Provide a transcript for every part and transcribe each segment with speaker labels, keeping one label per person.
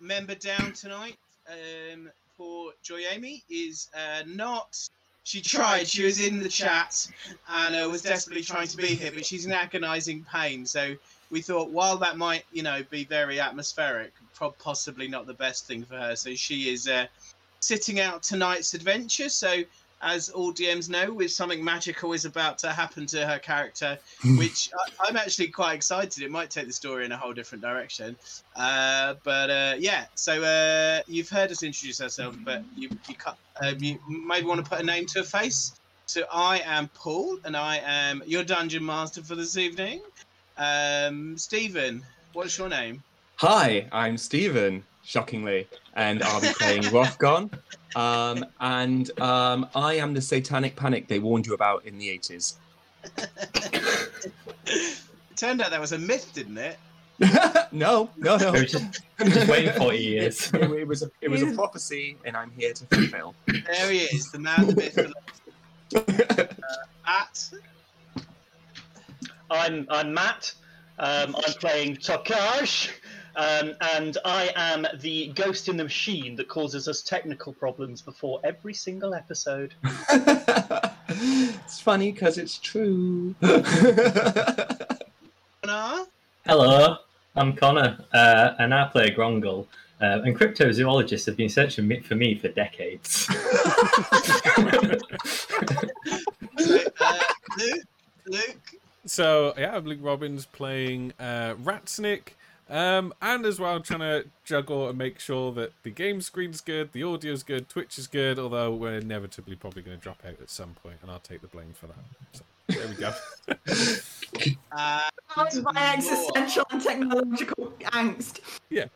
Speaker 1: Member down tonight. Um, poor Joy Amy is uh, not. She tried. She was in the chat and uh, was desperately trying to be here, but she's in agonising pain. So we thought, while that might, you know, be very atmospheric, possibly not the best thing for her. So she is uh, sitting out tonight's adventure. So as all DMs know, with something magical is about to happen to her character, which I, I'm actually quite excited. It might take the story in a whole different direction. Uh, but uh, yeah, so uh, you've heard us introduce ourselves, but you you, cut, um, you maybe want to put a name to a face. So I am Paul, and I am your dungeon master for this evening. Um, Stephen, what's your name?
Speaker 2: Hi, I'm Stephen, shockingly, and I'll be playing Rothgon. Um, and um, I am the satanic panic they warned you about in the 80s.
Speaker 1: It turned out that was a myth, didn't it?
Speaker 2: no, no, no.
Speaker 3: It was just, just waiting 40 years.
Speaker 2: It, it was a, it was a prophecy, and I'm here to fulfill.
Speaker 1: There he is, the man, the myth, the legend. Uh, at
Speaker 4: I'm I'm Matt. Um, I'm playing Tokaj, um, and I am the ghost in the machine that causes us technical problems before every single episode.
Speaker 2: it's funny because it's true.
Speaker 1: Connor.
Speaker 3: Hello, I'm Connor, uh, and I play Grongle. Uh, and cryptozoologists have been searching me- for me for decades.
Speaker 1: Uh, Luke. Luke.
Speaker 5: So yeah, I'm Luke Robbins playing uh, Ratsnick, um, and as well trying to juggle and make sure that the game screen's good, the audio's good, Twitch is good. Although we're inevitably probably going to drop out at some point, and I'll take the blame for that. So, there we go.
Speaker 1: Uh,
Speaker 6: How's my existential and technological angst?
Speaker 5: Yeah.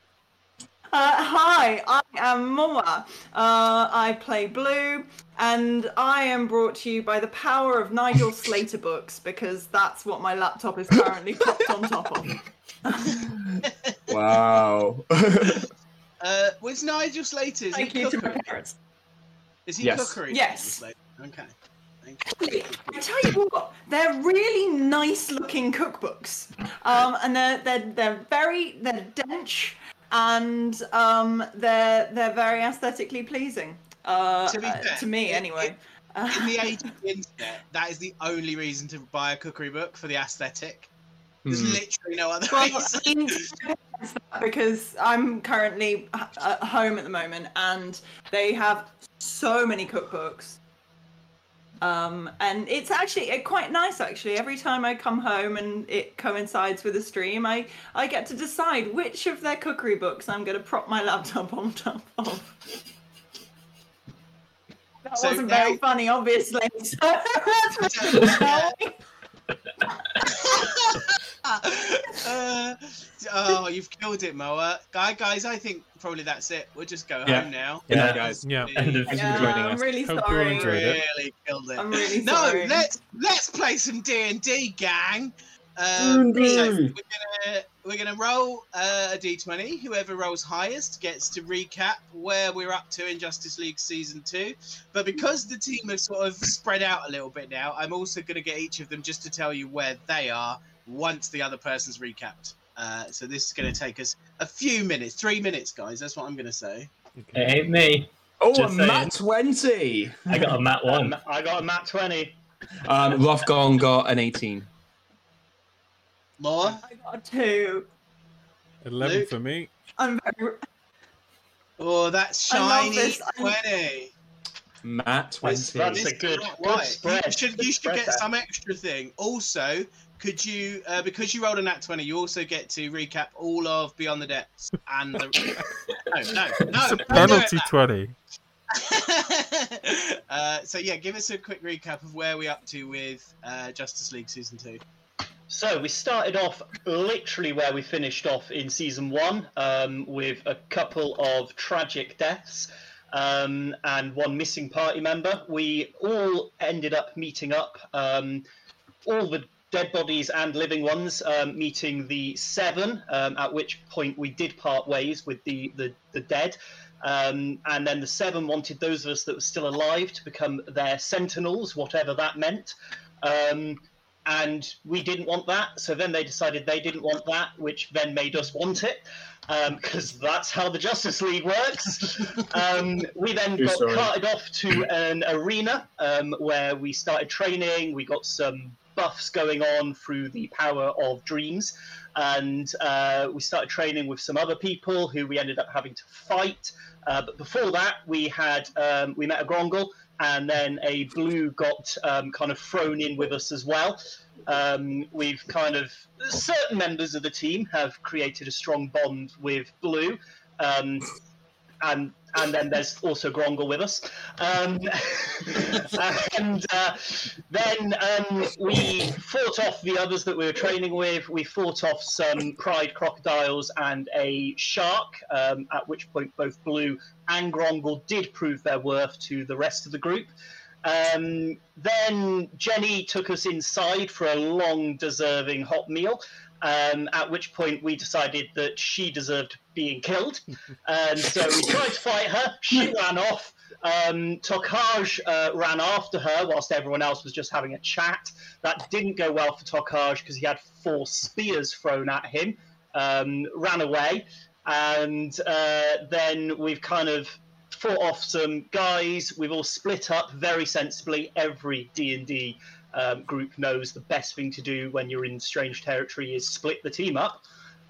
Speaker 6: Uh, hi, I am Moa. Uh, I play Blue, and I am brought to you by the power of Nigel Slater books because that's what my laptop is currently propped on top of.
Speaker 2: wow.
Speaker 1: uh, was Nigel Slater? Is
Speaker 6: Thank
Speaker 1: he
Speaker 6: you to my
Speaker 1: cookery?
Speaker 6: parents.
Speaker 1: Is he
Speaker 2: Yes.
Speaker 1: cookery?
Speaker 6: Yes.
Speaker 1: Nigel Okay. Thank you.
Speaker 6: I tell you what, they're really nice looking cookbooks, um, and they're they're they're very they're dense and um, they're they're very aesthetically pleasing. Uh,
Speaker 1: To be
Speaker 6: uh, to me,
Speaker 1: it-
Speaker 6: anyway. Uh,
Speaker 1: In the age of the internet, that is the only reason to buy a cookery book for the aesthetic. There's
Speaker 2: Hmm.
Speaker 1: literally no other
Speaker 6: Well,
Speaker 1: reason.
Speaker 6: Because I'm currently at home at the moment, and they have so many cookbooks. Um, and it's actually uh, quite nice. Actually, every time I come home and it coincides with a stream, I I get to decide which of their cookery books I'm going to prop my laptop on top of. That
Speaker 1: So
Speaker 6: wasn't
Speaker 1: now-
Speaker 6: very funny, obviously. So let's move on, shall we?
Speaker 1: uh, oh, you've killed it, Moa. Guy, guys, I think probably that's it. We'll just go
Speaker 3: Yeah.
Speaker 1: home now.
Speaker 2: Good night,
Speaker 3: Yeah.
Speaker 2: guys.
Speaker 5: yeah.
Speaker 3: End of
Speaker 6: Yeah,
Speaker 2: for joining
Speaker 6: I'm
Speaker 2: us.
Speaker 6: really
Speaker 5: Hope you
Speaker 6: sorry.
Speaker 5: enjoyed it.
Speaker 1: Really killed it.
Speaker 6: I'm really
Speaker 1: no,
Speaker 6: sorry.
Speaker 1: let's let's play some D and D, gang. Um,
Speaker 2: D&D.
Speaker 1: so we're gonna we're gonna roll uh, a D twenty. Whoever rolls highest gets to recap where we're up to in Justice League season two. But because the team has sort of spread out a little bit now, I'm also gonna get each of them just to tell you where they are once the other person's recapped. Uh, so this is gonna take us a few minutes, three minutes, guys. That's what I'm gonna say.
Speaker 3: It ain't me.
Speaker 2: Oh,
Speaker 3: Just
Speaker 2: a
Speaker 3: saying.
Speaker 2: Mat 20.
Speaker 3: I got a Mat
Speaker 4: Um,
Speaker 3: 1.
Speaker 4: I got a nat 20.
Speaker 2: Um, Rothgon got an 18.
Speaker 1: Laura,
Speaker 6: I got a two.
Speaker 5: Eleven
Speaker 1: Luke?
Speaker 5: for me.
Speaker 6: I'm very.
Speaker 1: oh, that's shiny twenty.
Speaker 2: Matt 20.
Speaker 4: That's- that's a good-
Speaker 1: is
Speaker 4: good
Speaker 1: right.
Speaker 4: spread.
Speaker 1: You should, you should get
Speaker 4: there.
Speaker 1: some extra thing. Also, could you, uh, because you rolled a nat 20, you also get to recap all of Beyond the Depths and the. no, no, no.
Speaker 5: it's a
Speaker 1: don't do it
Speaker 5: penalty twenty.
Speaker 1: uh, so, yeah, give us a quick recap of where we're up to with uh, Justice League Season 2.
Speaker 4: So we started off literally where we finished off in season one, um, with a couple of tragic deaths um, and one missing party member. We all ended up meeting up, um, all the dead bodies and living ones um, meeting the seven. Um, at which point we did part ways with the the, the dead. Um, and then the seven wanted those of us that were still alive to become their sentinels, whatever that meant. Um, and we didn't want that. So then they decided they didn't want that, which then made us want it, because that's how the Justice League works. um, we then
Speaker 2: True
Speaker 4: got
Speaker 2: story.
Speaker 4: carted off to an arena um, where we started training. We got some buffs going on through the power of dreams, and uh, we started training with some other people who we ended up having to fight. Uh, but before that, we had um, we met a Grongle, and then a blue got um, kind of thrown in with us as well. Um, we've kind of certain members of the team have created a strong bond with blue, um, and and then there's also Grongle with us. Um, and uh, then um, we fought off the others that we were training with. We fought off some pride crocodiles and a shark, um, at which point both Blue and Grongle did prove their worth to the rest of the group. Um, then Jenny took us inside for a long, deserving hot meal. Um, at which point we decided that she deserved being killed, and so we tried to fight her. She ran off. Um, Tokaj uh, ran after her whilst everyone else was just having a chat. That didn't go well for Tokaj because he had four spears thrown at him. Um, ran away, and uh, then we've kind of fought off some guys. We've all split up very sensibly. Every D and D um, group knows the best thing to do when you're in strange territory is split the team up.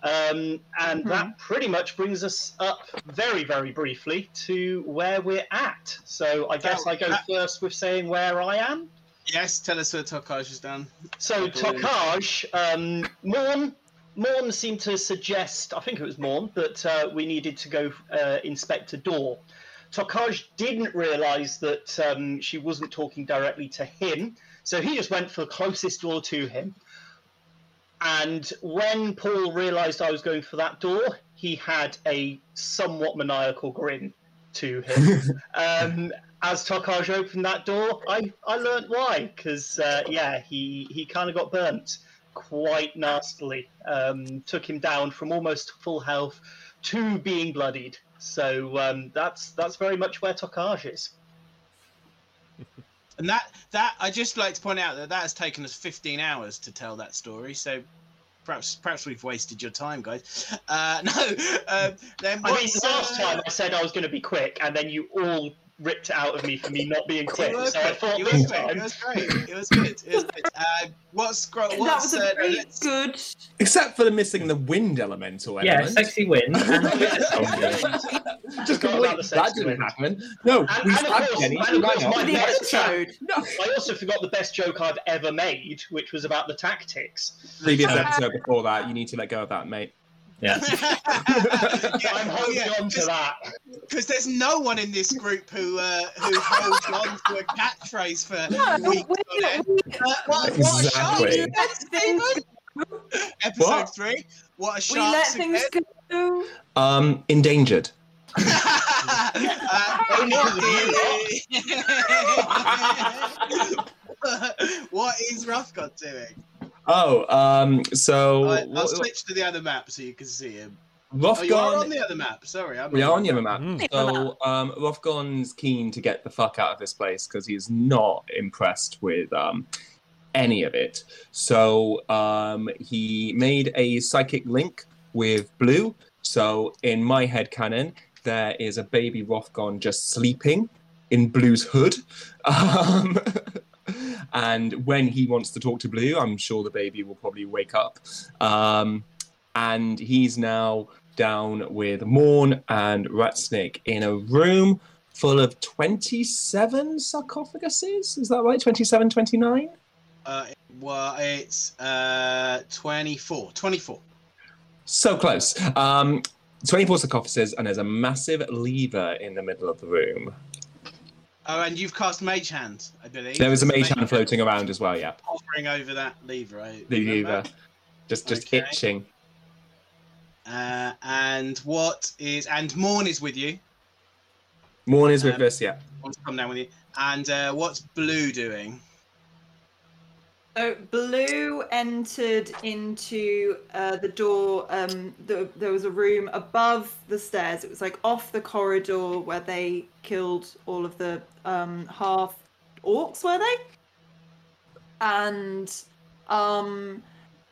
Speaker 4: Um, and that pretty much brings us up very, very briefly to where we're at. So I guess I go
Speaker 1: that-
Speaker 4: first with saying where I am.
Speaker 1: Yes, tell us where Tokaj is done.
Speaker 4: So. Tokaj, um, Morn, Morn seemed to suggest, I think it was Morn, that uh, we needed to go uh, inspect a door. Tokaj didn't realise that um, she wasn't talking directly to him, so he just went for the closest door to him. And when Paul realised I was going for that door, he had a somewhat maniacal grin to him. um, as Tokaj opened that door, I, I learnt why, because uh, yeah, he, he kind of got burnt quite nastily. Um, took him down from almost full health to being bloodied. So um, that's that's very much where Tokaj is.
Speaker 1: And that that I just like to point out that that has taken us 15 hours to tell that story. So perhaps perhaps we've wasted your time, guys. Uh, no. Um, then
Speaker 4: I mean, last
Speaker 1: uh,
Speaker 4: time I said I was going to be quick, and then you all ripped it out of me for me not being quick.
Speaker 1: It was,
Speaker 4: So I thought
Speaker 1: it was quick.
Speaker 4: time.
Speaker 1: It was great. It was good. It was good. Uh, what's gro-
Speaker 6: that was a
Speaker 1: uh,
Speaker 6: very
Speaker 1: let's-
Speaker 6: good.
Speaker 2: Except for the missing the wind elemental
Speaker 3: Yeah,
Speaker 2: element.
Speaker 3: sexy wind. And
Speaker 2: Just
Speaker 4: Forgot
Speaker 2: complete,
Speaker 4: the
Speaker 2: that didn't
Speaker 4: wind.
Speaker 2: happen. No,
Speaker 4: And-
Speaker 2: we
Speaker 4: and of
Speaker 2: stabbed
Speaker 4: course-
Speaker 2: Jenny.
Speaker 4: and of course my
Speaker 6: The
Speaker 4: best
Speaker 6: episode.
Speaker 2: No,
Speaker 4: I also forgot the best joke I've ever made, which was about the tactics.
Speaker 2: previous episode before that, you need to let go of that, mate.
Speaker 3: Yeah.
Speaker 1: yeah,
Speaker 4: I'm
Speaker 1: oh,
Speaker 4: holding
Speaker 1: yeah,
Speaker 4: on to that.
Speaker 1: because there's no one in this group who uh, who holds on to a catchphrase for
Speaker 6: No,
Speaker 1: weeks
Speaker 6: we-
Speaker 1: on end. Uh, what, what a shark
Speaker 2: Exactly.
Speaker 1: you? Episode
Speaker 2: What?
Speaker 1: three. What a shark.
Speaker 6: we let things go.
Speaker 2: Um, endangered.
Speaker 1: uh,
Speaker 4: Only 'cause of
Speaker 1: what is Rothgon doing?
Speaker 2: Oh, um, so
Speaker 1: I, I'll switch to the other map so you can see him. Oh, you are on the other map. Sorry, I'm
Speaker 2: We are on the other map.
Speaker 5: Mm.
Speaker 2: So um, Rothgon's keen to get the fuck out of this place because he's not impressed with um, any of it. So um, he made a psychic link with Blue. So in my head canon, there is a baby Rothgon just sleeping in Blue's hood. Um, and when he wants to talk to Blue, I'm sure the baby will probably wake up. Um, and he's now down with Morn and Ratsnake in a room full of 27 sarcophaguses. Is that right? 27, 29?
Speaker 1: Uh, well, it's uh 24. 24.
Speaker 2: So close. Um, 24 sarcophaguses, and there's a massive lever in the middle of the room.
Speaker 1: Oh, and you've cast Mage Hand, I believe.
Speaker 2: There is a
Speaker 1: There's
Speaker 2: mage hand floating around as well, yeah.
Speaker 1: hovering over that lever. I
Speaker 2: The
Speaker 1: remember.
Speaker 2: lever. Just, just
Speaker 1: Okay.
Speaker 2: itching.
Speaker 1: Uh, and what is and Morn is with you.
Speaker 2: Morn is with
Speaker 1: Um,
Speaker 2: us, yeah.
Speaker 1: Wants to come down with you. And uh, what's Blue doing?
Speaker 6: So Blue entered into uh, the door. Um, the, there was a room above the stairs. It was like off the corridor where they killed all of the um, half orcs, were they? And Um,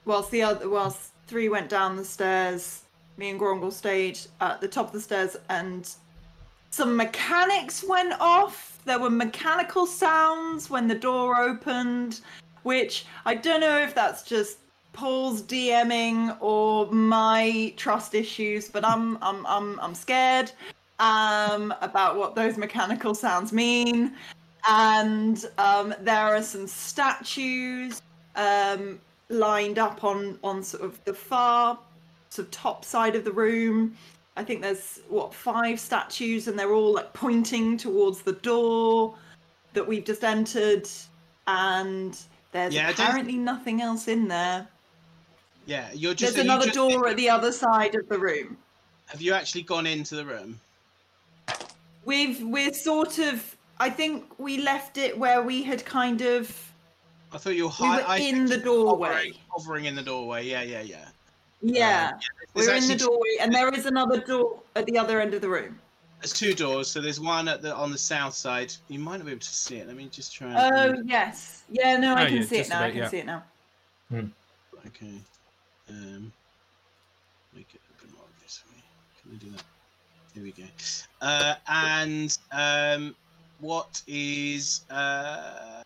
Speaker 6: whilst the other, whilst three went down the stairs, me and Grongle stayed at the top of the stairs, and some mechanics went off. There were mechanical sounds when the door opened, which I don't know if that's just Paul's DMing or my trust issues, but I'm I'm I'm I'm scared um about what those mechanical sounds mean. And um, there are some statues um, lined up on on sort of the far sort of top side of the room. I think there's what five statues, and they're all like pointing towards the door that we've just entered. And there's
Speaker 1: Yeah,
Speaker 6: apparently nothing else in there.
Speaker 1: Yeah, you're just.
Speaker 6: There's another
Speaker 1: just-
Speaker 6: door at the other side of the room.
Speaker 1: Have you actually gone into the room?
Speaker 6: We've we're sort of. I think we left it where we had kind of.
Speaker 1: I thought you were,
Speaker 6: We were in the doorway.
Speaker 1: Hovering, hovering in the doorway. Yeah, yeah, yeah.
Speaker 6: Yeah, um,
Speaker 1: There's
Speaker 6: we're in the doorway, and there is another door at the other end of the room.
Speaker 1: There's two doors. So there's one at the on the south side. You might not be able to see it. Let me just try.
Speaker 6: Oh yes, yeah. No, I
Speaker 5: Oh,
Speaker 6: can
Speaker 5: yeah,
Speaker 6: see it
Speaker 5: just
Speaker 6: now. I can
Speaker 5: yeah.
Speaker 6: see it now.
Speaker 1: okay. Um, make it a bit more obvious for me. Can I do that? Here we go. Uh, and um, what is uh,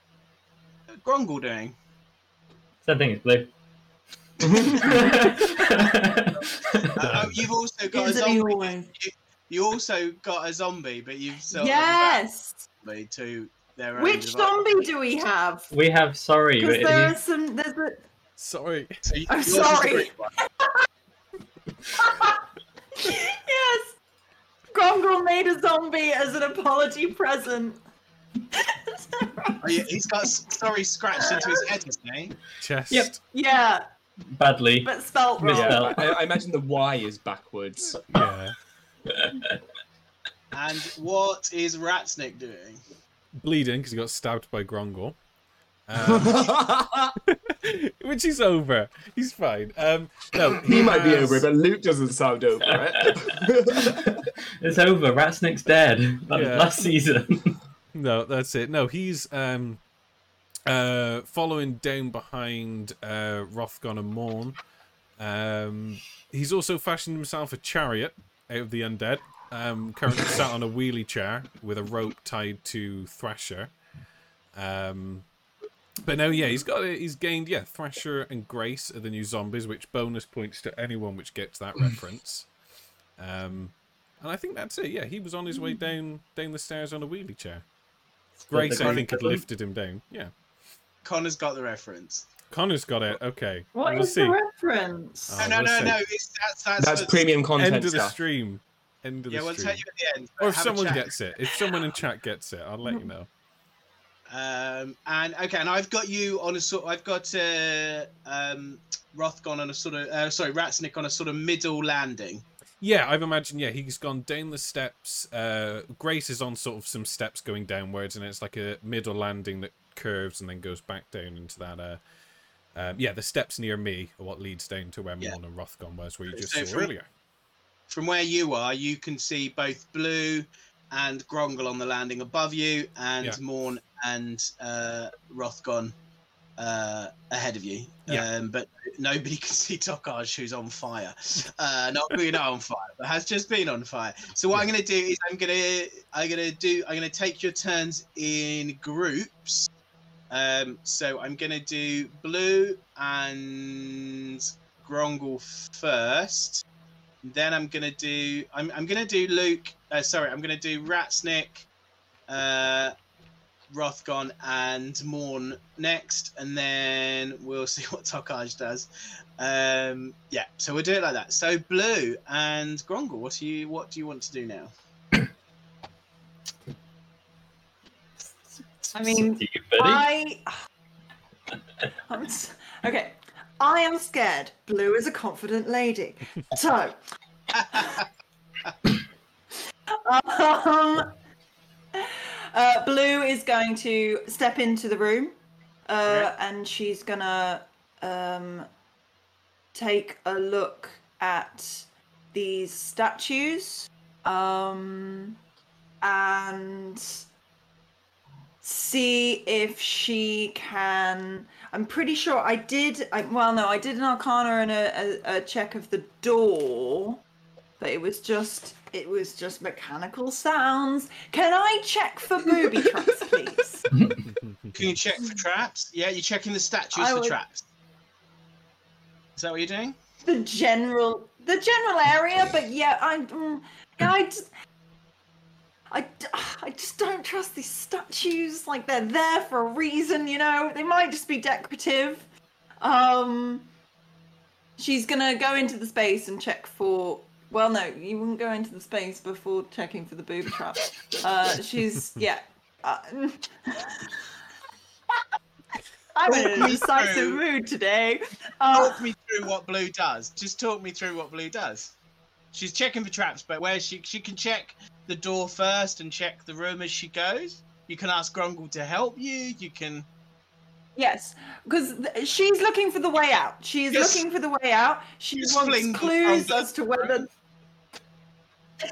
Speaker 1: Grongle doing?
Speaker 3: Same thing as blue.
Speaker 1: Uh, oh, you've also got a zombie.
Speaker 6: always?
Speaker 1: You also got a zombie, but you've sort
Speaker 6: Yes.
Speaker 1: of zombie to their
Speaker 6: Which
Speaker 1: device.
Speaker 6: zombie do we have?
Speaker 3: we have sorry,
Speaker 6: Because there
Speaker 3: he-
Speaker 6: are some. There's a.
Speaker 5: Sorry.
Speaker 1: So you-
Speaker 6: I'm
Speaker 1: yours is the
Speaker 6: sorry.
Speaker 1: green
Speaker 6: yes. Grongle made a zombie as an apology present.
Speaker 1: Oh, yeah, he's got s- sorry scratched into his head, hasn't he?
Speaker 5: Chest.
Speaker 3: Yep.
Speaker 6: yeah,
Speaker 3: badly.
Speaker 6: but spelt wrong.
Speaker 3: Misspelled.
Speaker 2: I, I imagine the Y is backwards.
Speaker 5: Yeah.
Speaker 1: And what is Ratsnick doing?
Speaker 5: Bleeding because he got stabbed by Grongle. Um, which is over. He's fine. Um, no,
Speaker 2: he might be over it, but Luke doesn't sound over it.
Speaker 3: it's over. Ratsnick's dead. That was
Speaker 5: Yeah.
Speaker 3: last season.
Speaker 5: No, that's it. No, he's um uh following down behind uh Rothgon and Morn. Um he's also fashioned himself a chariot out of the undead. Um currently sat on a wheelie chair with a rope tied to Thrasher. Um but no, yeah, he's got he's gained yeah, Thrasher and Grace are the new zombies, which bonus points to anyone which gets that reference. Um and I think that's it. Yeah, he was on his way down down the stairs on a wheelie chair. Grace, I think, had lifted him down. Yeah.
Speaker 1: Connor's got the reference.
Speaker 5: Connor's got it. Okay.
Speaker 6: What
Speaker 5: we'll
Speaker 6: is
Speaker 5: see.
Speaker 6: the reference?
Speaker 5: Oh,
Speaker 1: no, no,
Speaker 5: we'll
Speaker 1: no, no. It's, that's that's,
Speaker 2: That's
Speaker 1: for-
Speaker 2: premium content
Speaker 5: End of the
Speaker 2: stuff.
Speaker 5: stream. End of the stream.
Speaker 1: Yeah,
Speaker 5: the
Speaker 1: we'll
Speaker 5: stream.
Speaker 1: tell you at the end.
Speaker 5: Or if someone gets it. If someone in chat gets it, I'll let you know.
Speaker 1: Um, and okay, and I've got you on a sort. I've got uh, um, Rothgon on a sort of. Uh, sorry, Ratsnick on a sort of middle landing.
Speaker 5: Yeah, I've imagined. Yeah, he's gone down the steps. Uh, Grace is on sort of some steps going downwards, and it's like a middle landing that curves and then goes back down into that. Uh, um, yeah, the steps near me are what leads down to where
Speaker 1: Yeah.
Speaker 5: Morn and Rothgon was, where you just
Speaker 1: So
Speaker 5: saw
Speaker 1: from-
Speaker 5: earlier.
Speaker 1: From where you are, you can see both Blue and Grongle on the landing above you, and
Speaker 5: Yeah.
Speaker 1: Morn and uh, Rothgon uh, ahead of you.
Speaker 5: Yeah.
Speaker 1: Um, but nobody can see Tokaj, who's on fire. Uh, not really not on fire, but has just been on fire. So what I'm going to do is I'm going to I'm going to do I'm going to take your turns in groups. Um, so I'm going to do Blue and Grongle first. Then I'm gonna do. I'm, I'm gonna do Luke. Uh, sorry, I'm gonna do Ratsnick, uh, Rothgon, and Morn next, and then we'll see what Tokaj does. Um, yeah, so we'll do it like that. So Blue and Grongle, what do you what do you want to do now?
Speaker 6: I mean,
Speaker 3: Do?
Speaker 6: I. I'm s- okay. I am scared. Blue is a confident lady. So. um, uh, Blue is going to step into the room, uh, and she's gonna um, take a look at these statues, um, and see if she can. I'm pretty sure I did. I, well, no, I did an Arcana and a, a, a check of the door, but it was just it was just mechanical sounds. Can I check for booby traps, please?
Speaker 1: Can you check for traps? Yeah, you're checking the statues
Speaker 6: I
Speaker 1: for
Speaker 6: would-
Speaker 1: traps. Is that what you're doing?
Speaker 6: the general the general area but yeah I, mm, I, just, I, I just don't trust these statues like they're there for a reason you know they might just be decorative um she's gonna go into the space and check for well no you wouldn't go into the space before checking for the booby trap uh she's yeah uh, I'm in a decisive mood today. Uh,
Speaker 1: Talk me through what blue does. Just talk me through what blue does. She's checking for traps, but where she she can check the door first and check the room as she goes. You can ask Grongle to help you. You can.
Speaker 6: Yes, because th- she's looking for the way out. She's
Speaker 1: Just-
Speaker 6: looking for the way out. She
Speaker 1: just
Speaker 6: wants clues as to whether.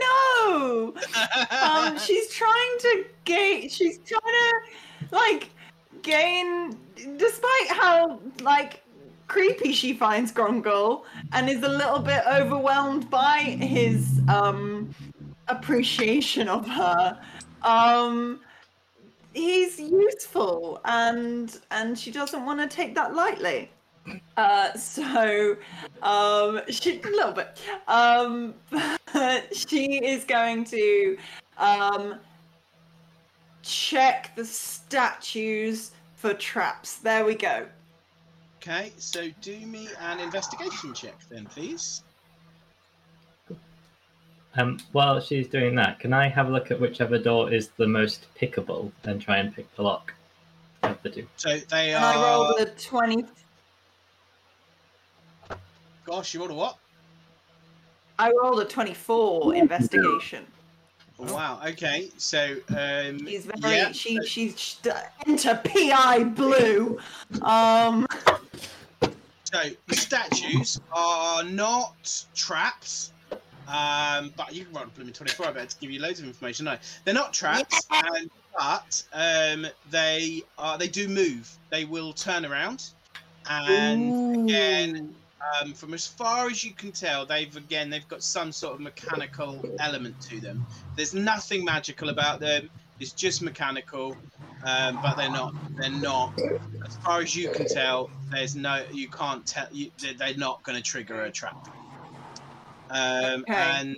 Speaker 6: no, um, she's trying to gain. She's trying to like gain, despite how like creepy she finds Grongle, and is a little bit overwhelmed by his um appreciation of her. Um, he's useful and and she doesn't want to take that lightly. Uh so um she a little bit. Um she is going to um check the statues for traps. There we go
Speaker 1: okay, so do me an investigation check then, please.
Speaker 3: Um, while she's doing that, can I have a look at whichever door is the most pickable and try and pick the lock of the two?
Speaker 1: So they
Speaker 6: and i
Speaker 1: are.
Speaker 6: rolled a 20
Speaker 1: Gosh, you rolled a what?
Speaker 6: i rolled a 24 investigation
Speaker 1: Oh, wow. Okay, so um,
Speaker 6: She's very
Speaker 1: yeah,
Speaker 6: she she's sh- enter PI blue. Um
Speaker 1: So the statues are not traps, um, but you can run a blooming twenty-four. I better give you loads of information. No, they're not traps, and, but um, they are. They do move. They will turn around, and again, um, from as far as you can tell, they've again they've got some sort of mechanical element to them. There's nothing magical about them. It's just mechanical, um, but they're not. They're not. As far as you can tell, there's no. You can't tell. You, they're- they're not going to trigger a trap. Um,
Speaker 6: Okay.
Speaker 1: And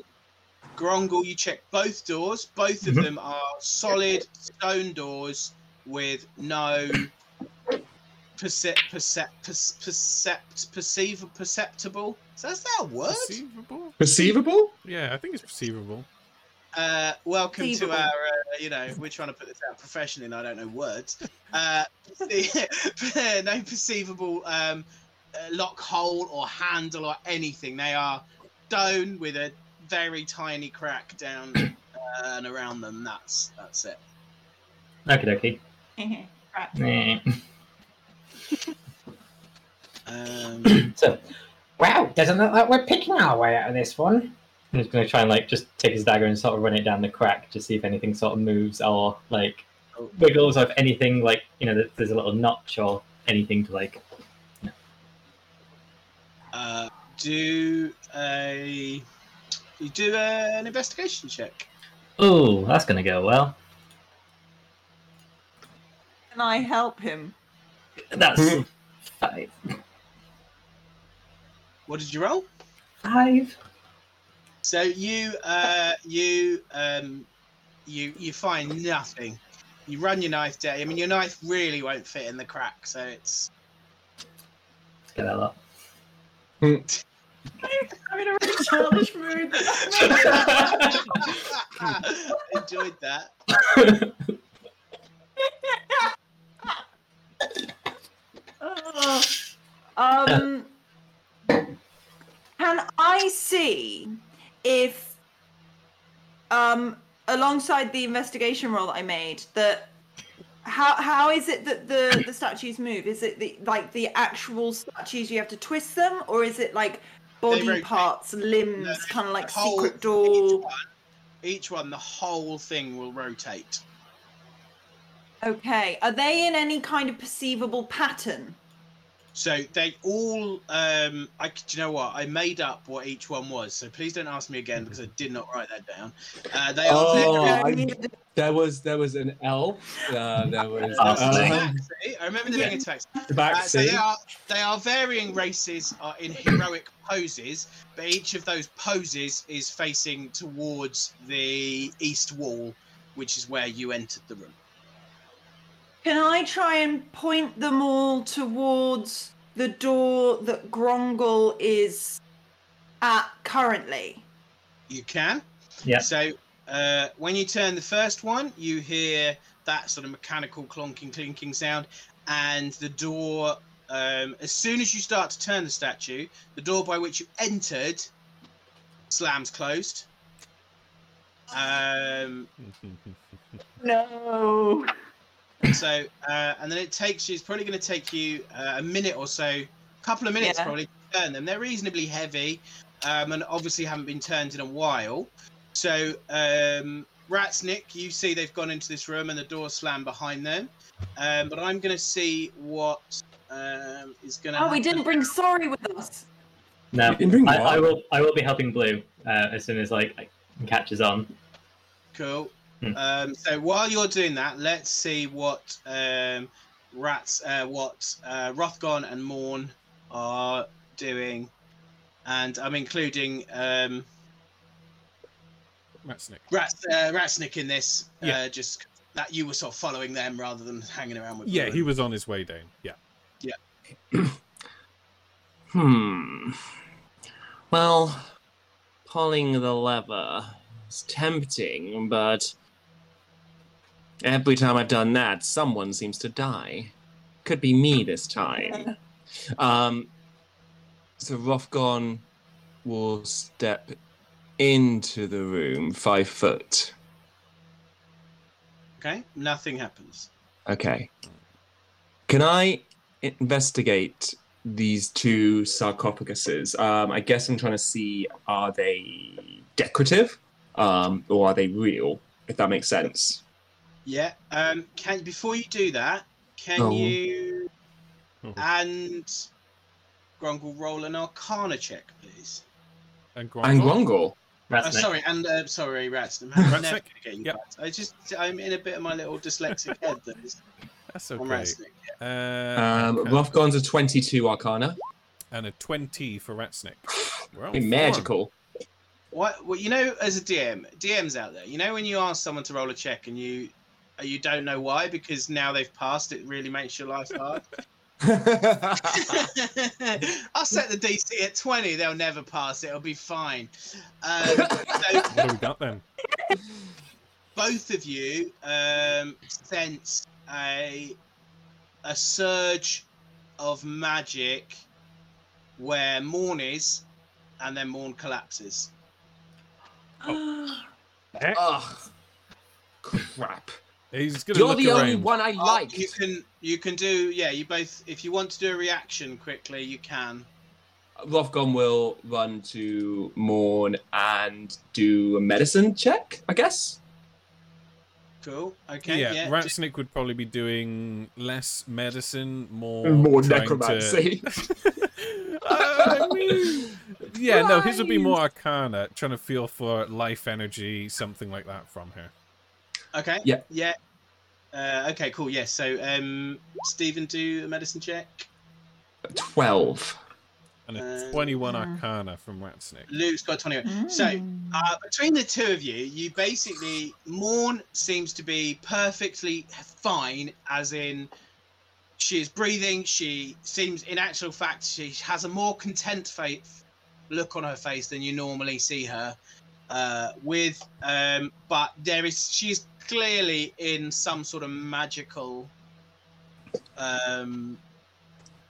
Speaker 1: Grongle, you check both doors. Both of
Speaker 3: Mhm.
Speaker 1: them are solid stone doors with no percept, percept, percept, perceive, perceptible. So is that a word?
Speaker 5: Perceivable?
Speaker 2: Perceivable?
Speaker 5: Yeah, I think it's perceivable.
Speaker 1: Uh, welcome to our, uh, you know, we're trying to put this out professionally, and I don't know words. Uh, no perceivable um, uh, lock hole or handle or anything. They are stone with a very tiny crack down uh, and around them. That's that's it.
Speaker 3: Okie
Speaker 6: right.
Speaker 3: dokie.
Speaker 1: Um,
Speaker 7: So, wow, doesn't look like we're picking our way out of this one.
Speaker 3: I'm just gonna try and like just take his dagger and sort of run it down the crack to see if anything sort of moves or like wiggles or if anything like you know there's a little notch or anything to like.
Speaker 1: uh, do a you do a, an investigation check.
Speaker 3: Oh, that's gonna go well.
Speaker 6: Can I help him?
Speaker 3: That's five.
Speaker 1: What did you roll?
Speaker 3: Five.
Speaker 1: So you uh you um you you find nothing. You run your knife down. I mean your knife really won't fit in the crack, so it's
Speaker 3: Let's get that lot.
Speaker 6: I'm in a really childish mood.
Speaker 1: enjoyed that.
Speaker 6: Oh. um, can I see if, um, alongside the investigation roll that I made, that how how is it that the the statues move? Is it the like the actual statues you have to twist them, or is it like body parts, limbs,
Speaker 1: No,
Speaker 6: kind of like
Speaker 1: whole-
Speaker 6: secret
Speaker 1: Each
Speaker 6: door?
Speaker 1: one, each one, the whole thing will rotate.
Speaker 6: Okay. Are they in any kind of perceivable pattern?
Speaker 1: So they all, um, I, do you know what? I made up what each one was. So please don't ask me again because I did not write that down. Uh, they are
Speaker 2: Oh,
Speaker 1: very-
Speaker 2: I- There was there was an elf. Uh, there was um,
Speaker 1: I remember there being a text. Uh, so they are they are varying races are in heroic poses, but each of those poses is facing towards the east wall, which is where you entered the room.
Speaker 6: Can I try and point them all towards the door that Grongle is at currently?
Speaker 1: You can.
Speaker 3: Yeah.
Speaker 1: So uh, when you turn the first one, you hear that sort of mechanical clonking, clinking sound, and the door. Um, as soon as you start to turn the statue, the door by which you entered slams closed. Um,
Speaker 6: No.
Speaker 1: So, uh, and then it takes you. It's probably going to take you uh, a minute or so, a couple of minutes
Speaker 6: Yeah.
Speaker 1: probably to turn them. They're reasonably heavy, um, and obviously haven't been turned in a while. So, um, Ratsnick, you see they've gone into this room and the door slammed behind them. Um, but I'm going to see what um, is going to.
Speaker 6: Oh, we didn't bring sorry with us.
Speaker 3: No,
Speaker 2: didn't bring
Speaker 3: I. I will. I will be helping Blue uh, as soon as like catches on.
Speaker 1: Cool.
Speaker 3: Hmm.
Speaker 1: Um, so while you're doing that, let's see what um, Rats, uh, what uh, Rothgon and Morn are doing, and I'm including um,
Speaker 5: Ratsnick.
Speaker 1: Rats, uh, Ratsnick in this,
Speaker 5: Yeah.
Speaker 1: uh, just that you were sort of following them rather than hanging around with.
Speaker 5: Yeah,
Speaker 1: them.
Speaker 5: he was on his way down. Yeah. Yeah.
Speaker 2: Hmm. Well, pulling the lever is tempting, but every time I've done that, someone seems to die. Could be me this time. Um, so Rothgon will step into the room five foot.
Speaker 1: Okay, nothing happens.
Speaker 2: Okay. Can I investigate these two sarcophaguses? Um, I guess I'm trying to see are they decorative um, or are they real, if that makes sense.
Speaker 1: Yeah. Um. Can before you do that, can
Speaker 2: Oh.
Speaker 1: you
Speaker 5: Oh.
Speaker 1: and Grongle roll an Arcana check, please?
Speaker 5: And
Speaker 2: And
Speaker 5: Grongle?
Speaker 2: Grongle.
Speaker 1: Oh, sorry, and uh, sorry, Rats. I'm
Speaker 5: Ratsnick?
Speaker 1: never getting
Speaker 5: Yep.
Speaker 1: Rats. I just I'm in a bit of my little dyslexic head that is
Speaker 5: That's
Speaker 1: on
Speaker 5: okay.
Speaker 1: Ratsnick.
Speaker 5: Uh,
Speaker 2: Um,
Speaker 5: okay.
Speaker 2: Rothgon's a 22 Arcana.
Speaker 5: and a 20 for Ratsnick. We're on
Speaker 2: Hey,
Speaker 5: form.
Speaker 2: magical.
Speaker 1: What? Well, you know, as a DM, DMs out there, you know, when you ask someone to roll a check and you uh, you don't know why because now they've passed, it really makes your life hard. I'll set the DC at 20. They'll never pass. It'll be fine. Um, so
Speaker 5: What do we got then?
Speaker 1: both of you um, sense a a surge of magic where Morn is, and then Morn collapses.
Speaker 2: Ugh. Crap.
Speaker 5: He's gonna
Speaker 2: You're
Speaker 5: look
Speaker 2: the only one I
Speaker 1: Oh,
Speaker 2: like.
Speaker 1: You can you can do yeah. You both if you want to do a reaction quickly, you can.
Speaker 2: Rothgon will run to Morn and do a medicine check, I guess.
Speaker 1: Cool. Okay.
Speaker 5: yeah,
Speaker 1: Yeah.
Speaker 5: Ratsnick would probably be doing less medicine, more
Speaker 2: More necromancy.
Speaker 5: To... I mean, yeah, no, his would be more Arcana, trying to feel for life energy, something like that from her.
Speaker 1: Okay.
Speaker 2: Yeah.
Speaker 1: Yeah. Uh, okay. Cool. Yes. so, um, Stephen, do a medicine check.
Speaker 2: 12.
Speaker 5: And a
Speaker 1: Uh,
Speaker 5: 21
Speaker 6: yeah.
Speaker 5: Arcana from Ratsnick.
Speaker 1: Luke's got twenty. So, Uh, between the two of you, you basically Morn seems to be perfectly fine, as in she is breathing. She seems, in actual fact, she has a more content fa- look on her face than you normally see her uh, with. Um, but there is, she's clearly in some sort of magical, um,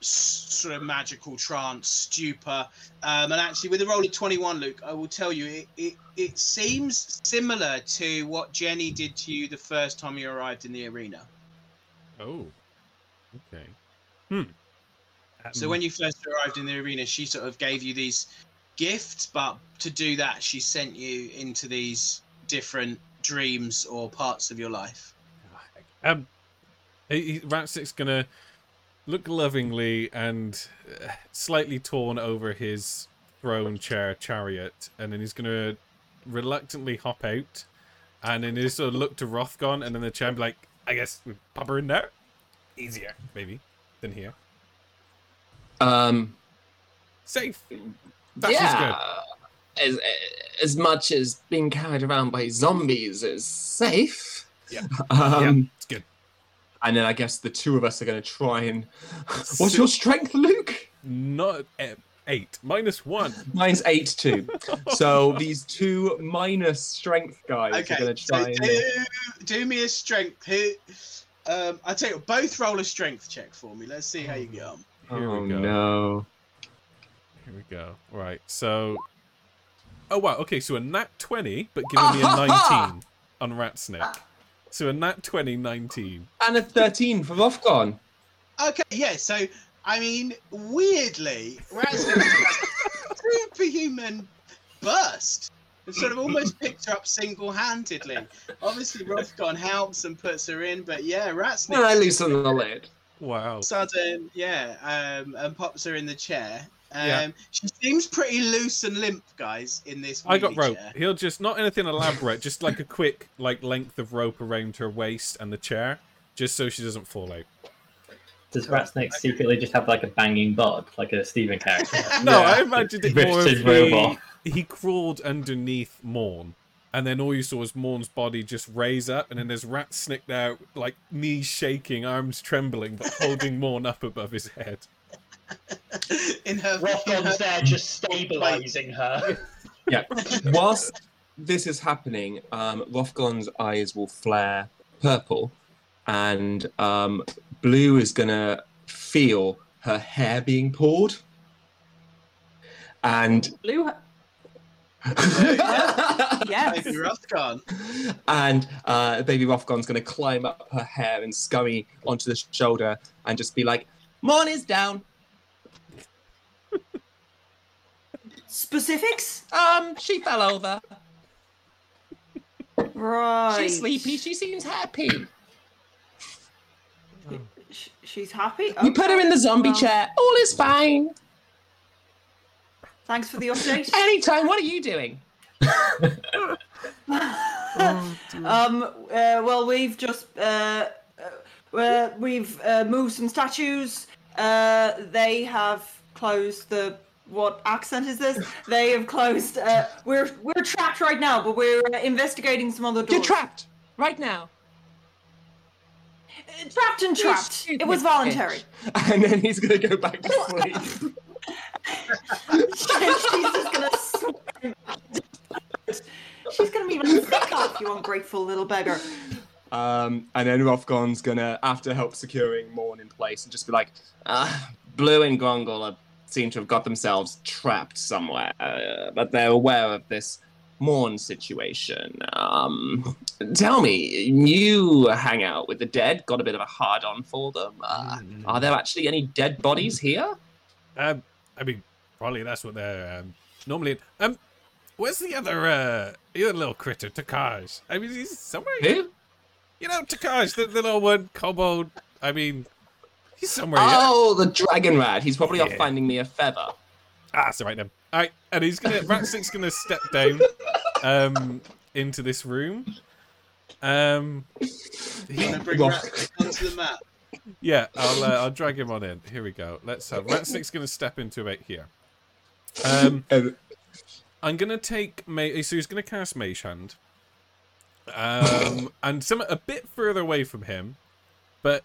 Speaker 1: sort of magical trance, stupor. Um, and actually, with a roll of 21, Luke, I will tell you, it, it, it seems similar to what Jenny did to you the first time you arrived in the arena.
Speaker 5: Oh, okay. Hmm.
Speaker 1: So when you first arrived in the arena, she sort of gave you these gifts, but to do that, she sent you into these different dreams or parts of your life.
Speaker 5: Um, He, he, gonna look lovingly and uh, slightly torn over his throne chair chariot, and then he's gonna reluctantly hop out, and then he's sort of look to Rothgon, and then the chair be like, "I guess we pop her in there, easier maybe than here,
Speaker 2: Um,
Speaker 5: safe." That's
Speaker 2: yeah. As, as much as being carried around by zombies is safe.
Speaker 5: Yeah.
Speaker 2: Um,
Speaker 5: It's good.
Speaker 2: And then I guess the two of us are going to try and. What's your strength, Luke?
Speaker 5: Not uh, eight minus one.
Speaker 2: Mine's eight too. so these two minus strength guys are going to
Speaker 1: so
Speaker 2: try and.
Speaker 1: do, do me a strength. Who? Um, I tell you, both roll a strength check for me. Let's see how you get on.
Speaker 5: Here
Speaker 2: oh
Speaker 5: we go.
Speaker 2: no!
Speaker 5: Here we go. Right, so. Oh wow. Okay, so a nat twenty, but giving me a nineteen on Ratsnick. So a nat 20, 19.
Speaker 2: And a thirteen for Rothgon.
Speaker 1: Okay, yeah. So I mean, weirdly, Ratsnick has a superhuman burst. It sort of almost picked her up single-handedly. Obviously, Rothgon helps and puts her in, but yeah,
Speaker 2: And I
Speaker 1: Ratsnick
Speaker 2: loosen the lid.
Speaker 5: Wow.
Speaker 1: sudden, yeah, um, and pops her in the chair. Um,
Speaker 5: Yeah.
Speaker 1: She seems pretty loose and limp, guys, in this.
Speaker 5: I got rope.
Speaker 1: chair.
Speaker 5: He'll just not anything elaborate, just like a quick like length of rope around her waist and the chair, just so she doesn't fall out.
Speaker 3: Does Ratsnake secretly just have like a banging bod, like a Steven character?
Speaker 5: No,
Speaker 2: Yeah.
Speaker 5: I imagined it more of
Speaker 3: his
Speaker 5: he, he crawled underneath Morn, and then all you saw was Morn's body just raise up, and then there's Rat snicked out, like knees shaking, arms trembling, but holding Morn up above his head.
Speaker 1: In her. in
Speaker 4: Rothgon's there just stabilizing her.
Speaker 2: Yeah. Whilst this is happening, um, Rothgon's eyes will flare purple, and um, Blue is gonna feel her hair being pulled, and
Speaker 6: Blue. Yes.
Speaker 1: Baby Rothgon.
Speaker 2: and uh, baby Rothgon's gonna climb up her hair and scurry onto the shoulder and just be like, "Morn is down.
Speaker 6: Specifics?
Speaker 2: Um, she fell over.
Speaker 6: Right.
Speaker 2: She's sleepy. She seems happy.
Speaker 6: Sh- she's happy.
Speaker 2: We put her in the zombie
Speaker 6: well,
Speaker 2: chair. All is fine.
Speaker 6: Thanks for the update.
Speaker 2: Anytime. What are you doing?
Speaker 6: um. Uh, well, we've just uh, uh, uh, we've uh, moved some statues. Uh, they have closed the. What accent is this? They have closed. Uh, we're we're trapped right now, but we're uh, investigating some other doors.
Speaker 2: You're trapped right now.
Speaker 6: Uh, trapped and trapped. It was voluntary.
Speaker 2: And then he's gonna go back to sleep.
Speaker 6: She's just gonna. She's gonna be like, "Fuck off, you ungrateful little beggar."
Speaker 2: um, and then Rothgon's gonna, after help securing Morn in place, and just be like, uh, Blue and Grongle are, seem to have got themselves trapped somewhere, uh, but they're aware of this Morn situation. Um, tell me, you hang out with the dead, got a bit of a hard on for them. Uh, Are there actually any dead bodies here?
Speaker 5: Um, I mean, probably that's what they're um, normally. Um, where's the other uh, the other little critter, Takaj? I mean, he's somewhere.
Speaker 2: Who?
Speaker 5: You know, Takaj, the, the little one, kobold. I mean, he's somewhere. here.
Speaker 2: Oh, the dragon rat. He's probably off finding me a feather.
Speaker 5: Ah, that's all right then. All right, and he's gonna Ratsnick's gonna step down um into this room. Um, he,
Speaker 1: bring
Speaker 2: Roth-
Speaker 1: Ratsnick onto the map.
Speaker 5: yeah, I'll uh, I'll drag him on in. Here we go. Let's have Ratsnick's gonna step into about here. Um, I'm gonna take May. So he's gonna cast Mage Hand, um, and some a bit further away from him, but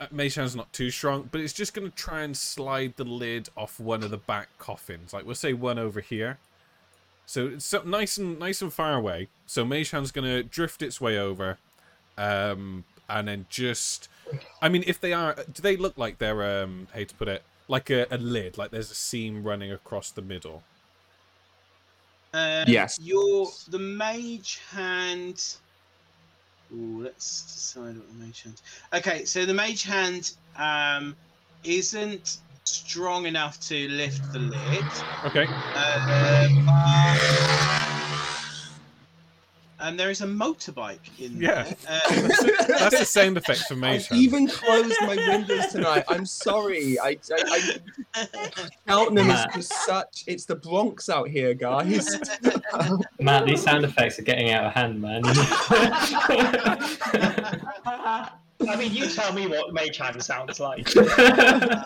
Speaker 5: uh, Mage Hand's not too strong. But it's just gonna try and slide the lid off one of the back coffins. Like we'll say one over here. So it's so nice and nice and far away. So Mage Hand's gonna drift its way over, um, and then just. I mean, if they are, do they look like they're um, how to put it, like a, a lid, like there's a seam running across the middle?
Speaker 1: Uh,
Speaker 2: Yes.
Speaker 1: Your the mage hand. Ooh, let's decide what the mage hand. Okay, so the mage hand um isn't strong enough to lift the lid.
Speaker 5: Okay.
Speaker 1: Uh, but, and there is a motorbike in
Speaker 5: Yeah.
Speaker 1: there. Uh,
Speaker 5: That's the sound effect for me. I
Speaker 2: even closed my windows tonight. I'm sorry. I, I, I Cheltenham is just such. It's the Bronx out here, guys.
Speaker 3: Matt, these sound effects are getting out of hand, man.
Speaker 4: I mean, you tell me what Mage Hand sounds like.
Speaker 1: uh,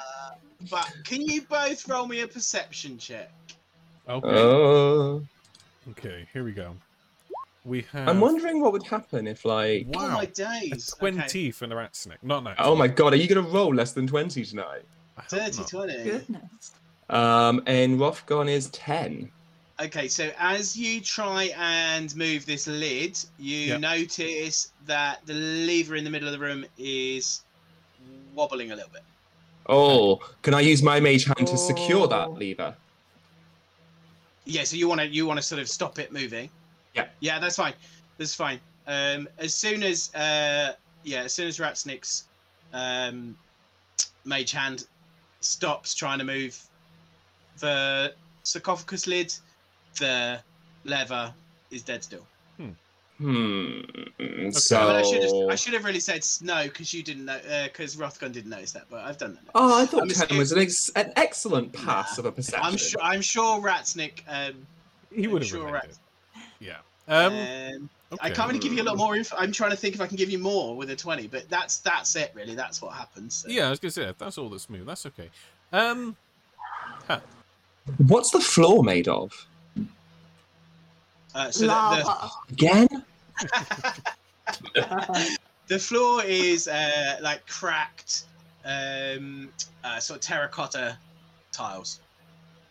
Speaker 1: but can you both roll me a perception check?
Speaker 5: Okay.
Speaker 2: Oh,
Speaker 5: Okay, here we go. We have
Speaker 2: I'm wondering what would happen if, like,
Speaker 1: Oh
Speaker 5: Wow.
Speaker 1: my
Speaker 5: a
Speaker 1: days.
Speaker 5: 20 for the rat snake. Not nice.
Speaker 2: oh my god, are you gonna roll less than twenty tonight?
Speaker 1: Okay. 30, 20.
Speaker 6: Goodness.
Speaker 2: Um, and Rothgon is ten.
Speaker 1: Okay, so as you try and move this lid, you
Speaker 5: Yep.
Speaker 1: notice that the lever in the middle of the room is wobbling a little bit.
Speaker 2: Oh, can I use my mage hand to secure
Speaker 6: Oh.
Speaker 2: that lever?
Speaker 1: Yeah, so you want to you want to sort of stop it moving.
Speaker 2: Yeah.
Speaker 1: Yeah, that's fine. That's fine. Um, as soon as uh, yeah, as soon as Ratsnick's um, mage hand stops trying to move the sarcophagus lid, the lever is dead still.
Speaker 2: Hmm.
Speaker 1: But
Speaker 2: So.
Speaker 1: I should have I should have really said s- no because you didn't know because Rothgon didn't notice that, but I've done that. now.
Speaker 2: Oh, I thought
Speaker 1: I'm
Speaker 2: was an, ex- an excellent pass of a perception.
Speaker 1: I'm sure I'm sure Ratsnick. Um,
Speaker 5: He would have
Speaker 1: sure
Speaker 5: remembered. Yeah. Um,
Speaker 1: um, I can't really give you a lot more info. I'm trying to think if I can give you more with a 20, but that's that's it really. That's what happens. So.
Speaker 5: Yeah, I was gonna say that's all that's smooth. That's okay. Um,
Speaker 2: What's the floor made of?
Speaker 1: Uh, so the, the,
Speaker 6: Lava.
Speaker 2: Again?
Speaker 1: the floor is uh, like cracked, um, uh, sort of terracotta tiles.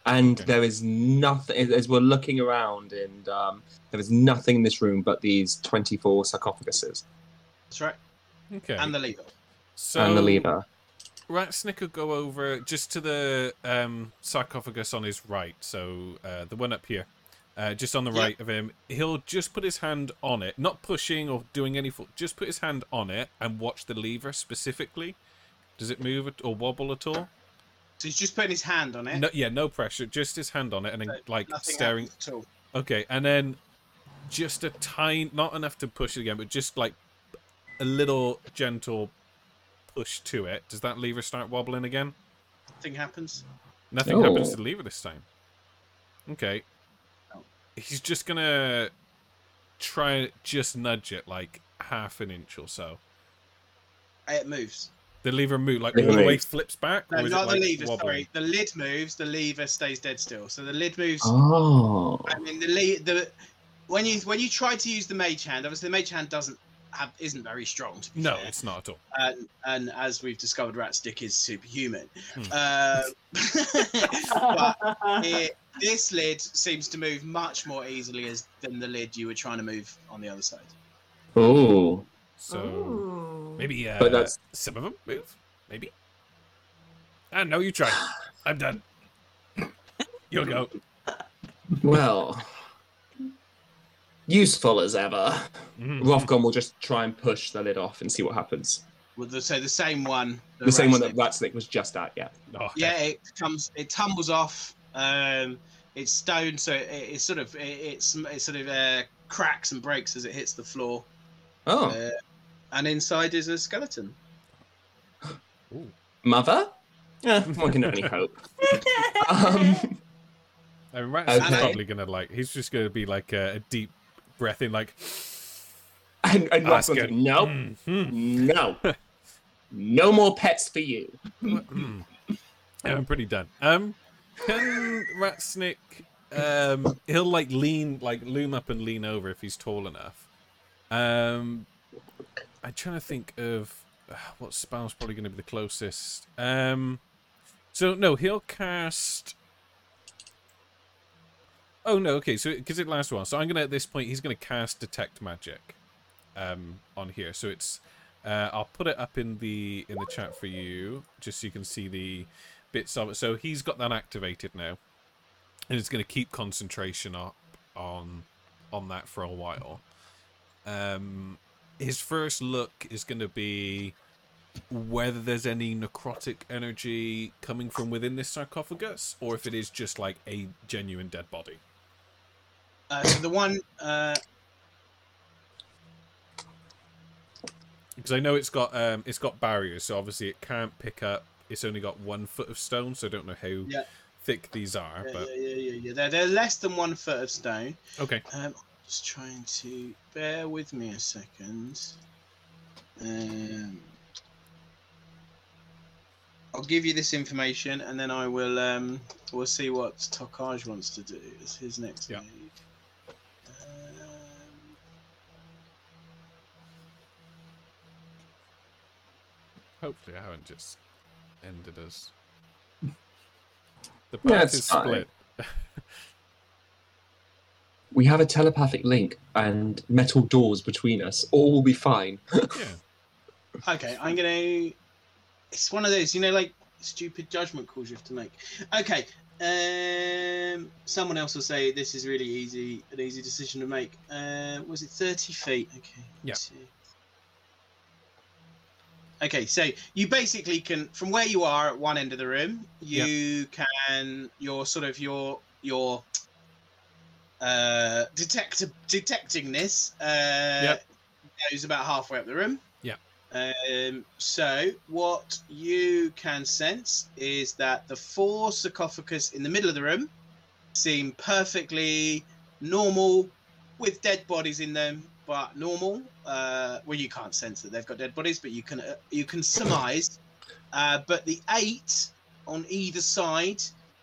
Speaker 2: And
Speaker 5: Okay.
Speaker 2: there is nothing as we're looking around, and um, there is nothing in this room but these twenty-four sarcophaguses
Speaker 1: That's right,
Speaker 5: okay.
Speaker 1: and the lever.
Speaker 5: so
Speaker 2: and the lever.
Speaker 5: Ratsnick will go over just to the um, sarcophagus on his right, so uh, the one up here, uh, just on the
Speaker 1: Yeah.
Speaker 5: right of him. He'll just put his hand on it, not pushing or doing any. Fo- just put his hand on it and watch the lever specifically. Does it move at, or wobble at all?
Speaker 1: So he's just putting his hand on it.
Speaker 5: No, yeah, no pressure. Just his hand on it and then
Speaker 1: So
Speaker 5: like staring.
Speaker 1: at all.
Speaker 5: Okay, and then just a tiny, not enough to push it again, but just like a little gentle push to it. Does that lever start wobbling again?
Speaker 1: Nothing happens.
Speaker 5: Nothing happens to the lever this time. Okay.
Speaker 1: Oh.
Speaker 5: He's just gonna try and just nudge it like half an inch or so.
Speaker 1: It moves.
Speaker 5: The lever move like all the way flips back,
Speaker 1: No, not
Speaker 5: it like
Speaker 1: the lever.
Speaker 5: wobbling?
Speaker 1: Sorry, the lid moves. The lever stays dead still. So the lid moves.
Speaker 2: Oh.
Speaker 1: I mean, the le- the when you when you try to use the mage hand, obviously the mage hand doesn't have isn't very strong. To be
Speaker 5: No,
Speaker 1: fair.
Speaker 5: it's not at all.
Speaker 1: and, and as we've discovered, Ratstick is superhuman.
Speaker 5: Hmm.
Speaker 1: Uh, but it, this lid seems to move much more easily as than the lid you were trying to move on the other side.
Speaker 2: Oh.
Speaker 5: So
Speaker 6: Ooh.
Speaker 5: Maybe uh,
Speaker 2: But that's-
Speaker 5: some of them move. Maybe. Ah, no, you try. I'm done. You'll go.
Speaker 2: Well. Useful as ever.
Speaker 5: Mhm.
Speaker 2: Rothgon will just try and push the lid off and see what happens.
Speaker 1: Well, the, so the same one.
Speaker 2: The same one that
Speaker 1: Ratstick-
Speaker 2: Ratsnick was just at, yeah.
Speaker 5: Oh,
Speaker 1: Yeah, it comes. It tumbles off. Um, it's stone, so it, it's sort of it, it's it sort of uh, cracks and breaks as it hits the floor.
Speaker 2: Oh.
Speaker 1: Uh, and inside is a skeleton.
Speaker 2: Mother? Yeah, one can only hope. Um,
Speaker 5: I mean, Rat's
Speaker 2: Okay.
Speaker 5: probably gonna like. He's just gonna be like a, a deep breath in, like.
Speaker 2: and and
Speaker 5: "Ah, it's
Speaker 2: Rothgon's like, nope,
Speaker 5: Mm, mm,
Speaker 2: no. No more pets for you.
Speaker 5: mm. Yeah, I'm pretty done. Um, can Ratsnick? Um, he'll like lean, like loom up and lean over if he's tall enough. Um, I'm trying to think of uh, what spell's probably going to be the closest. Um, so no, he'll cast. Oh no, okay, so because it lasts a while, so I'm gonna at this point he's gonna cast detect magic, um, on here. So it's, uh, I'll put it up in the in the chat for you, just so you can see the bits of it. So he's got that activated now, and it's gonna keep concentration up on on that for a while. Um, his first look is going to be whether there's any necrotic energy coming from within this sarcophagus or if it is just like a genuine dead body.
Speaker 1: Uh, so the one. Uh...
Speaker 5: Because I know it's got um, it's got barriers, so obviously it can't pick up. It's only got one foot of stone, so I don't know how
Speaker 1: yeah.
Speaker 5: thick these are.
Speaker 1: Yeah,
Speaker 5: but...
Speaker 1: yeah, yeah, yeah, yeah. They're, they're less than one foot of stone.
Speaker 5: Okay.
Speaker 1: Um, just trying to bear with me a second. Um, I'll give you this information, and then I will. Um, we'll see what Tokaj wants to do as his next
Speaker 5: Yeah.
Speaker 1: move. Um,
Speaker 5: hopefully I haven't just ended us. The
Speaker 2: Yeah,
Speaker 5: path
Speaker 2: it's
Speaker 5: is
Speaker 2: fine.
Speaker 5: split.
Speaker 2: We have a telepathic link and metal doors between us. All will be fine.
Speaker 5: yeah.
Speaker 1: Okay, I'm gonna. It's one of those, you know, like stupid judgment calls you have to make. Okay, um, someone else will say this is really easy, an easy decision to make. Uh, was it 30 feet? Okay.
Speaker 5: Yeah.
Speaker 1: Okay, so you basically can, from where you are at one end of the room, you can, your sort of your your uh, detect detectingness uh,
Speaker 5: Yep.
Speaker 1: goes about halfway up the room.
Speaker 5: Yeah.
Speaker 1: Um, so what you can sense is that the four sarcophagus in the middle of the room seem perfectly normal, with dead bodies in them, but normal. Uh, well, you can't sense that they've got dead bodies, but you can uh, you can surmise. Uh, but the eight on either side,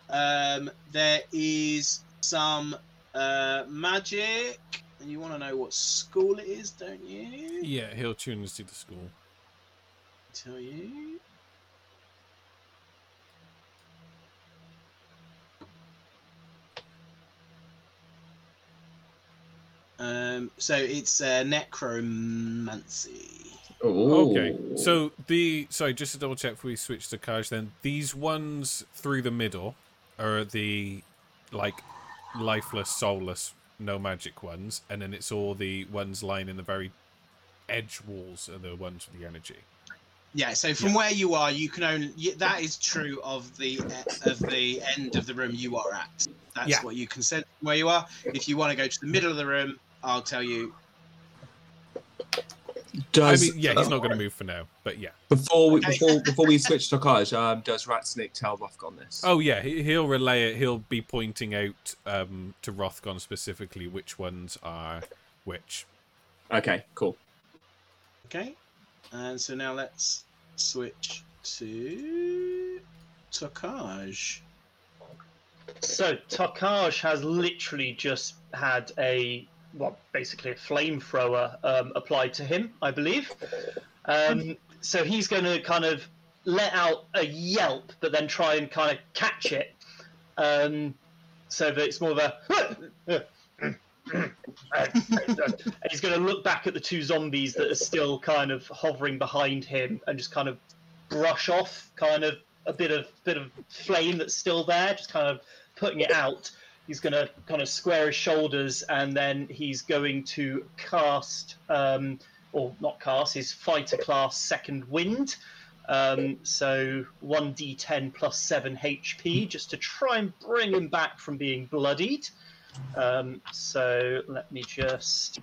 Speaker 1: um, there is some uh, magic. And you want to know what school it is, don't you?
Speaker 5: Yeah, he'll tune us to the school.
Speaker 1: tell you. Um, so it's uh, necromancy.
Speaker 2: Oh.
Speaker 5: Okay, so the sorry, just to double check before we switch to Kaj, then these ones through the middle are the like lifeless, soulless, no magic ones, and then it's all the ones lying in the very edge walls are the ones with the energy.
Speaker 1: Yeah. So from where you are, you can only y- that is true of the of the end of the room you are at. That's
Speaker 5: Yeah.
Speaker 1: what you can sense where you are. If you want to go to the middle of the room, I'll tell you.
Speaker 2: Does
Speaker 5: I mean, yeah, he's
Speaker 2: uh,
Speaker 5: not going to move for now, but yeah.
Speaker 2: Before we before before we switch to Kaj, um, does Ratsnick tell Rothgon this?
Speaker 5: Oh yeah, he, he'll relay it. He'll be pointing out um, to Rothgon specifically which ones are which.
Speaker 2: Okay, cool.
Speaker 1: Okay. And so now let's switch to Tokaj.
Speaker 4: So Tokaj has literally just had a well, basically a flamethrower um, applied to him, I believe. Um, so he's going to kind of let out a yelp, but then try and kind of catch it, um, so that it's more of a. he's going to look back at the two zombies that are still kind of hovering behind him and just kind of brush off kind of a bit of bit of flame that's still there, just kind of putting it out. He's going to kind of square his shoulders and then he's going to cast, um, or not cast, his fighter class second wind. Um, so 1d10 plus 7 HP just to try and bring him back from being bloodied. Um, so let me just.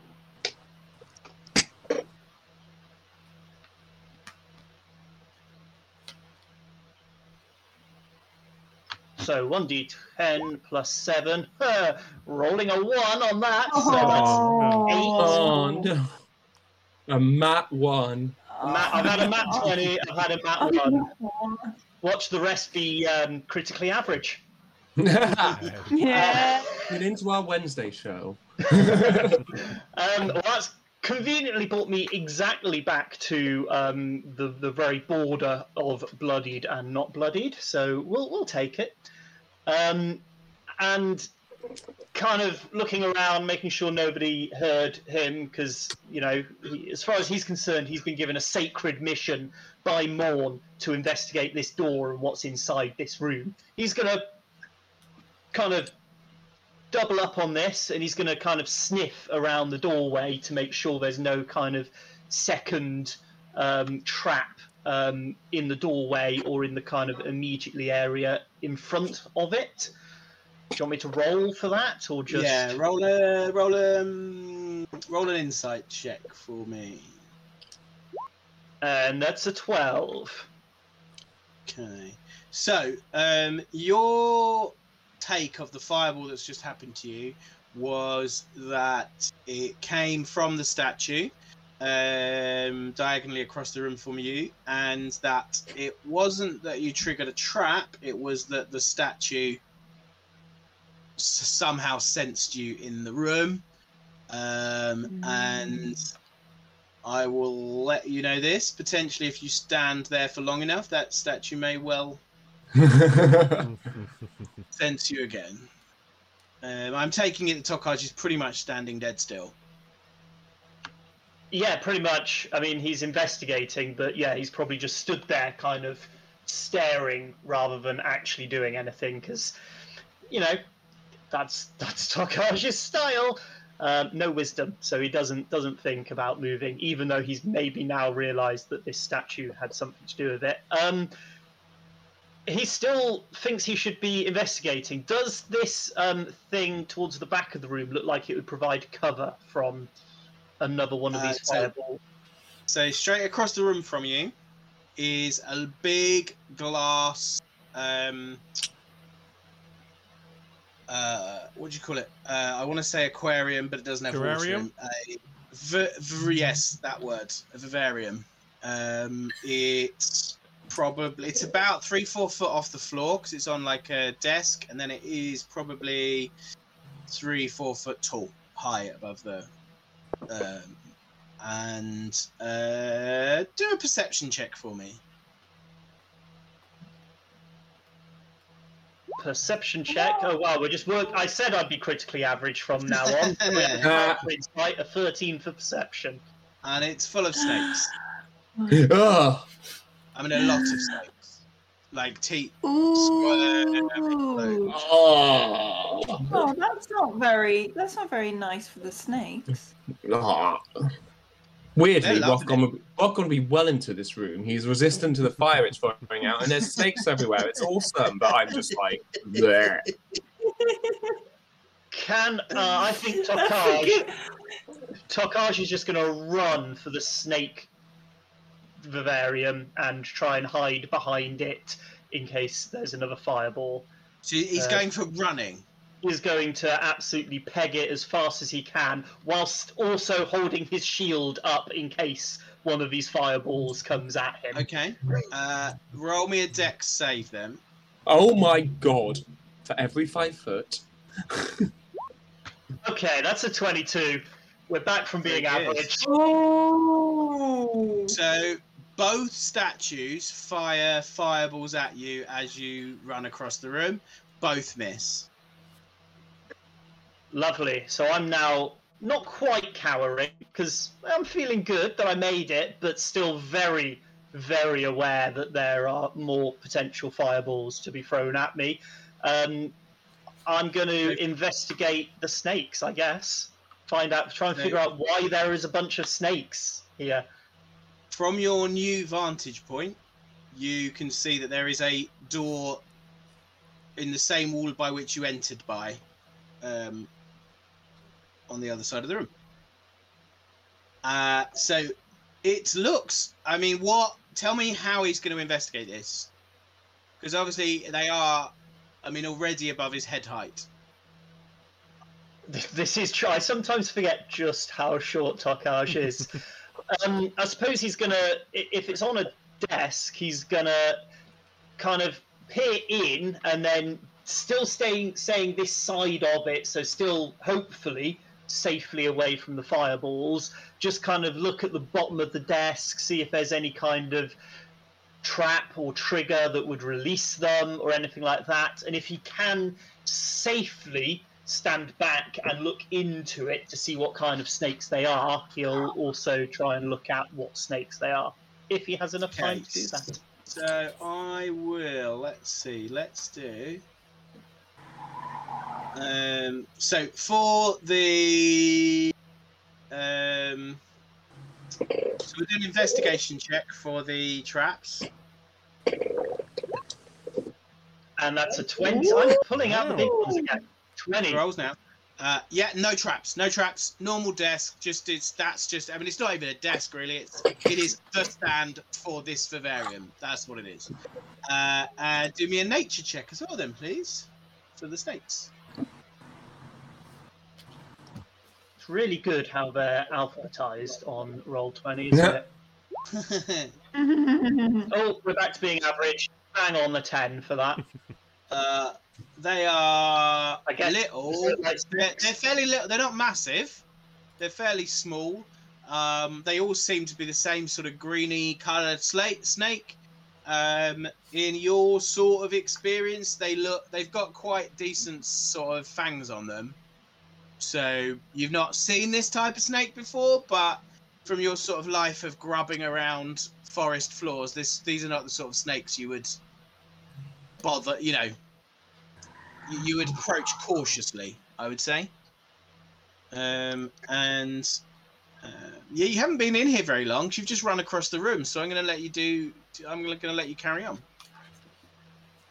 Speaker 4: So 1d10 plus 7. Uh, rolling a 1 on that. So that's
Speaker 2: Oh no. A nat one.
Speaker 4: a nat, I've had a nat 20, I've had a nat 1. Watch the rest be um, critically average.
Speaker 2: Get
Speaker 6: Yeah.
Speaker 2: into our Wednesday show.
Speaker 4: Um, well, that's conveniently brought me exactly back to um, the the very border of bloodied and not bloodied. So we'll we'll take it. Um, and kind of looking around, making sure nobody heard him, because you know, he, as far as he's concerned, he's been given a sacred mission by Morn to investigate this door and what's inside this room. He's gonna kind of double up on this and he's going to kind of sniff around the doorway to make sure there's no kind of second um, trap um, in the doorway or in the kind of immediately area in front of it. Do you want me to roll for that or just.
Speaker 1: Yeah, roll a roll a um, roll an insight check for me.
Speaker 4: And that's a 12.
Speaker 1: Okay. So, um, your take of the fireball that's just happened to you was that it came from the statue um, diagonally across the room from you, and that it wasn't that you triggered a trap, it was that the statue s- somehow sensed you in the room. Um, And I will let you know this. Potentially, if you stand there for long enough, that statue may well sense you again. Um, I'm taking it that Tokaj is pretty much standing dead still.
Speaker 4: Yeah, pretty much. I mean, he's investigating, but yeah, he's probably just stood there kind of staring rather than actually doing anything because, you know, that's that's Tokaj's style. Um, no wisdom, so he doesn't doesn't think about moving, even though he's maybe now realised that this statue had something to do with it. Um, he still thinks he should be investigating. Does this um, thing towards the back of the room look like it would provide cover from another one of
Speaker 1: Uh,
Speaker 4: these
Speaker 1: so-
Speaker 4: fireballs?
Speaker 1: So straight across the room from you is a big glass. Um, uh, what do you call it? Uh, I want to say aquarium, but it doesn't have water.
Speaker 5: Terrarium?
Speaker 1: in- A v- v- yes, that word, a vivarium. Um, it's probably it's about three four foot off the floor because it's on like a desk, and then it is probably three four foot tall, high above the um, and uh, do a perception check for me.
Speaker 4: Perception check. Oh wow, we're just work. I said I'd be critically average from now on. So we have a five for insight, a thirteen for perception.
Speaker 1: And it's full of snakes.
Speaker 2: Ugh.
Speaker 1: I mean, a lot of snakes, like teeth.
Speaker 6: Ooh.
Speaker 2: Oh.
Speaker 6: Oh, that's not very. That's not very nice for the snakes.
Speaker 2: Weirdly,
Speaker 1: They're loving
Speaker 2: Rothgon would, Rothgon would be well into this room. He's resistant to the fire it's throwing out, and there's snakes everywhere. It's awesome, but I'm just like, bleh.
Speaker 4: Can uh, I think
Speaker 6: That's a
Speaker 4: Tokaj? Tokaj is just going to run for the snake vivarium and try and hide behind it in case there's another fireball.
Speaker 1: So he's
Speaker 4: Uh,
Speaker 1: going for running.
Speaker 4: He's going to absolutely peg it as fast as he can, whilst also holding his shield up in case one of these fireballs comes at him.
Speaker 1: Okay. Uh, roll me a dex save then.
Speaker 2: Oh my god. For every five foot.
Speaker 4: Okay, that's a 22. We're back from being average.
Speaker 6: Oh.
Speaker 1: So both statues fire fireballs at you as you run across the room. Both miss.
Speaker 4: Lovely. So I'm now not quite cowering because I'm feeling good that I made it, but still very, very aware that there are more potential fireballs to be thrown at me. Um, I'm going to investigate the snakes, I guess. Find out, try and figure out why there is a bunch of snakes here.
Speaker 1: From your new vantage point, you can see that there is a door in the same wall by which you entered by, um, on the other side of the room. Uh, so it looks. I mean, what? Tell me how he's going to investigate this, because obviously they are. I mean, already above his head height.
Speaker 4: This is true. I sometimes forget just how short Tokaj is. um, I suppose he's gonna, if it's on a desk, he's gonna kind of peer in and then still staying, saying this side of it, so still hopefully safely away from the fireballs. Just kind of look at the bottom of the desk, see if there's any kind of trap or trigger that would release them or anything like that. And if he can safely stand back and look into it to see what kind of snakes they are, he'll also try and look at what snakes they are if he has enough time to do that.
Speaker 1: So I will. Let's see. Let's do. Um. So for the. Um. So we're doing an investigation check for the traps.
Speaker 4: And that's a 20. I'm pulling out the big ones again. 20.
Speaker 1: Rolls now. Uh, yeah, no traps, no traps. Normal desk. Just it's that's just. I mean, it's not even a desk really. It's it is the stand for this vivarium. That's what it is. Uh, and do me a nature check as well, then, please, for the snakes.
Speaker 4: It's really good how they're alphabetized on roll twenty. Isn't
Speaker 2: Yeah.
Speaker 4: it? Oh, we're back to being average. Hang on the ten for that.
Speaker 1: uh, they are
Speaker 4: I guess-
Speaker 1: little.
Speaker 4: Like,
Speaker 1: They're, they're fairly little. They're not massive. They're fairly small. Um, they all seem to be the same sort of greeny coloured slate snake. Um, in your sort of experience, they look. They've got quite decent sort of fangs on them. So you've not seen this type of snake before, but from your sort of life of grubbing around forest floors, this these are not the sort of snakes you would bother. You know, you, you would approach cautiously. I would say. Um, and uh, yeah, you haven't been in here very long. You've just run across the room, so I'm going to let you do. I'm going to let you carry on.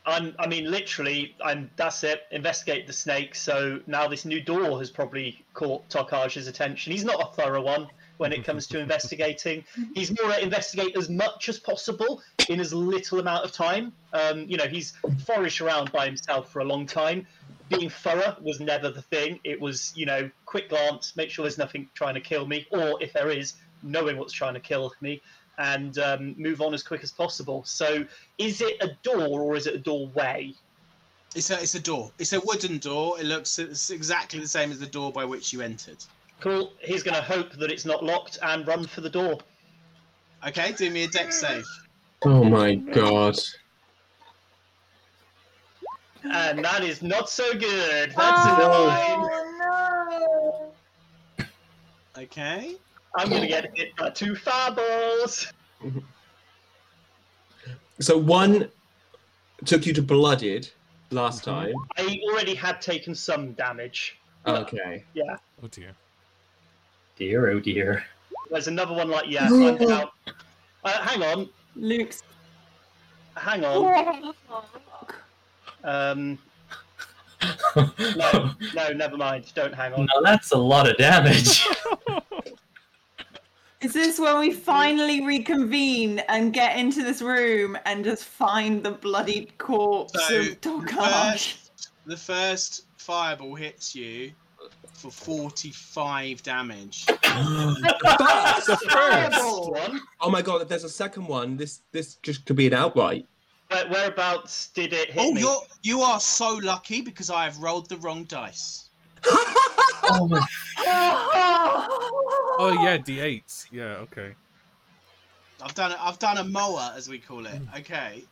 Speaker 4: I'm, I mean, literally, I'm. That's it. Investigate the snake. So now this new door has probably caught Tokaj's attention. He's not a thorough one when it comes to investigating. He's more to investigate as much as possible in as little amount of time. Um, you know, he's foraged around by himself for a long time. Being thorough was never the thing. It was, you know, quick glance, make sure there's nothing trying to kill me, or if there is, knowing what's trying to kill me, and um, move on as quick as possible. So, is it a door or is it a doorway?
Speaker 1: It's a it's a door. It's a wooden door. It looks it's exactly the same as the door by which you entered.
Speaker 4: Cool. He's going to hope that it's not locked and run for the door.
Speaker 1: Okay, do me a dex save.
Speaker 2: Oh my god.
Speaker 4: And that is not so good. That's oh, a nine.
Speaker 6: Oh no!
Speaker 1: Okay.
Speaker 4: I'm going to get hit by two fireballs.
Speaker 2: So one took you to blooded last mm-hmm. time.
Speaker 4: I already had taken some damage.
Speaker 2: Okay. Yeah.
Speaker 5: Oh dear.
Speaker 3: Dear, oh dear.
Speaker 4: There's another one like, yeah, I'm down. Uh, hang on.
Speaker 6: Luke's.
Speaker 4: Hang on. Um, no, no, never mind. Don't hang on.
Speaker 3: Now that's a lot of damage.
Speaker 6: Is this when we finally reconvene and get into this room and just find the bloody corpse
Speaker 1: So,
Speaker 6: of Tokaj?
Speaker 1: First, the first fireball hits you for 45 damage.
Speaker 2: That's the first.
Speaker 4: One.
Speaker 2: Oh my god, there's a second one, this this just could be an outright.
Speaker 4: Where, whereabouts did it hit
Speaker 1: Oh,
Speaker 4: me?
Speaker 1: you're you are so lucky because I have rolled the wrong dice.
Speaker 3: oh my
Speaker 5: Oh yeah, d8. Yeah, okay.
Speaker 1: I've done a, I've done a mower as we call it. Mm. Okay,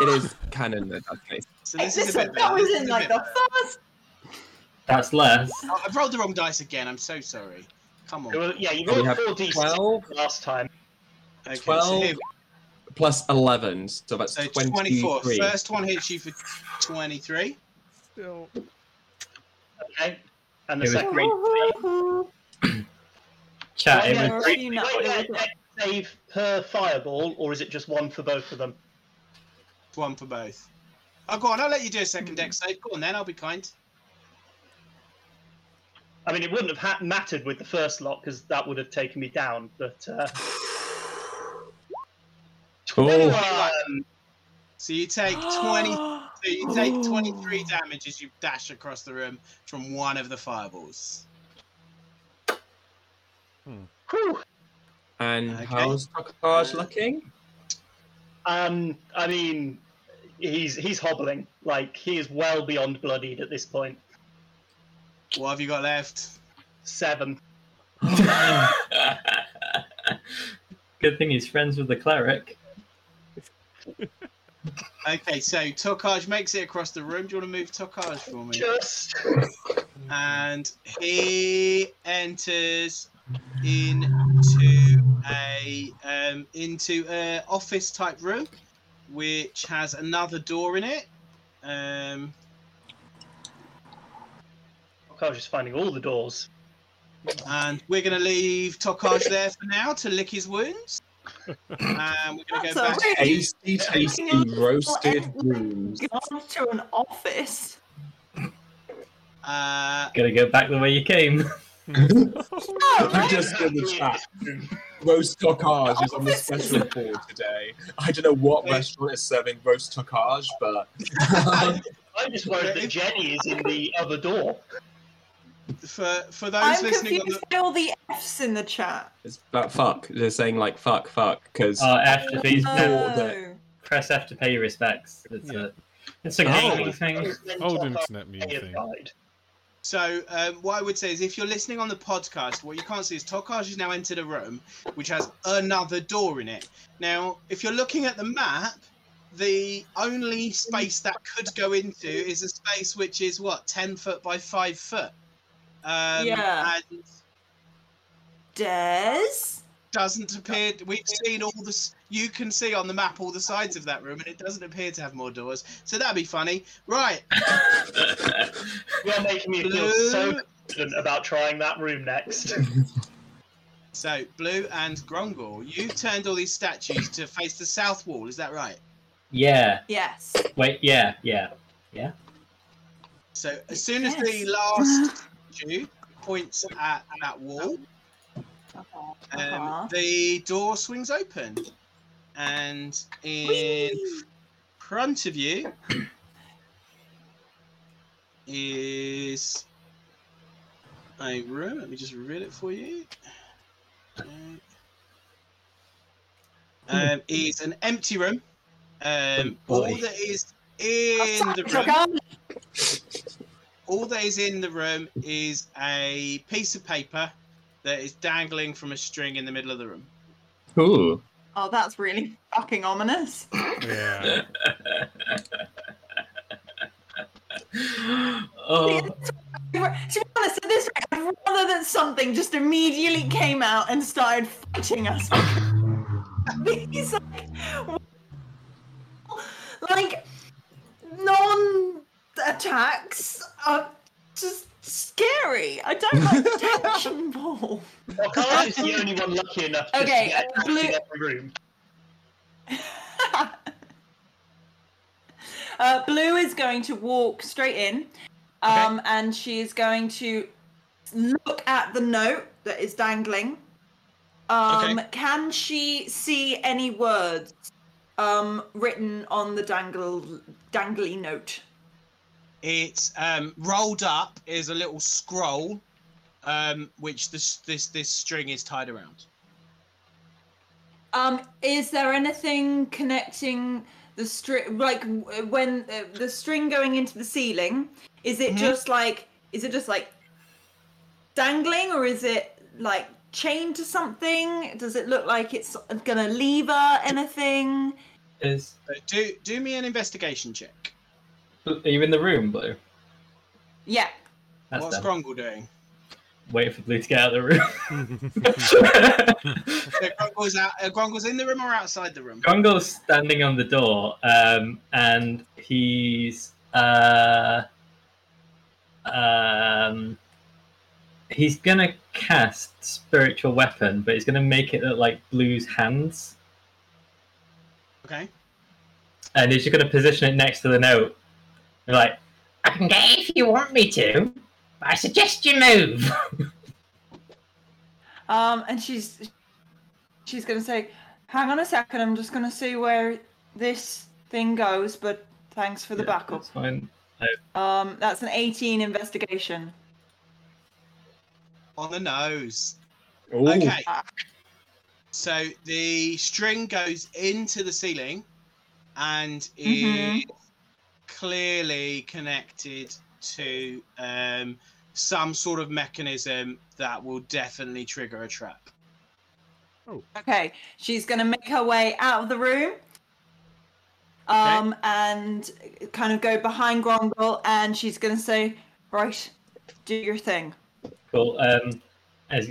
Speaker 2: It is canon in that case.
Speaker 1: so this
Speaker 6: This
Speaker 1: is a bit
Speaker 6: that
Speaker 1: better.
Speaker 6: was
Speaker 1: This
Speaker 6: in
Speaker 1: is
Speaker 6: like
Speaker 1: bit
Speaker 6: the first.
Speaker 3: That's less.
Speaker 1: Oh, I've rolled the wrong dice again. I'm so sorry. Come on.
Speaker 4: Well, yeah, you
Speaker 2: oh,
Speaker 4: rolled
Speaker 2: have
Speaker 4: four d
Speaker 2: 12,
Speaker 4: last time.
Speaker 1: Okay, so
Speaker 2: 12
Speaker 1: here-
Speaker 2: plus 11, so that's
Speaker 1: So
Speaker 2: 23.
Speaker 1: 24. First one hits you for 23.
Speaker 5: Still.
Speaker 4: Okay. And the
Speaker 3: It was-
Speaker 4: second read.
Speaker 3: Chat, it
Speaker 4: Yeah,
Speaker 3: was
Speaker 6: Already
Speaker 4: Wait,
Speaker 6: it
Speaker 4: wait,
Speaker 6: was.
Speaker 4: wait, save per fireball, or is it just one for both of them?
Speaker 1: One for both. Oh, go on. I'll let you do a second dex save. Go on then. I'll be kind.
Speaker 4: I mean, it wouldn't have ha- mattered with the first lot because that would have taken me down. But uh, 21.
Speaker 1: So you take 20. So you take 23 damage as you dash across the room from one of the fireballs.
Speaker 4: Whew.
Speaker 2: and
Speaker 1: Okay.
Speaker 2: how's Tokaj looking?
Speaker 4: Um, I mean, he's he's hobbling. Like he is well beyond bloodied at this point.
Speaker 1: What have you got left?
Speaker 4: Seven.
Speaker 3: Good thing he's friends with the cleric.
Speaker 1: Okay, so Tokaj makes it across the room. Do you want to move Tokaj for me?
Speaker 4: Just
Speaker 1: and he enters into a um, into a office type room, which has another door in it. Um,
Speaker 4: I was just finding all the doors.
Speaker 1: and we're going to leave Tokaj there for now to lick his wounds. And we're going to go back.
Speaker 6: really
Speaker 2: Tasty, tasty roasted
Speaker 6: Well,
Speaker 2: rooms.
Speaker 6: gone to an office.
Speaker 1: Uh,
Speaker 3: Gotta go back the way you came.
Speaker 2: I'm just in the chat. Roast Tokaj is on the special board today. I don't know what
Speaker 1: Okay.
Speaker 2: restaurant is serving roast Tokaj, but
Speaker 4: I'm just worried that Jenny is in the other door.
Speaker 1: For for those
Speaker 6: I'm
Speaker 1: listening on
Speaker 6: confused
Speaker 1: the
Speaker 6: by all the F's in the chat.
Speaker 2: it's about fuck. They're saying like fuck, fuck, because
Speaker 3: Uh, F to pay,
Speaker 2: Oh.
Speaker 3: no,
Speaker 2: that-
Speaker 3: press F to pay your respects. It's
Speaker 5: Yeah.
Speaker 3: a, it's a
Speaker 2: Oh.
Speaker 3: thing.
Speaker 5: Old internet meme thing.
Speaker 1: So, um, what I would say is, if you're listening on the podcast, what you can't see is Tokaj has now entered a room which has another door in it. Now, if you're looking at the map, the only space that could go into is a space which is what ten foot by five foot. Um,
Speaker 6: Yeah.
Speaker 1: And
Speaker 6: Des?
Speaker 1: doesn't appear. We've seen all this. You can see on the map all the sides of that room, and it doesn't appear to have more doors. So that'd be funny, right?
Speaker 4: You're making me feel so confident about trying that room next.
Speaker 1: So, Blue and Grongor, you've turned all these statues to face the south wall. Is that right?
Speaker 3: yeah.
Speaker 6: Yes.
Speaker 3: Wait. Yeah. Yeah. Yeah.
Speaker 1: So, as soon as the last statue points at that wall,
Speaker 6: Uh-huh.
Speaker 1: um, the door swings open, and in front of you is a room. Let me just read it for you. Um, is an empty room. Um,
Speaker 3: Oh,
Speaker 1: all that is in the room, all that is in the room is a piece of paper that is dangling from a string in the middle of the room.
Speaker 2: ooh,
Speaker 6: Oh, that's really fucking ominous.
Speaker 5: Yeah.
Speaker 3: oh,
Speaker 6: To be honest, at this rate, I'd rather that something just immediately came out and started fighting us. These like, like non-attacks are just scary. I don't like tension ball.
Speaker 4: Well, Carl is the only one lucky enough just
Speaker 6: Okay,
Speaker 4: get
Speaker 6: uh,
Speaker 4: out
Speaker 6: blue-
Speaker 4: in every room.
Speaker 6: uh, Blue is going to walk straight in, um, and she is going to look at the note that is dangling. Um,
Speaker 1: Okay.
Speaker 6: Can she see any words um, written on the dangle dangly note?
Speaker 1: It's um, rolled up is a little scroll, um, which this this this string is tied around.
Speaker 6: Um, is there anything connecting the string, like when uh, the string going into the ceiling? Is it
Speaker 1: Mhm.
Speaker 6: just like, is it just like dangling, or is it like chained to something? Does it look like it's gonna lever anything?
Speaker 3: is
Speaker 1: do do me an investigation check.
Speaker 3: Are you in the room, Blue?
Speaker 6: Yeah.
Speaker 3: That's
Speaker 1: What's
Speaker 3: them.
Speaker 1: Grongle doing?
Speaker 3: Waiting for Blue to get out of the room.
Speaker 1: So Grongle's out. Uh, Grongle's in the room or outside the room?
Speaker 3: Grongle's standing on the door, um, and he's uh, um, he's gonna cast spiritual weapon, but he's gonna make it look like Blue's hands,
Speaker 1: Okay.
Speaker 3: and he's just gonna position it next to the note. And like,
Speaker 7: I can get it if you want me to, but I suggest you move.
Speaker 6: Um, and she's she's gonna say, "Hang on a second, I'm just gonna see where this thing goes." But thanks for the
Speaker 3: yeah,
Speaker 6: backup.
Speaker 3: That's fine.
Speaker 6: Um, that's an 18 investigation.
Speaker 1: On the nose.
Speaker 2: ooh.
Speaker 1: Okay. So the string goes into the ceiling and is
Speaker 6: Mhm.
Speaker 1: Clearly connected to um, some sort of mechanism that will definitely trigger a trap. Oh.
Speaker 6: Okay, she's gonna make her way out of the room. Um, and kind of go behind Grongle, and she's gonna say, "Right, do your thing."
Speaker 3: Cool. Um, as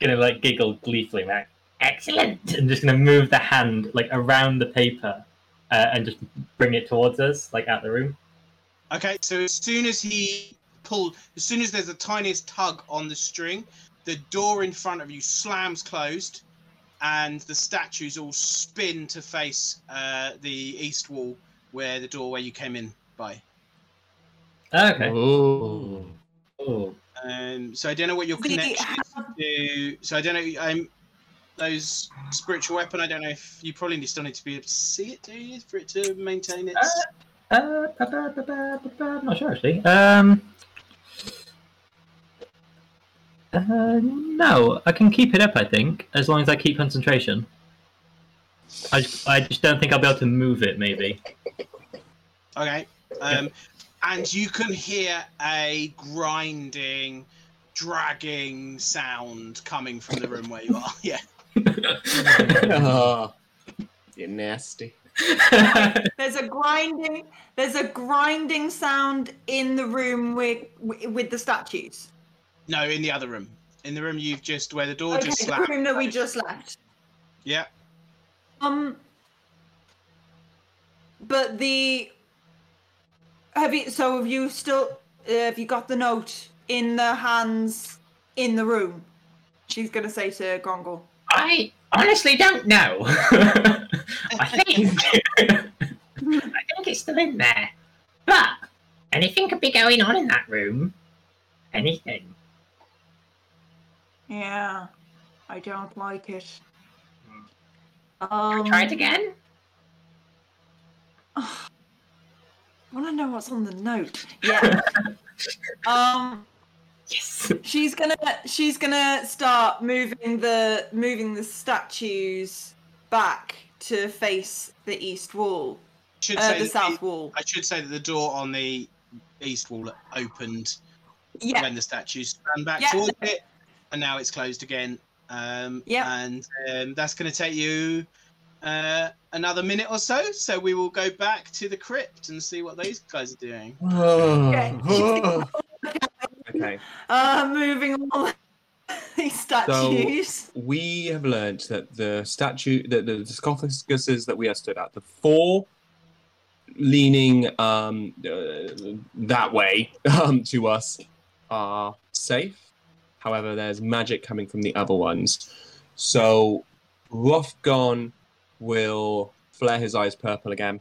Speaker 3: gonna like giggle gleefully, like excellent, and just gonna move the hand like around the paper uh, and just bring it towards us, like out the room.
Speaker 1: Okay, so as soon as he pulled, as soon as there's the tiniest tug on the string, the door in front of you slams closed, and the statues all spin to face uh, the east wall, where the doorway you came in by.
Speaker 3: Okay.
Speaker 2: Ooh.
Speaker 3: Ooh.
Speaker 1: Um, so I don't know what your connection is to. So I don't know. I'm those spiritual weapon. I don't know if you probably still need to be able to see it, do you, for it to maintain its.
Speaker 3: Uh, ba, ba, ba, ba, I'm not sure actually. Um. Uh, no, I can keep it up. I think as long as I keep concentration. I just, I just don't think I'll be able to move it. Maybe.
Speaker 1: Okay. Um, and you can hear a grinding, dragging sound coming from the room where you are. Yeah.
Speaker 2: Oh, you're nasty.
Speaker 6: There's a grinding. There's a grinding sound in the room with with the statues.
Speaker 1: No, in the other room. In the room you've just where the door
Speaker 6: Okay,
Speaker 1: just
Speaker 6: the
Speaker 1: slapped.
Speaker 6: room that we just left.
Speaker 1: Yeah.
Speaker 6: Um. But the. Have you? So have you still? Uh, have you got the note in the hands in the room? She's gonna say to Grongle.
Speaker 7: I honestly don't know. I think I think it's still in there. But anything could be going on in that room. Anything.
Speaker 6: Yeah, I don't like it. Um,
Speaker 7: try it again?
Speaker 6: I want to know what's on the note. Yeah. um.
Speaker 7: Yes.
Speaker 6: She's gonna she's gonna start moving the moving the statues back to face the east wall,
Speaker 1: Should
Speaker 6: uh,
Speaker 1: say
Speaker 6: the
Speaker 1: that
Speaker 6: south wall.
Speaker 1: I should say that the door on the east wall opened
Speaker 6: Yeah,
Speaker 1: when the statues ran back
Speaker 6: Yeah.
Speaker 1: towards it, and now it's closed again. Um,
Speaker 6: Yep.
Speaker 1: And um, that's going to take you uh, another minute or so. So we will go back to the crypt and see what those guys are doing.
Speaker 6: Okay.
Speaker 2: okay.
Speaker 6: uh, moving all these statues.
Speaker 2: we have learnt that the statue, that the sarcophaguses that we are stood at, the four leaning um, uh, that way um, to us, are safe. However, there's magic coming from the other ones. So Rothgon will flare his eyes purple again,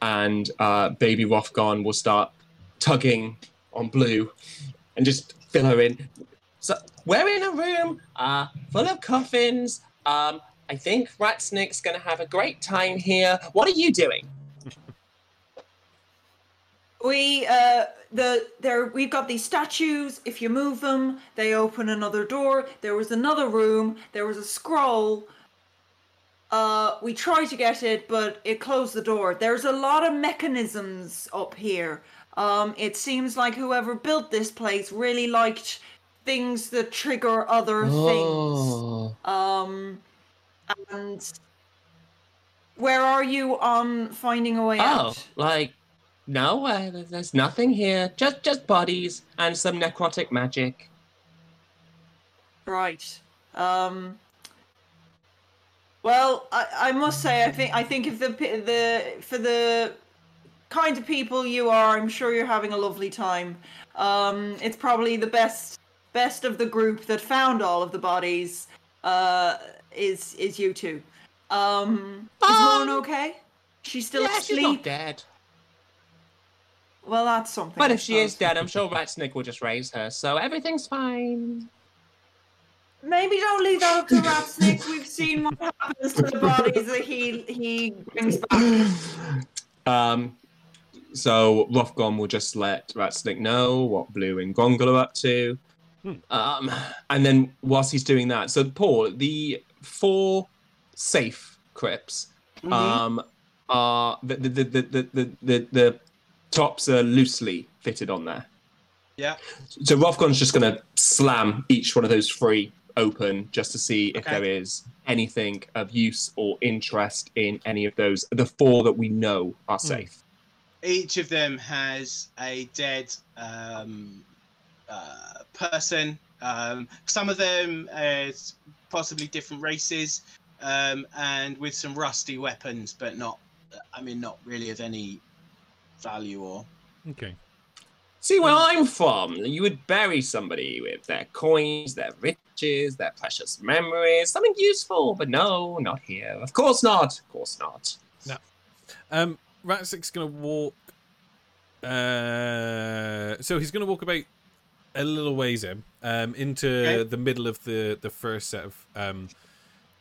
Speaker 2: and uh, baby Rothgon will start tugging on Blue and just fill her in. So we're in a room uh, full of coffins. Um, I think Ratsnick's going to have a great time here. What are you doing?
Speaker 6: We uh the there we've got these statues. If you move them, they open another door. There was another room. There was a scroll. Uh, we tried to get it, but it closed the door. There's a lot of mechanisms up here. Um, it seems like whoever built this place really liked things that trigger other things. Um, and where are you on finding a way
Speaker 2: Oh,
Speaker 6: out?
Speaker 2: like no, uh, there's nothing here. Just just bodies and some necrotic magic.
Speaker 6: Right. Um. Well, I, I must say, I think I think if the the for the kind of people you are, I'm sure you're having a lovely time. Um, it's probably the best best of the group that found all of the bodies. Uh, is is you two. Um, is Moan
Speaker 2: Um,
Speaker 6: okay? She's still
Speaker 2: yeah, she's
Speaker 6: asleep.
Speaker 2: not dead.
Speaker 6: Well, that's something.
Speaker 2: But
Speaker 6: I
Speaker 2: if she is dead, I'm sure Ratsnick will just raise her, so everything's fine.
Speaker 6: Maybe don't leave that up to Ratsnick. We've seen what happens to the bodies that he he brings back.
Speaker 2: Um, so Rothgon will just let Ratsnick know what Blue and Grongle are up to.
Speaker 5: Hmm.
Speaker 2: Um, and then whilst he's doing that, so Paul, the four safe crypts
Speaker 1: Mm-hmm.
Speaker 2: um, are the the, the, the, the, the, the, tops are loosely fitted on there.
Speaker 1: Yeah.
Speaker 2: So Rothgon's just going to slam each one of those three open just to see if
Speaker 1: Okay.
Speaker 2: there is anything of use or interest in any of those. The four that we know are safe.
Speaker 1: Each of them has a dead um, uh, person. Um, some of them is possibly different races, um, and with some rusty weapons, but not. I mean, not really of any value or.
Speaker 5: Okay.
Speaker 2: See where I'm from. You would bury somebody with their coins, their riches, their precious memories, something useful. But no, not here. Of course not. Of course not. No.
Speaker 5: Um, Ratsnick's gonna walk Uh, so he's going to walk about a little ways in, um, into
Speaker 1: Okay.
Speaker 5: the middle of the the first set of um,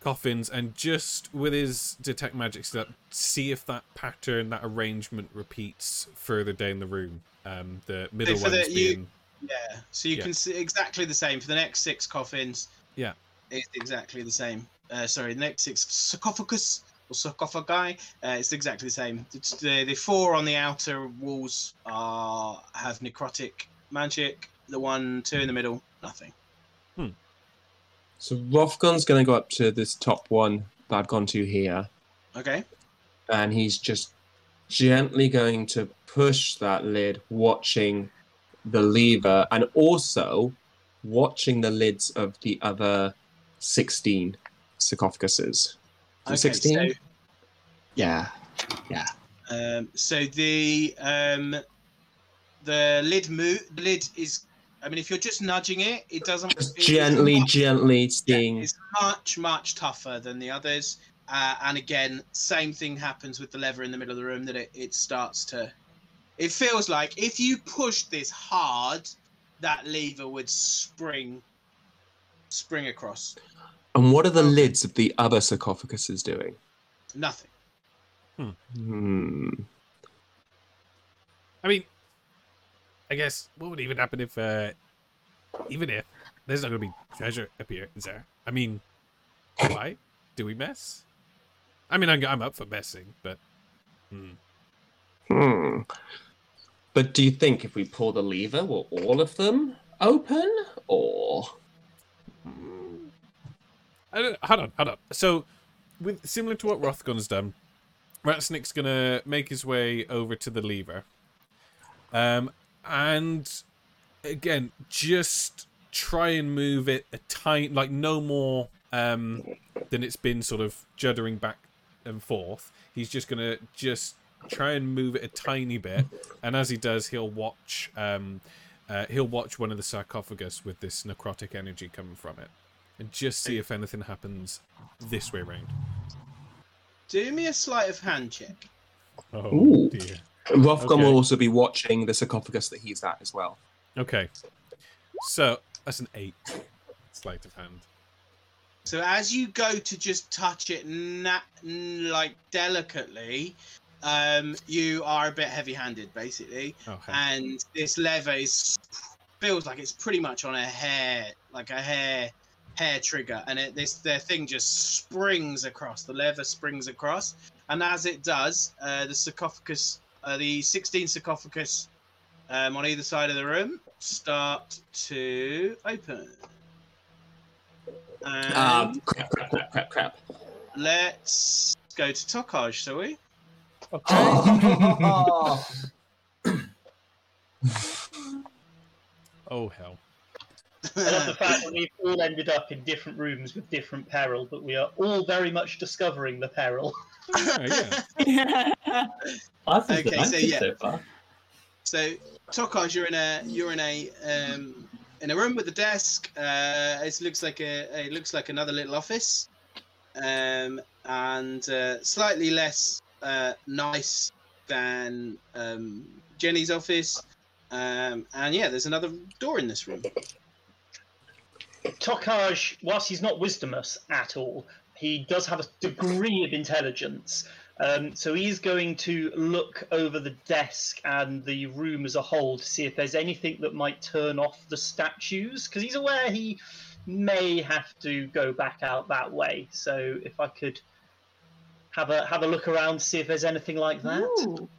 Speaker 5: coffins, and just with his detect magic stuff, see if that pattern, that arrangement repeats further down the room. Um, the middle
Speaker 1: the-
Speaker 5: ones
Speaker 1: you-
Speaker 5: being
Speaker 1: Yeah. So you
Speaker 5: Yeah.
Speaker 1: can see exactly the same for the next six coffins.
Speaker 5: Yeah.
Speaker 1: It's exactly the same. Uh, sorry, the next six sarcophagus or sarcophagi. Uh, it's exactly the same. It's the the four on the outer walls are have necrotic magic. The one, two in the middle, nothing.
Speaker 2: So Rothgon's going to go up to this top one that I've gone to here,
Speaker 1: Okay.
Speaker 2: and he's just gently going to push that lid, watching the lever, and also watching the lids of the other 16 sarcophaguses.
Speaker 1: Okay,
Speaker 2: 16?
Speaker 1: so-
Speaker 2: Yeah.
Speaker 1: Um, so the um, the lid move. The lid is. I mean, if you're just nudging it, it doesn't.
Speaker 2: Just gently,
Speaker 1: much-
Speaker 2: gently
Speaker 1: yeah, it's much, much tougher than the others. Uh, and again, same thing happens with the lever in the middle of the room. That it, it starts to. It feels like if you push this hard, that lever would spring. Spring across.
Speaker 2: And what are the lids of the other sarcophaguses doing?
Speaker 1: Nothing.
Speaker 2: Hmm.
Speaker 5: I mean, I guess what would even happen if, uh, even if there's not going to be treasure up here, is there? I mean, why do we mess? I mean, I'm, I'm up for messing, but hmm.
Speaker 2: Hmm. But do you think if we pull the lever, will all of them open? Or.
Speaker 5: I don't, hold on, hold on. So, with similar to what Rothgon's done, Ratsnick's gonna make his way over to the lever, um, and again, just try and move it a tiny, like no more um than it's been sort of juddering back and forth. He's just gonna just try and move it a tiny bit, and as he does, he'll watch um uh, he'll watch one of the sarcophagus with this necrotic energy coming from it and just see if anything happens this way round.
Speaker 1: Do me a sleight of hand check.
Speaker 5: Oh
Speaker 2: Ooh.
Speaker 5: dear.
Speaker 2: Rothgon
Speaker 5: Okay.
Speaker 2: will also be watching the sarcophagus that he's at as well.
Speaker 5: Okay. So that's an eight. Sleight of hand.
Speaker 1: So as you go to just touch it, na- like delicately, um, you are a bit heavy-handed, basically,
Speaker 5: Oh,
Speaker 1: and this lever is feels like it's pretty much on a hair, like a hair hair trigger, and it, this the thing just springs across. The lever springs across, and as it does, uh, the sarcophagus, uh, the 16 sarcophagus um, on either side of the room start to open. And
Speaker 2: Um, crap, crap, crap, crap, crap.
Speaker 1: let's go to Tokaj, shall we?
Speaker 5: Oh hell.
Speaker 4: I love the fact that we've all ended up in different rooms with different peril, but we are all very much discovering the peril.
Speaker 5: Oh, yeah.
Speaker 6: Yeah.
Speaker 3: I think
Speaker 1: Okay, so
Speaker 3: so,
Speaker 1: yeah.
Speaker 3: so far.
Speaker 1: So, Tokaj, you're in a you're in a um, in a room with a desk. Uh, it looks like a it looks like another little office, um, and uh, slightly less uh, nice than um, Jenny's office. Um, and yeah, there's another door in this room.
Speaker 4: Tokaj, whilst he's not wisdomous at all, he does have a degree of intelligence. Um, so he's going to look over the desk and the room as a whole to see if there's anything that might turn off the statues, because he's aware he may have to go back out that way. So if I could have a have a look around, see if there's anything like that.
Speaker 6: Ooh.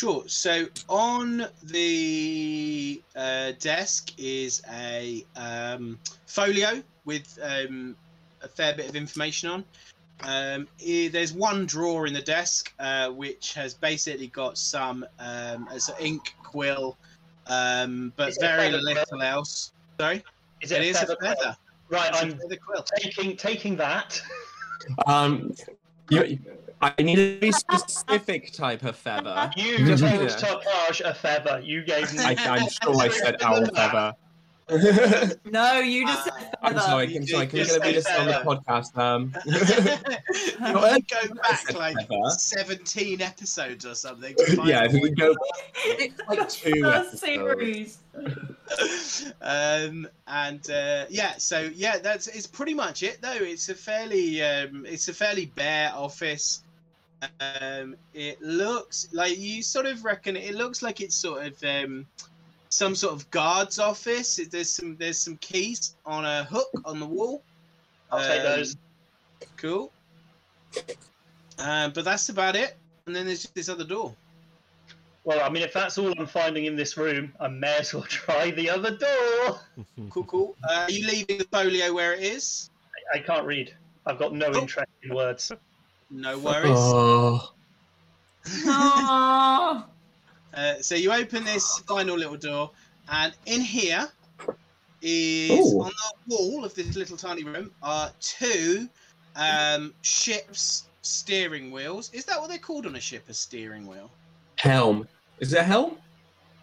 Speaker 1: Sure. So on the uh, desk is a um, folio with um, a fair bit of information on. Um, i- there's one drawer in the desk uh, which has basically got some um, as an ink quill, um, but
Speaker 4: Is it a
Speaker 1: very
Speaker 4: feather quill?
Speaker 1: little else. Sorry,
Speaker 4: Is
Speaker 1: it
Speaker 4: it,
Speaker 1: is
Speaker 4: a
Speaker 1: a
Speaker 4: feather quill?
Speaker 1: feather.
Speaker 4: Right,
Speaker 1: It's a
Speaker 4: I'm
Speaker 1: feather quill.
Speaker 4: taking taking that.
Speaker 2: Um, you, I need a very specific type of feather.
Speaker 4: You told
Speaker 2: Yeah.
Speaker 4: Tokaj a feather. You gave me.
Speaker 2: I, I'm sure I said owl feather.
Speaker 6: No, you just
Speaker 1: Uh,
Speaker 6: said
Speaker 2: I'm sorry.
Speaker 1: You
Speaker 2: I'm sorry. Can we
Speaker 1: just
Speaker 2: get a read
Speaker 1: say
Speaker 2: this on the podcast? Um,
Speaker 1: we go back like
Speaker 2: Feather.
Speaker 1: 17 episodes or something.
Speaker 2: yeah, if we
Speaker 1: what
Speaker 2: go
Speaker 6: It's
Speaker 2: like two episodes.
Speaker 6: series.
Speaker 1: um and uh yeah so yeah that's it's pretty much it though it's a fairly um it's a fairly bare office um it looks like you sort of reckon it looks like it's sort of um some sort of guard's office there's some there's some keys on a hook on the wall
Speaker 4: I'll take
Speaker 1: Um,
Speaker 4: those.
Speaker 1: cool um but that's about it and then there's just this other door
Speaker 4: Well, I mean, if that's all I'm finding in this room, I may as well try the other door.
Speaker 1: cool cool uh, are you leaving the folio where it is
Speaker 4: I can't read. I've got no
Speaker 1: Oh.
Speaker 4: interest in words.
Speaker 1: no worries
Speaker 2: Oh.
Speaker 1: Uh, so you open this final little door, and in here is
Speaker 2: Ooh.
Speaker 1: on the wall of this little tiny room are two um, ship's steering wheels. Is that what they're called on a ship? A steering wheel?
Speaker 2: Helm. Is it a helm?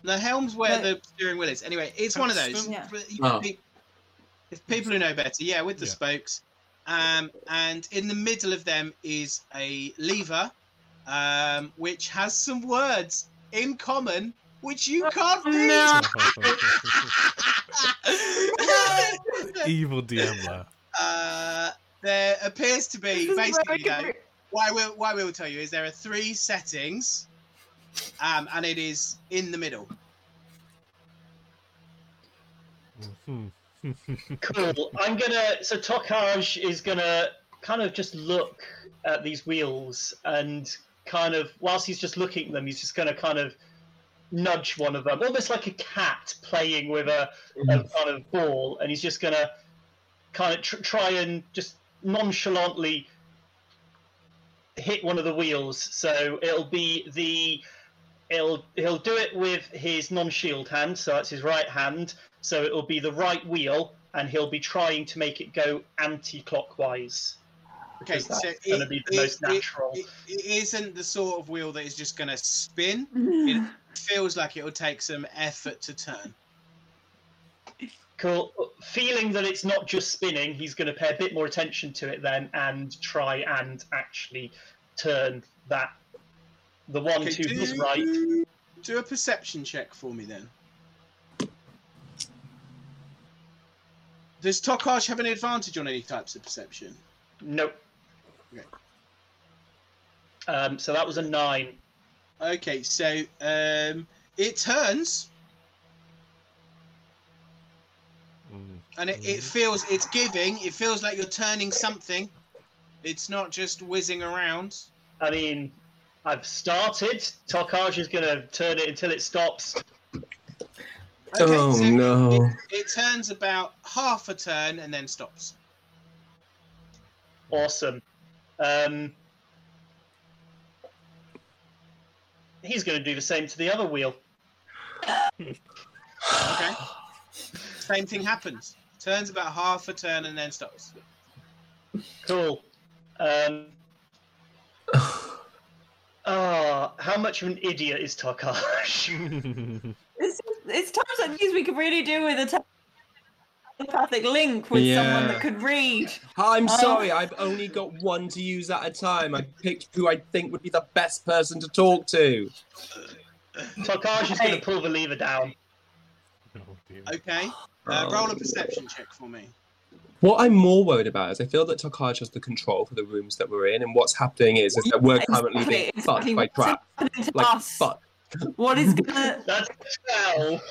Speaker 1: The helm's where
Speaker 6: No.
Speaker 1: the steering wheel is. Anyway, it's one of those.
Speaker 5: Capstan?
Speaker 6: Yeah.
Speaker 2: Oh.
Speaker 1: If people who know better, yeah, with the
Speaker 5: Yeah.
Speaker 1: spokes. Um, and in the middle of them is a lever, um, which has some words in common, which you can't read.
Speaker 6: No.
Speaker 5: Evil DM
Speaker 1: uh, there appears to be basically
Speaker 6: very
Speaker 1: though, what I will what will tell you is there are three settings, um, and it is in the middle.
Speaker 5: Mhm.
Speaker 4: Cool. I'm gonna. So Tokaj is gonna kind of just look at these wheels and kind of, whilst he's just looking at them, he's just gonna kind of nudge one of them, almost like a cat playing with a, a kind of ball, and he's just gonna kind of tr- try and just nonchalantly hit one of the wheels. So it'll be the. It'll, he'll do it with his non-shield hand, so that's his right hand. So it'll be the right wheel, and he'll be trying to make it go anti-clockwise.
Speaker 1: Okay,
Speaker 4: Because that's
Speaker 1: so
Speaker 4: gonna be the
Speaker 1: it-
Speaker 4: most natural.
Speaker 1: It, it isn't the sort of wheel that is just going to spin. It feels like it will take some effort to turn.
Speaker 4: Cool. Feeling that it's not just spinning, he's going to pay a bit more attention to it then, and try and actually turn that the one
Speaker 1: Okay,
Speaker 4: to his
Speaker 1: do,
Speaker 4: right.
Speaker 1: do a perception check for me then. Does Tokaj have an advantage on any types of perception?
Speaker 4: Nope.
Speaker 1: Okay.
Speaker 4: Um, so that was a nine.
Speaker 1: Okay, so um, it turns
Speaker 5: Mm.
Speaker 1: and it, it feels it's giving. It feels like you're turning something. It's not just whizzing around.
Speaker 4: I mean, I've started. Tokaj is going to turn it until it stops.
Speaker 1: Okay,
Speaker 2: oh
Speaker 1: so
Speaker 2: no.
Speaker 1: It, it turns about half a turn and then stops.
Speaker 4: Awesome. Um, he's going to do the same to the other wheel.
Speaker 1: Okay. Same thing happens. Turns about half a turn and then stops.
Speaker 4: Cool. Um, ah, how much of an idiot is Tokaj?
Speaker 6: It's, it's times like these we could really do with a telepathic link with someone that could read.
Speaker 2: I'm
Speaker 6: Um,
Speaker 2: sorry, I've only got one to use at a time. I picked who I think would be the best person to talk to.
Speaker 4: Tokaj is going to pull the lever down.
Speaker 5: Oh.
Speaker 1: Okay. Uh,
Speaker 2: Oh.
Speaker 1: roll a perception check for me.
Speaker 2: What I'm more worried about is I feel that Tokaj has the control for the rooms that we're in, and what's happening is, is that we're currently being
Speaker 6: Exactly,
Speaker 2: fucked
Speaker 6: exactly.
Speaker 2: by
Speaker 6: What's
Speaker 2: crap. Like,
Speaker 6: us?
Speaker 2: fuck.
Speaker 6: What is gonna?
Speaker 4: That's 12.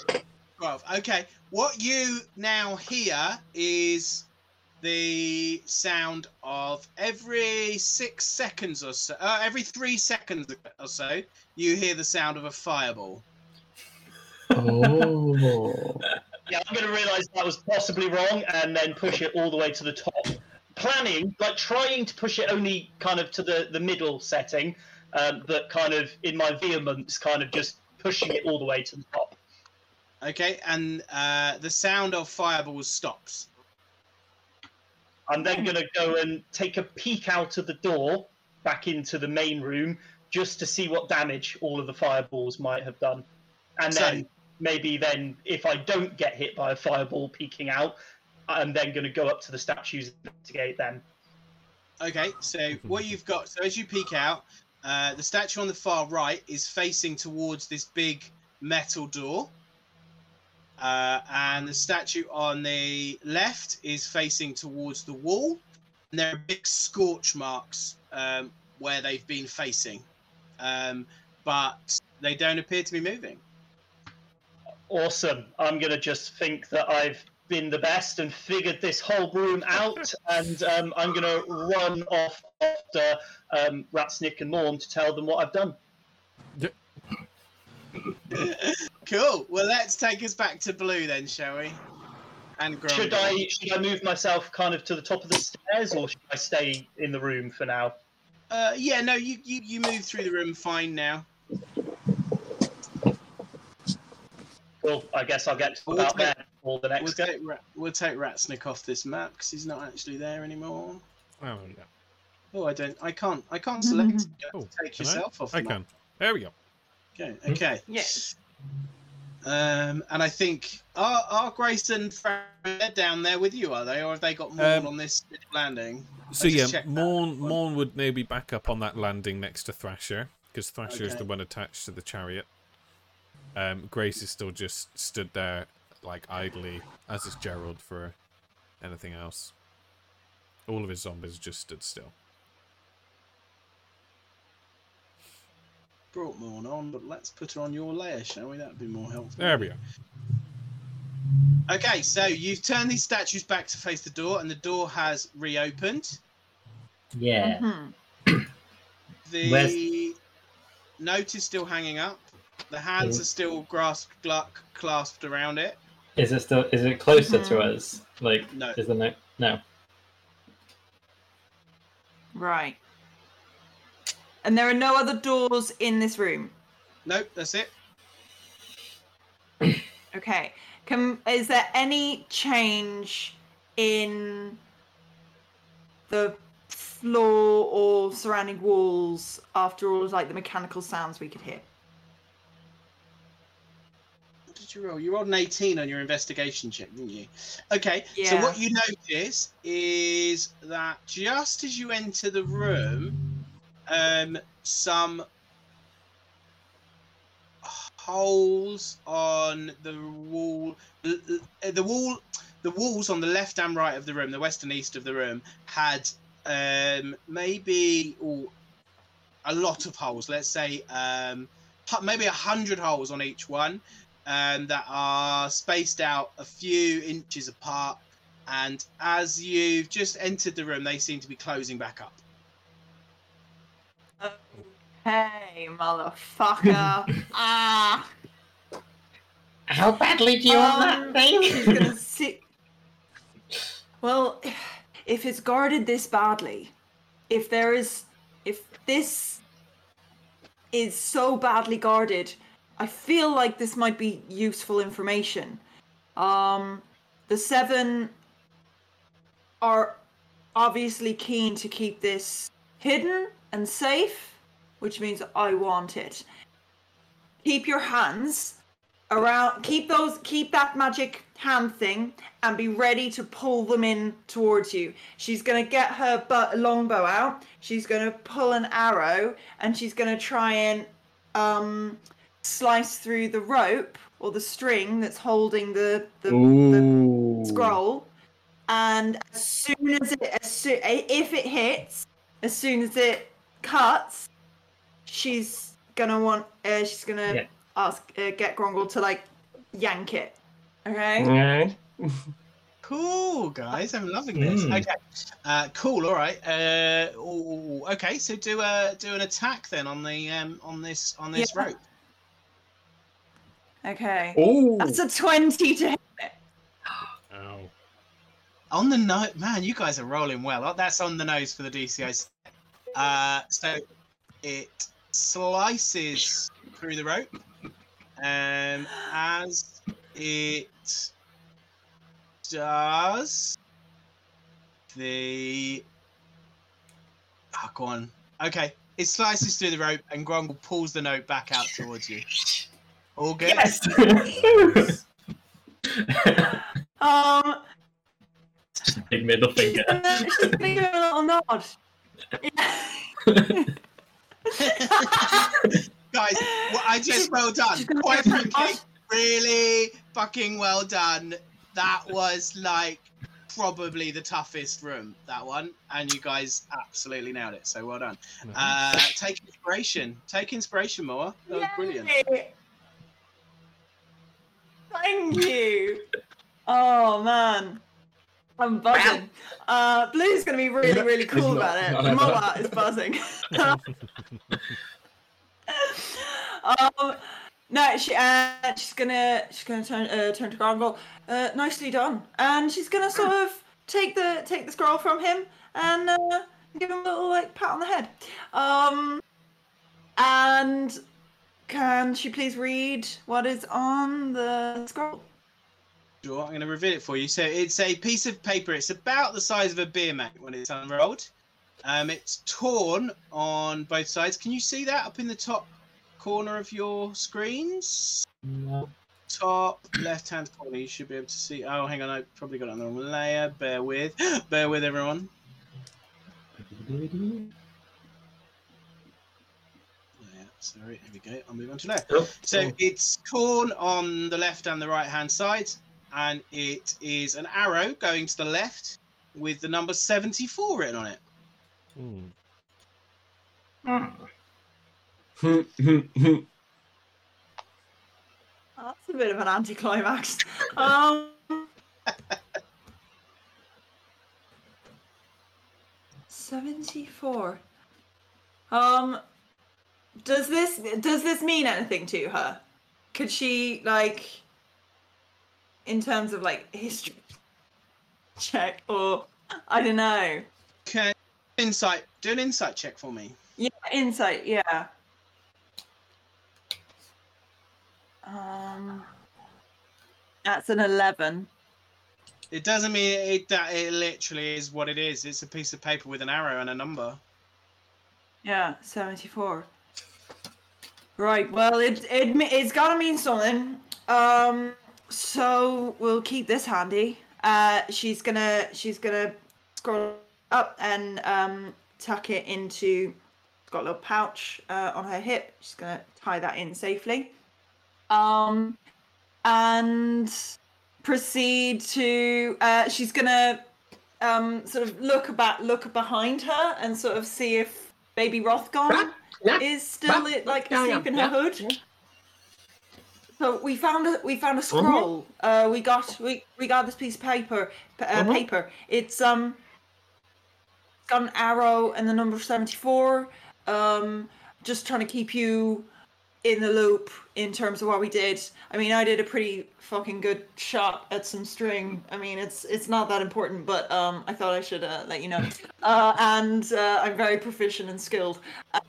Speaker 1: 12. Okay. What you now hear is the sound of every six seconds or so, uh, every three seconds or so, you hear the sound of a fireball.
Speaker 2: Oh.
Speaker 4: Yeah, I'm going to realise that was possibly wrong and then push it all the way to the top. Planning, like trying to push it only kind of to the, the middle setting, um, but kind of in my vehemence, kind of just pushing it all the way to the top.
Speaker 1: Okay. And uh, the sound of fireballs stops.
Speaker 4: I'm then going to go and take a peek out of the door back into the main room just to see what damage all of the fireballs might have done. And
Speaker 1: So-
Speaker 4: then maybe then if I don't get hit by a fireball peeking out, I'm then going to go up to the statues and investigate them.
Speaker 1: Okay, so what you've got, so as you peek out, uh, the statue on the far right is facing towards this big metal door. Uh, and the statue on the left is facing towards the wall. And there are big scorch marks um, where they've been facing. Um, but they don't appear to be moving.
Speaker 4: Awesome. I'm going to just think that I've been the best and figured this whole room out, and um, I'm going to run off after um, Ratsnick and Morn to tell them what I've done.
Speaker 1: Cool. Well, let's take us back to Blue then, shall we? And Grumble.
Speaker 4: Should I should I move myself kind of to the top of the stairs, or should I stay in the room for now?
Speaker 1: Uh, yeah, no, you, you you move through the room fine now.
Speaker 4: Well, I guess I'll get to
Speaker 1: We'll
Speaker 4: about
Speaker 1: take-
Speaker 4: there for the
Speaker 1: We'll
Speaker 4: next go.
Speaker 1: take, Ra- we'll take Ratsnick off this map because he's not actually there anymore.
Speaker 5: Oh yeah.
Speaker 1: Oh, I don't. I can't. I can't select. You have
Speaker 5: Oh,
Speaker 1: to take
Speaker 5: can I?
Speaker 1: yourself off.
Speaker 5: I
Speaker 1: the map.
Speaker 5: can. There we go.
Speaker 1: Okay. Okay.
Speaker 6: Yes.
Speaker 1: Um, and I think are are Grace and Fran they're down there with you? Are they, or have they got more
Speaker 5: Um,
Speaker 1: on this landing?
Speaker 5: So yeah,
Speaker 1: checked that.
Speaker 5: Morn Morn would maybe back up on that landing next to Thrasher because Thrasher is the one attached to the chariot. Um, Grace is still just stood there like idly, as is Gerald for anything else. All of his zombies just stood still.
Speaker 1: Brought Morn on, but let's put her on your layer, shall we? That'd be more helpful.
Speaker 5: There we are.
Speaker 1: Okay, so you've turned these statues back to face the door, and the door has reopened.
Speaker 3: Yeah.
Speaker 6: Mhm.
Speaker 1: The
Speaker 3: Where's-
Speaker 1: note is still hanging up. The hands are still grasped, gluck, clasped around it.
Speaker 3: Is it still? Is it closer to
Speaker 6: Mhm.
Speaker 3: us? Like,
Speaker 1: No.
Speaker 3: is the no? No.
Speaker 6: Right. And there are no other doors in this room.
Speaker 1: Nope, that's it.
Speaker 6: Okay. Can is there any change in the floor or surrounding walls after all of like the mechanical sounds we could hear?
Speaker 1: What did you roll? You rolled an 18 on your investigation check, didn't you? Okay,
Speaker 6: Yeah.
Speaker 1: so what you notice is that just as you enter the room, um, some holes on the wall, the wall, the walls on the left and right of the room, the west and east of the room, had um, maybe a lot of holes. Let's say um, maybe a hundred holes on each one um, that are spaced out a few inches apart. And as you've just entered the room, they seem to be closing back up.
Speaker 6: Hey, motherfucker. ah.
Speaker 7: How badly do you want
Speaker 6: Um,
Speaker 7: that thing?
Speaker 6: gonna. Well, if it's guarded this badly, if there is, if this is so badly guarded, I feel like this might be useful information. Um, the seven are obviously keen to keep this hidden and safe, which means I want it. Keep your hands around keep those keep that magic hand thing and be ready to pull them in towards you she's going to get her bu- longbow out she's going to pull an arrow and she's going to try and um slice through the rope or the string that's holding the the, the scroll and as soon as it as soo- if it hits as soon as it cuts she's gonna want uh, she's gonna
Speaker 3: Yeah.
Speaker 6: ask uh, get Grongle to like yank it. Okay.
Speaker 2: Okay.
Speaker 1: Cool, guys. I'm loving this.
Speaker 3: Mm.
Speaker 1: Okay. Uh, cool. All right. Uh, ooh, okay. So do a do an attack then on the um on this on this
Speaker 6: Yeah.
Speaker 1: rope.
Speaker 6: Okay.
Speaker 2: Ooh.
Speaker 6: That's a twenty to hit.
Speaker 5: Ow.
Speaker 1: On the nose, man. You guys are rolling well. Oh, That's on the nose for the DCI. Uh, so it slices through the rope, and as it does. The ah, go on. Okay, it slices through the rope, and Grumble pulls the note back out towards you. All good.
Speaker 3: Yes.
Speaker 6: Um,
Speaker 3: Just a big middle
Speaker 6: she's
Speaker 3: finger.
Speaker 6: gonna, she's gonna give him a little nod.
Speaker 1: Guys, well, I just well done. Quite
Speaker 6: give
Speaker 1: frankly, really fucking well done. That was like probably the toughest room, that one. And you guys absolutely nailed it. So well done. Uh, take inspiration. Take inspiration, Moa. That was brilliant.
Speaker 6: Thank you. Oh man. I'm buzzing. Uh, Blue's gonna be really, really cool about it. Moa is buzzing. um, no, she uh, she's gonna she's gonna turn uh, turn to Gargle. Uh, nicely done. And she's gonna sort of take the take the scroll from him and uh, give him a little like pat on the head. Um, and can she please read what is on the scroll?
Speaker 1: Sure, I'm going to reveal it for you. So it's a piece of paper. It's about the size of a beer mat when it's unrolled. Um, it's torn on both sides. Can you see that up in the top corner of your screens? No. Top left-hand corner. You should be able to see. Oh, hang on. I probably got it on the wrong layer. Bear with. Bear with everyone. Yeah, sorry. Here we go. I'll move on to left.
Speaker 3: Oh,
Speaker 1: So it's corn on the left and the right hand side, and it is an arrow going to the left with the number 74 written on it.
Speaker 5: Hmm.
Speaker 6: That's a bit of an anticlimax. Um, Seventy-four. Um, does this does this mean anything to her? Could she like, in terms of like history check or I don't know.
Speaker 1: Okay. Insight. Do an insight check for me.
Speaker 6: Yeah, insight. Yeah. Um, that's an eleven.
Speaker 1: It doesn't mean it that it literally is what it is. It's a piece of paper with an arrow and a number.
Speaker 6: Yeah, 74. Right, well, it, it, it's gotta mean something. Um, so we'll keep this handy. Uh, she's gonna, she's gonna scroll up and, um, tuck it into, it's got a little pouch, uh, on her hip. She's gonna tie that in safely. Um, and proceed to, uh, she's gonna, um, sort of look about, look behind her and sort of see if baby Rothgon
Speaker 7: Right, yeah,
Speaker 6: is still
Speaker 7: right,
Speaker 6: like
Speaker 7: yeah,
Speaker 6: asleep
Speaker 7: yeah,
Speaker 6: in
Speaker 7: yeah,
Speaker 6: her hood.
Speaker 7: yeah.
Speaker 6: So we found a we found a scroll. Uh, we got we we got this piece of paper. p- Uh,
Speaker 7: Mhm.
Speaker 6: Paper. It's um got an arrow and the number seventy four. Um, just trying to keep you in the loop in terms of what we did. I mean, I did a pretty fucking good shot at some string. I mean, it's it's not that important, but um, I thought I should uh, let you know. Uh, and uh, I'm very proficient and skilled.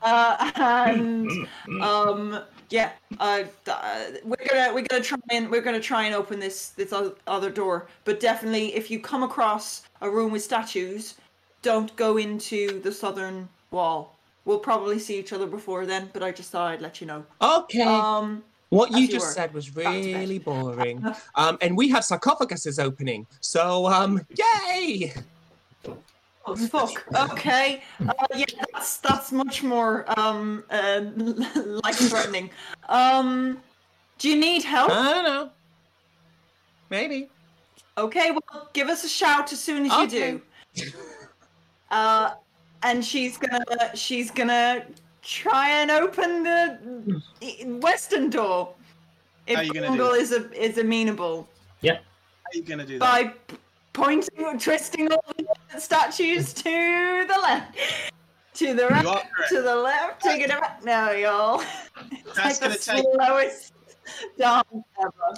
Speaker 6: Uh, and um, yeah, uh, uh, we're gonna we're gonna try and we're gonna try and open this this other door. But definitely, if you come across a room with statues, don't go into the southern wall. We'll probably see each other before then, but I just thought I'd let you know.
Speaker 2: Okay.
Speaker 6: Um,
Speaker 2: what you
Speaker 6: you
Speaker 2: just
Speaker 6: were.
Speaker 2: said was really boring. Um, and we have sarcophaguses opening. So, um, yay!
Speaker 6: oh fuck. Okay. Uh, yeah, that's that's much more um uh, life threatening. Um, do you need help?
Speaker 2: I don't know. Maybe.
Speaker 6: Okay, well, give us a shout as soon as you
Speaker 2: Okay.
Speaker 6: do. Uh, and she's gonna she's gonna try and open the western door. If
Speaker 1: How you
Speaker 6: Bungle
Speaker 1: that?
Speaker 6: is a, is amenable
Speaker 1: How are you going to do that?
Speaker 6: by p- pointing, twisting all the statues to the left, to the right, to the left, take it back. No, y'all.
Speaker 1: That's
Speaker 6: like
Speaker 1: gonna take
Speaker 6: the
Speaker 1: take-
Speaker 6: slowest dance ever.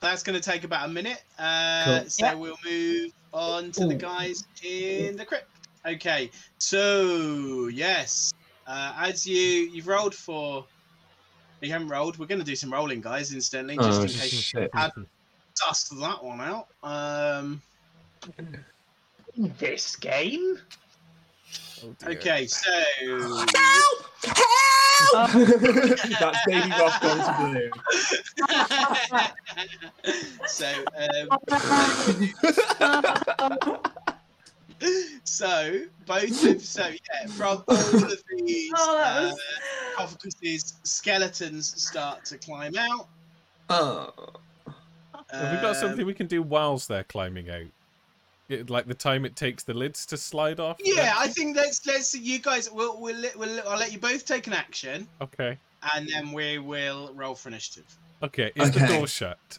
Speaker 1: That's going to take about a minute. Uh,
Speaker 3: Cool.
Speaker 1: So
Speaker 6: Yeah.
Speaker 1: we'll move on to the guys in the crypt. Okay, so yes, uh, as you you've rolled for, you haven't rolled. We're going to do some rolling, guys, instantly, just
Speaker 2: Oh,
Speaker 1: in case
Speaker 2: shit.
Speaker 1: I dust that one out. Um,
Speaker 4: This game?
Speaker 5: Oh
Speaker 1: okay, so
Speaker 2: Help! Help! That's baby Rothgon to blue.
Speaker 1: so, um, so both of so yeah, from all of these
Speaker 6: Oh, that
Speaker 1: uh,
Speaker 6: was-
Speaker 1: skeletons start to climb out.
Speaker 2: Oh.
Speaker 5: Have we got
Speaker 1: Um,
Speaker 5: something we can do whilst they're climbing out? It, like the time it takes the lids to slide off?
Speaker 1: Yeah, I think let's let's you guys. We'll we'll, let- we'll I'll let you both take an action,
Speaker 5: Okay.
Speaker 1: and then we will roll for initiative.
Speaker 5: Okay. Is the door shut?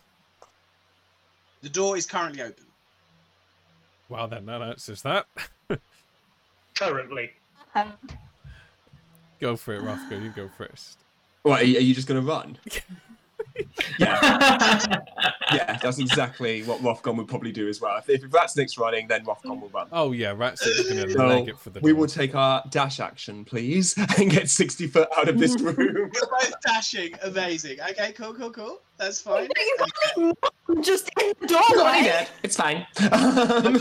Speaker 1: The door is currently open.
Speaker 5: Well, then that answers that.
Speaker 4: Currently.
Speaker 5: Um, go for it, Rothko. You go first.
Speaker 2: What, are you, are you just going to run? yeah, yeah, that's exactly what Rothgon would probably do as well. If, if Ratsnick's running, then Rothgon will run.
Speaker 5: Oh yeah, Rat's is gonna
Speaker 2: So,
Speaker 5: leg it for the
Speaker 2: we
Speaker 5: door.
Speaker 2: will take our dash action, please, and get 60 foot out of this room.
Speaker 1: You're both dashing, amazing. Okay, cool, cool, cool. That's fine.
Speaker 6: Just in the doorway.
Speaker 2: It's fine.
Speaker 1: The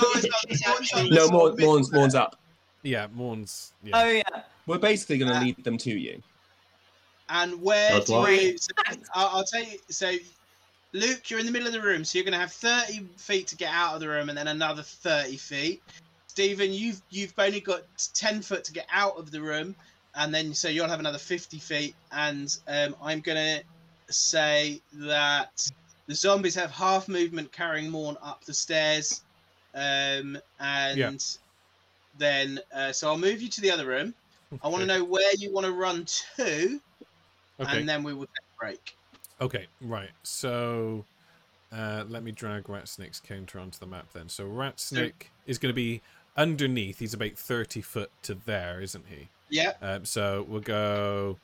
Speaker 1: door's up, the door's up,
Speaker 2: no,
Speaker 1: the
Speaker 2: more,
Speaker 1: door-
Speaker 2: Morn's, Morn's up.
Speaker 5: Yeah, Morn's. Yeah.
Speaker 6: Oh yeah.
Speaker 2: We're basically going to uh, lead them to you.
Speaker 1: And where
Speaker 3: That's
Speaker 1: do
Speaker 3: why.
Speaker 1: you? So, I'll, I'll tell you. So, Luke, you're in the middle of the room, so you're going to have 30 feet to get out of the room, and then another 30 feet. Stephen, you've you've only got 10 foot to get out of the room, and then so you'll have another 50 feet. And um, I'm going to say that the zombies have half movement carrying Morn up the stairs, um, and
Speaker 5: Yeah.
Speaker 1: then uh, so I'll move you to the other room. I want to know where you want to run to
Speaker 5: Okay.
Speaker 1: and then we will take a break.
Speaker 5: Okay. Right. So, uh, let me drag Ratsnick's counter onto the map then. So Ratsnick is going to be underneath. He's about thirty foot to there, isn't he?
Speaker 1: Yeah,
Speaker 5: Um, so we'll go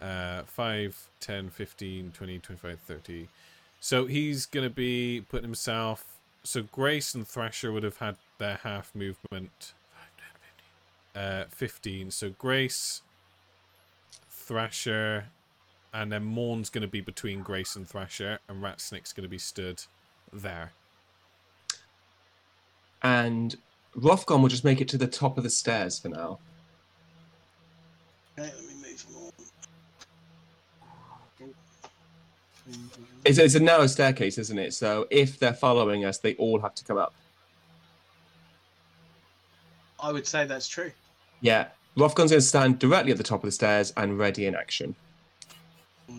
Speaker 5: uh, 5, 10, 15, 20, 25, 30. So he's going to be putting himself. So Grace and Thrasher would have had their half movement. 5, 10, 15. Uh, 15. So Grace, Thrasher, and then Morn's going to be between Grace and Thrasher, and Ratsnick's going to be stood there.
Speaker 2: And Rothgon will just make it to the top of the stairs for now.
Speaker 1: okay, let me move on.
Speaker 2: It's, it's a narrow staircase, isn't it? So if they're following us, they all have to come up.
Speaker 1: I would say that's true.
Speaker 2: Yeah. Rothgon's going to stand directly at the top of the stairs and ready in action.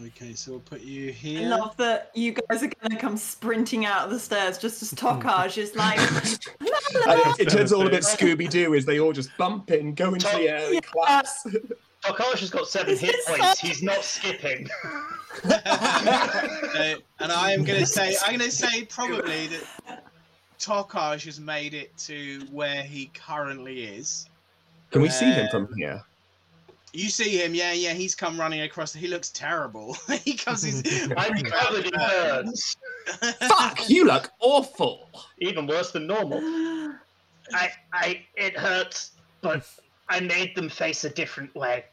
Speaker 1: Okay, so we'll put you here.
Speaker 6: I love that you guys are gonna come sprinting out of the stairs just as Tokaj is like
Speaker 2: And it, it turns all a bit Scooby Doo as they all just bump in, go into the air, and collapse.
Speaker 4: Tokaj has got seven
Speaker 6: Is
Speaker 4: hit points.
Speaker 6: so-
Speaker 4: He's not skipping.
Speaker 1: Uh, and I am going to say, I'm going to say probably that Tokaj has made it to where he currently is.
Speaker 2: Can we see him from here?
Speaker 1: You see him, yeah, yeah. He's come running across. He looks terrible. he comes. He's,
Speaker 4: I'm covered in burns.
Speaker 2: Fuck, you look awful.
Speaker 4: Even worse than normal. I, I, it hurts, but I made them face a different way.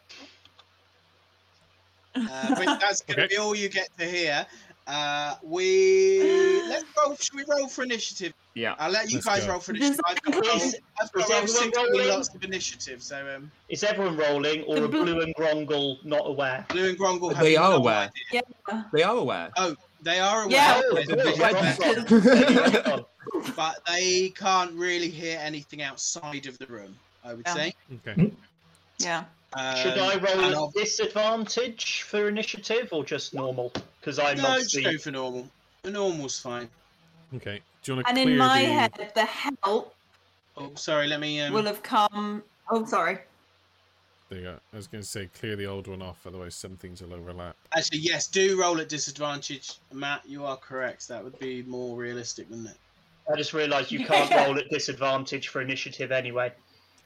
Speaker 1: Uh, but that's going to
Speaker 5: Okay.
Speaker 1: be all you get to hear. Uh, we let's roll. Should we roll for initiative?
Speaker 2: Yeah.
Speaker 1: I'll let you guys
Speaker 5: go.
Speaker 1: roll for initiative. I've got, roll, I've got roll
Speaker 4: everyone
Speaker 1: 16
Speaker 4: rolling?
Speaker 1: lots of initiative. So um,
Speaker 4: Is everyone rolling, or
Speaker 6: The
Speaker 4: are
Speaker 6: blue-
Speaker 4: Blue and Grongle not aware?
Speaker 1: Blue and Grongle
Speaker 2: They are
Speaker 1: no
Speaker 2: aware.
Speaker 1: idea.
Speaker 2: They are aware.
Speaker 1: Oh, they are aware,
Speaker 6: Yeah.
Speaker 4: Oh,
Speaker 1: that
Speaker 4: good.
Speaker 1: there's
Speaker 4: Right
Speaker 1: red
Speaker 4: on.
Speaker 1: there,
Speaker 4: Right on.
Speaker 1: but they can't really hear anything outside of the room. I would
Speaker 6: Yeah.
Speaker 1: say.
Speaker 5: Okay.
Speaker 6: Yeah.
Speaker 4: Should
Speaker 1: Um,
Speaker 4: I roll
Speaker 1: and
Speaker 4: a
Speaker 1: I'll-
Speaker 4: disadvantage for initiative, or just normal? Because I'm
Speaker 1: No, just
Speaker 4: obviously
Speaker 1: go for normal. The normal's fine.
Speaker 5: Okay. Do you want to
Speaker 6: And
Speaker 5: clear
Speaker 6: in my
Speaker 5: the...
Speaker 6: head the help
Speaker 1: Oh, sorry. Let me. Um,
Speaker 6: will have come oh sorry.
Speaker 5: There you go. I was going to say clear the old one off, otherwise some things will overlap.
Speaker 1: Actually, yes. Do roll at disadvantage, Matt. You are correct. That would be more realistic, wouldn't it?
Speaker 4: I just realised you can't roll at disadvantage for initiative anyway.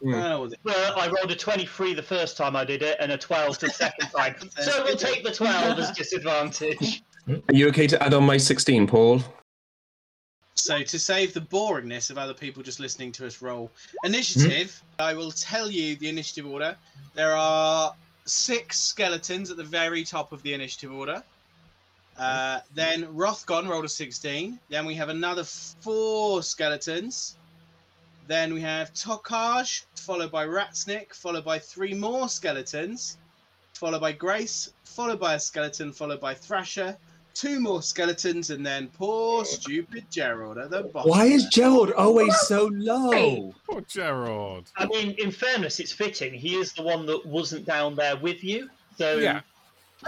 Speaker 2: Hmm.
Speaker 1: Oh, well,
Speaker 4: Well, I rolled a 23 the first time I did it, and a 12 the second time. so we'll take the 12 as disadvantage.
Speaker 2: Are you okay to add on my 16, Paul?
Speaker 1: So to save the boringness of other people just listening to us roll initiative, I will tell you the initiative order. There are six skeletons at the very top of the initiative order. Uh, then Rothgon rolled a 16. Then we have another four skeletons. Then we have Tokaj, followed by Ratsnick, followed by three more skeletons. followed by Grace, followed by a skeleton, followed by Thrasher, two more skeletons, and then poor stupid Gerald at the bottom.
Speaker 2: Why is. Gerald always so low?
Speaker 5: Poor Gerald.
Speaker 4: I mean, in fairness, it's fitting. He is the one that wasn't down there with you. So
Speaker 5: Yeah.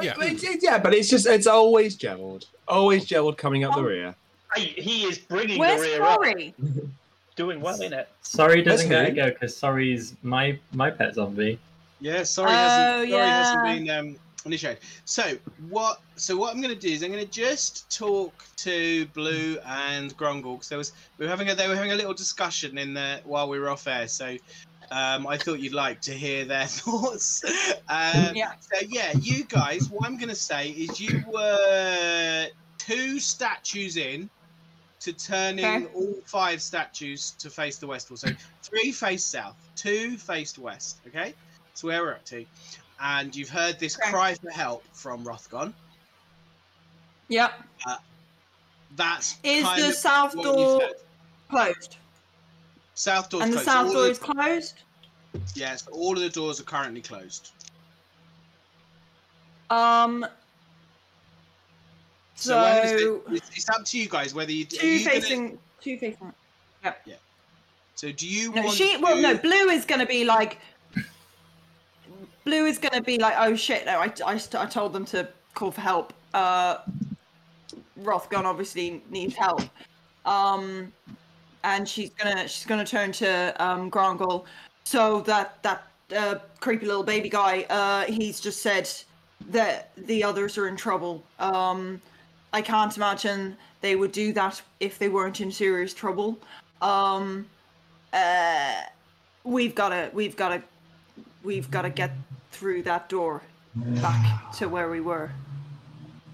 Speaker 5: Yeah.
Speaker 2: But it's- yeah, but it's just it's always Gerald. Always Gerald coming up the rear.
Speaker 4: hey, he is bringing
Speaker 6: Where's
Speaker 4: the rear up,
Speaker 6: Cory?
Speaker 4: doing well in it.
Speaker 3: Sorry doesn't
Speaker 2: That's
Speaker 3: get a go because sorry's my my pet zombie.
Speaker 1: Yeah, sorry,
Speaker 6: Oh,
Speaker 1: hasn't, sorry hasn't been um, initiated. So what? So what I'm going to do is I'm going to just talk to Blue and Grongle because there was we were having a they were having a little discussion in there while we were off air. So um, I thought you'd like to hear their thoughts. Um,
Speaker 6: Yeah.
Speaker 1: So yeah, you guys, what I'm going to say is you were two statues in to turning
Speaker 6: Okay.
Speaker 1: all five statues to face the west wall. So three face south, two faced west. Okay, that's where we're up to. And you've heard this cry for help from Rothgon.
Speaker 6: Yep.
Speaker 1: That's
Speaker 6: Is the south door closed?
Speaker 1: South door
Speaker 6: and the
Speaker 1: closed.
Speaker 6: south
Speaker 1: all
Speaker 6: door is closed?
Speaker 1: yes, all of the doors are currently closed.
Speaker 6: Um.
Speaker 1: So, what I'm gonna
Speaker 6: So
Speaker 1: say- it's, it's up to you guys whether you
Speaker 6: two
Speaker 1: you gonna-
Speaker 6: facing, two Yeah.
Speaker 1: so do you
Speaker 6: No,
Speaker 1: want
Speaker 6: she. Well, no. Blue is going to be like. Blue is going to be like, oh shit! No, I, I, I told them to call for help. Uh, Rothgon obviously needs help. Um, and she's gonna she's gonna turn to um Grongle. So that that uh, creepy little baby guy. Uh, he's just said that the others are in trouble. Um, I can't imagine they would do that if they weren't in serious trouble. Um, uh, we've gotta we've gotta we've gotta get through that door back to where we were.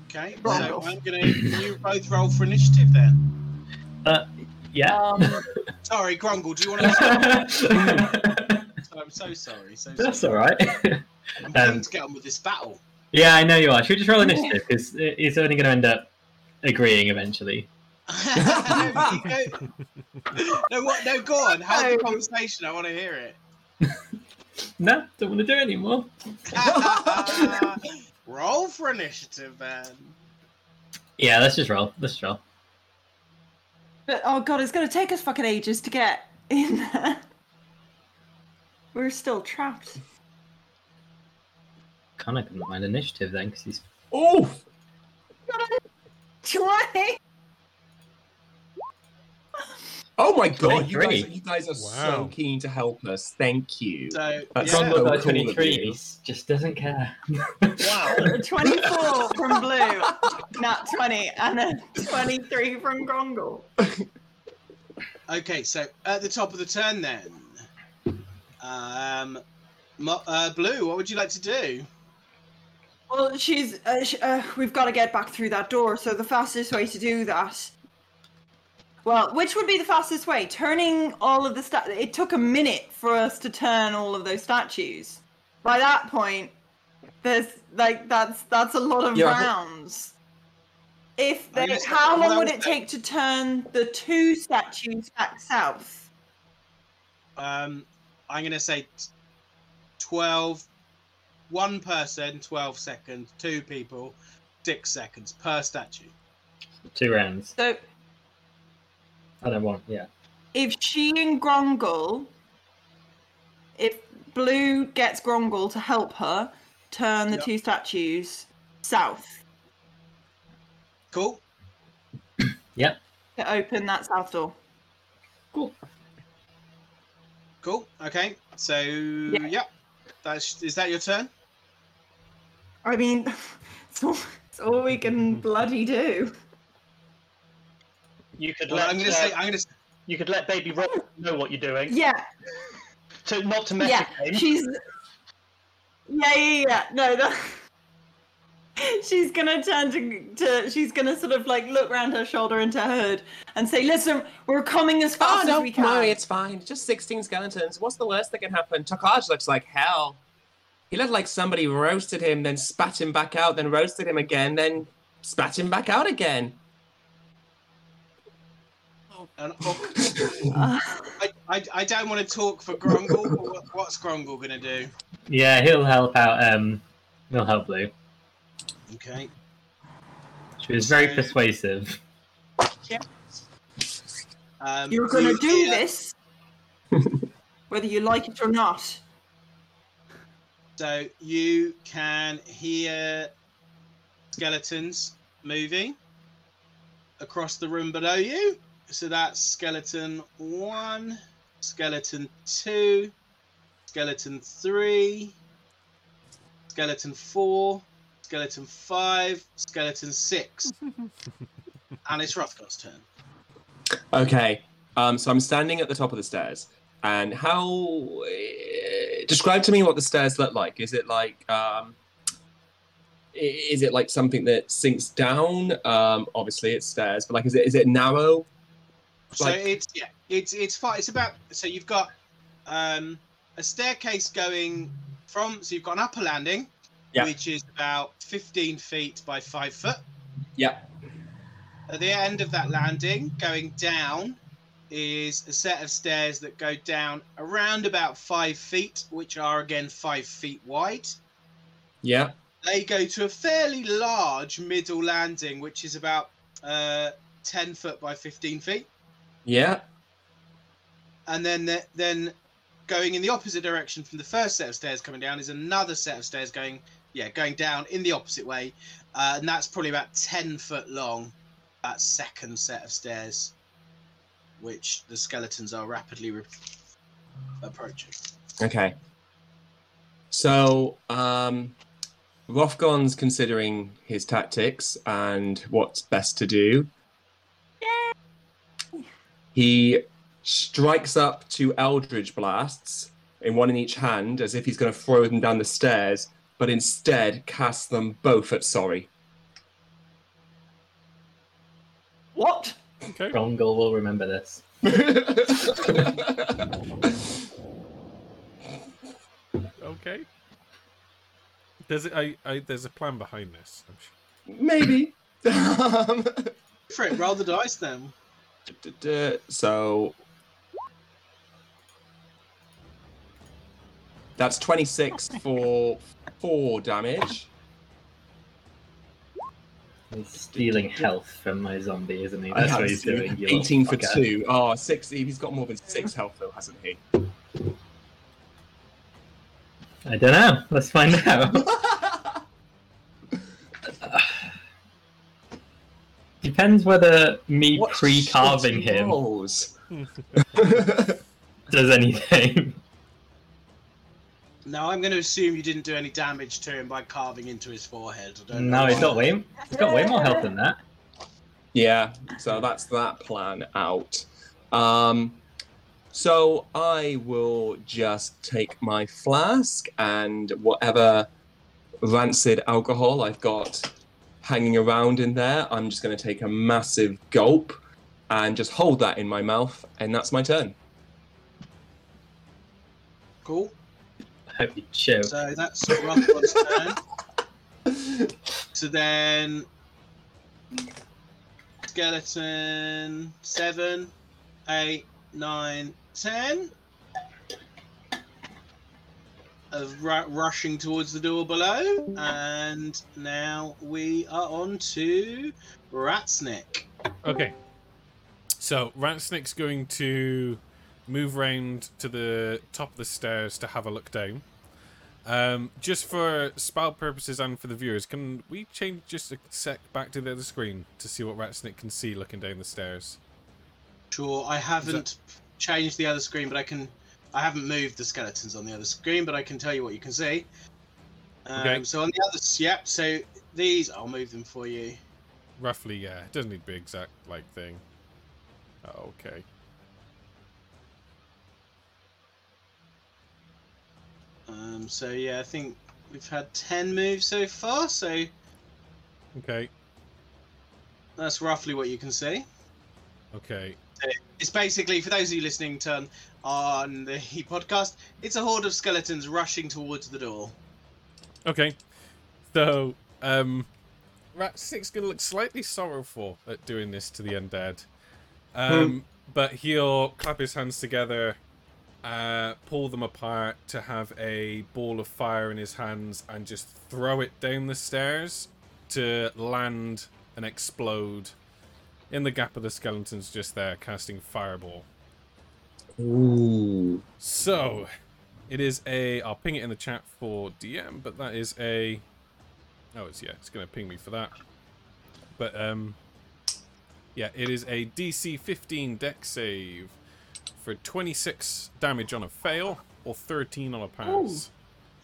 Speaker 1: Okay, so
Speaker 6: Grongle.
Speaker 1: I'm gonna you both roll for initiative then.
Speaker 3: Yeah.
Speaker 6: Um,
Speaker 1: Sorry, Grongle, do you want to? I'm so sorry. So sorry.
Speaker 3: That's all right.
Speaker 1: I'm keen
Speaker 3: Um,
Speaker 1: to get on with this battle.
Speaker 3: Yeah, I know you are. Should we just roll initiative? Because it's only going to end up agreeing eventually.
Speaker 1: no, no, what? No, go on. Have the conversation. I want to hear it.
Speaker 3: No, don't want to do it anymore.
Speaker 1: Roll for initiative, then.
Speaker 3: Yeah, let's just roll. Let's just roll.
Speaker 6: but oh god, it's gonna take us fucking ages to get in there. We're still trapped.
Speaker 3: Connor couldn't mind initiative then because he's.
Speaker 2: Oh,
Speaker 6: Twenty.
Speaker 2: oh my god! You guys, you guys are so keen to help us. Thank you.
Speaker 1: So,
Speaker 2: That's
Speaker 1: yeah.
Speaker 2: so cool
Speaker 3: 23.
Speaker 2: you.
Speaker 3: Just doesn't care.
Speaker 4: Wow.
Speaker 6: Twenty-four from Blue, not twenty, and then twenty-three from Grongle.
Speaker 1: Okay, so at the top of the turn, then. Um, uh, Blue, what would you like to do?
Speaker 6: Well, she's. Uh, sh- uh, we've got to get back through that door. So the fastest way to do that. Well, which would be the fastest way? Turning all of the sta- It took a minute for us to turn all of those statues. By that point, there's like that's that's a lot of
Speaker 2: Yeah,
Speaker 6: rounds. If they, how long
Speaker 1: on
Speaker 6: would it take to turn the two statues back south?
Speaker 1: Um, I'm going to say t- 12. One person, 12 seconds. Two people, six seconds per statue.
Speaker 3: Two rounds.
Speaker 6: So
Speaker 3: I don't want. Yeah.
Speaker 6: if she and Grongle, if Blue gets Grongle to help her turn the
Speaker 1: Yep.
Speaker 6: two statues south
Speaker 1: Cool.
Speaker 3: Yep.
Speaker 6: to open that south door.
Speaker 3: Cool.
Speaker 1: Cool. Okay. So, yep. That's is that your turn?
Speaker 6: I mean, it's all, it's all we can bloody do.
Speaker 4: You could
Speaker 1: Well,
Speaker 4: let
Speaker 1: I'm going to
Speaker 4: uh,
Speaker 1: say I'm going to
Speaker 4: you could let Baby Rob know what you're doing.
Speaker 6: Yeah,
Speaker 4: To not to mess
Speaker 6: yeah,
Speaker 4: with him.
Speaker 6: she's. Yeah, yeah, yeah. No, that. She's gonna turn to, to. She's gonna sort of like look round her shoulder into her hood and say, "Listen, we're coming as
Speaker 2: Oh,
Speaker 6: fast as
Speaker 2: don't
Speaker 6: we can."
Speaker 2: No, it's fine. Just 16 skeletons. What's the worst that can happen? Tokaj looks like hell. He looked like somebody roasted him, then spat him back out, then roasted him again, then spat him back out again.
Speaker 1: and, oh, I, I, I don't want to talk for Grongle. but what, what's Grongle going to do?
Speaker 3: Yeah, he'll help out um, We'll help Blue.
Speaker 1: Okay.
Speaker 3: She was very
Speaker 1: So-
Speaker 3: persuasive.
Speaker 1: Um,
Speaker 6: You're gonna
Speaker 1: you
Speaker 6: do
Speaker 1: hear-
Speaker 6: this, whether you like it or not.
Speaker 1: So you can hear skeletons moving across the room below you. So that's skeleton one, skeleton two, skeleton three, skeleton four, skeleton five, skeleton six. and it's Rothgon's turn.
Speaker 2: Okay, um, so I'm standing at the top of the stairs, and how? Uh, describe to me what the stairs look like. Is it like? Um, is it like something that sinks down? Um, obviously, it's stairs, but like, is it is it narrow?
Speaker 1: So
Speaker 2: Like-
Speaker 1: it's yeah, it's it's fine. It's about so you've got um a staircase going from so you've got an upper landing,
Speaker 2: Yeah.
Speaker 1: which is about fifteen feet by five foot.
Speaker 2: Yeah.
Speaker 1: At the end of that landing, going down, is a set of stairs that go down around about five feet, which are again five feet wide.
Speaker 2: Yeah.
Speaker 1: They go to a fairly large middle landing, which is about uh, ten foot by fifteen feet.
Speaker 2: Yeah.
Speaker 1: and then the, then going in the opposite direction from the first set of stairs coming down is another set of stairs going yeah going down in the opposite way uh, and that's probably about 10 foot long that second set of stairs which the skeletons are rapidly re- approaching
Speaker 2: Okay. So, um, Rothgon's considering his tactics and what's best to do. He strikes up two Eldritch blasts, in one in each hand, as if he's going to throw them down the stairs, but instead casts them both at Sorry.
Speaker 6: What?
Speaker 5: Okay.
Speaker 3: Grongle will remember this.
Speaker 5: Okay. There's a, I, I, there's a plan behind this. Sure.
Speaker 2: Maybe. Um,
Speaker 1: roll the dice then
Speaker 2: So that's 26 for 4 damage.
Speaker 3: He's stealing health from my zombie, isn't he? That's what he's doing. you little
Speaker 2: 18 for
Speaker 3: fucker.
Speaker 2: 2. Oh, 6. He's got more than 6 health, though, hasn't he?
Speaker 3: I don't know. Let's find out. Depends whether me
Speaker 2: What
Speaker 3: pre-carving him does anything.
Speaker 1: No i'm going to assume you didn't do any damage to him by carving into his forehead I don't
Speaker 3: No,
Speaker 1: know
Speaker 3: he's
Speaker 1: why.
Speaker 3: got way he's got way more health than that.
Speaker 2: Yeah, so that's that plan out. Um, so I will just take my flask and whatever rancid alcohol I've got hanging around in there, I'm just going to take a massive gulp and just hold that in my mouth, and that's my turn.
Speaker 1: cool
Speaker 3: I hope you choke.
Speaker 1: so that's Rothgon's turn So then, skeleton seven, eight, nine, ten. Of ru- rushing towards the door below, and now we are on to Ratsnick.
Speaker 5: Okay. So Ratsnick's going to move round to the top of the stairs to have a look down. Um, just for spell purposes and for the viewers, can we change just a sec back to the other screen to see what Ratsnick can see looking down the stairs?
Speaker 1: Sure, I haven't changed the other screen, but I can. I haven't moved the skeletons on the other screen, but I can tell you what you can see. Um,
Speaker 5: Okay.
Speaker 1: So on the other, yep. So these, I'll move them for you.
Speaker 5: Roughly, yeah. It doesn't need to be exact like thing. Oh, okay.
Speaker 1: Um, so yeah, I think we've had ten moves so far. So
Speaker 5: Okay.
Speaker 1: that's roughly what you can see.
Speaker 5: Okay.
Speaker 1: It's basically for those of you listening to on the he podcast, it's a horde of skeletons rushing towards the door.
Speaker 5: Okay. So, um, Ratsnick's gonna look slightly sorrowful at doing this to the undead. Um, but he'll clap his hands together uh, pull them apart to have a ball of fire in his hands and just throw it down the stairs to land and explode in the gap of the skeletons just there, casting fireball.
Speaker 2: Ooh.
Speaker 5: So, it is a. I'll ping it in the chat for DM, but that is a. Oh, it's yeah, it's gonna ping me for that. But um, yeah, it is a DC 15 dex save for 26 damage on a fail or 13 on a pass.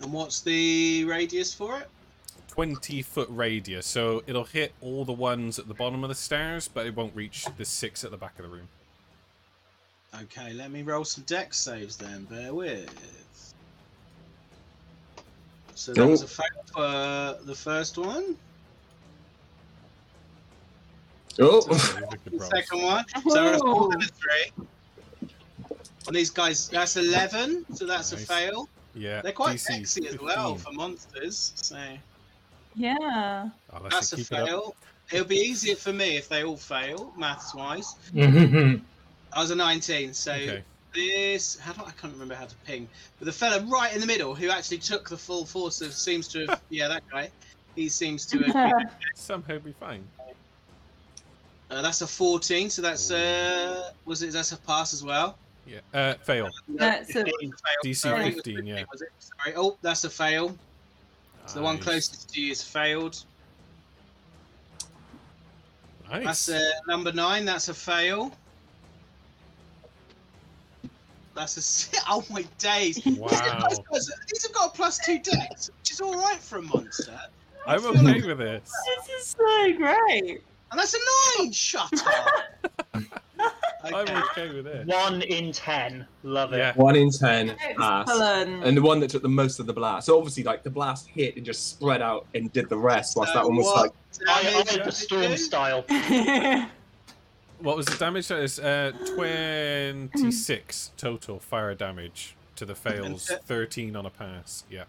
Speaker 1: And what's the radius for it?
Speaker 5: 20 foot radius, so it'll hit all the ones at the bottom of the stairs, but it won't reach the six at the back of the room.
Speaker 1: Okay, let me roll some dex saves then. Bear with. So that was a fail for the first one.
Speaker 2: Oh.
Speaker 5: Very good
Speaker 1: The
Speaker 5: rolls.
Speaker 1: second one. So we're at a four
Speaker 6: Oh.
Speaker 1: and a three. And these guys, that's 11, so that's
Speaker 5: Nice.
Speaker 1: a fail.
Speaker 5: Yeah,
Speaker 1: They're quite
Speaker 5: DC
Speaker 1: sexy as well for monsters. So
Speaker 6: Yeah.
Speaker 5: Oh,
Speaker 1: that's a
Speaker 5: keep it
Speaker 1: fail. It'll be easier for me if they all fail, maths wise.
Speaker 3: Mhm.
Speaker 1: I was a 19, so
Speaker 5: Okay.
Speaker 1: this how do I, I can't remember how to ping, but the fella right in the middle who actually took the full force of seems to have yeah that guy, he seems to have.
Speaker 5: Somehow be fine.
Speaker 1: uh, that's a 14, so that's uh was it that's a pass as well.
Speaker 5: Yeah. Uh, fail.
Speaker 6: That's a-
Speaker 5: DC
Speaker 1: Sorry.
Speaker 5: 15, yeah.
Speaker 1: Was it? Sorry. Oh, that's a fail. So the one
Speaker 5: Nice.
Speaker 1: closest to you is failed.
Speaker 5: Nice.
Speaker 1: That's uh, number nine. That's a fail. That's a si- oh my days.
Speaker 5: Wow.
Speaker 1: These have got a plus two dex, which is all right for a monster.
Speaker 5: I'm okay
Speaker 1: like-
Speaker 5: with this.
Speaker 6: This is so great.
Speaker 1: And that's a nine. Shut up.
Speaker 5: I'm
Speaker 1: Okay.
Speaker 5: okay with it.
Speaker 4: One in ten. Love it.
Speaker 5: Yeah.
Speaker 2: One in ten pass. And the one that took the most of the blast. So obviously, like the blast hit and just spread out and did the rest, whilst
Speaker 1: So
Speaker 2: that one was
Speaker 1: what
Speaker 2: like
Speaker 4: I, I did the storm style.
Speaker 5: What was the damage? That is uh, 26 total fire damage to the fails,
Speaker 1: uh,
Speaker 5: 13 on a pass. Yeah.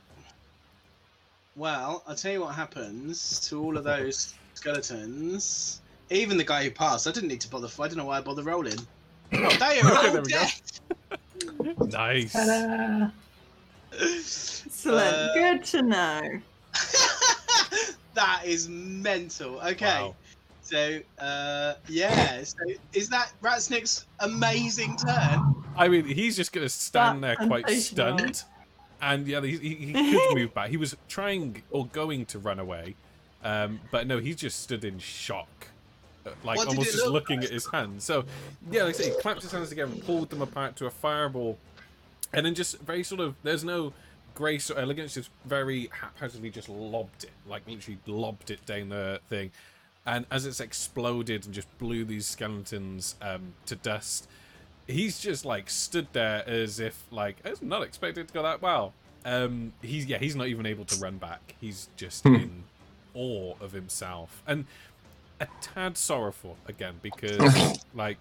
Speaker 1: Well, I'll tell you what happens to all of those skeletons. Even the guy who passed, I didn't need to bother. I don't know why I bother rolling. They are all
Speaker 5: there we go.
Speaker 1: dead.
Speaker 5: Nice.
Speaker 3: Ta-da.
Speaker 6: Excellent.
Speaker 1: Uh,
Speaker 6: Good to know.
Speaker 1: that is mental. Okay.
Speaker 5: Wow.
Speaker 1: So, uh, yeah. So, is that Ratsnick's amazing turn?
Speaker 5: I mean, he's just going to stand there quite
Speaker 6: sensational.
Speaker 5: stunned. And yeah, he, he, he could move back. He was trying or going to run away. Um, but no, he just stood in shock. Like
Speaker 1: What
Speaker 5: almost just
Speaker 1: look
Speaker 5: looking
Speaker 1: like?
Speaker 5: at his hands. So, yeah, like I say, he clamped his hands together, pulled them apart to a fireball, and then just very sort of, there's no grace or elegance, just very haphazardly just lobbed it, like literally lobbed it down the thing. And as it's exploded and just blew these skeletons um, to dust, he's just like stood there as if like I was not expected to go that well. Um, he's yeah, he's not even able to run back. He's just
Speaker 2: Hmm.
Speaker 5: in awe of himself and a tad sorrowful again because like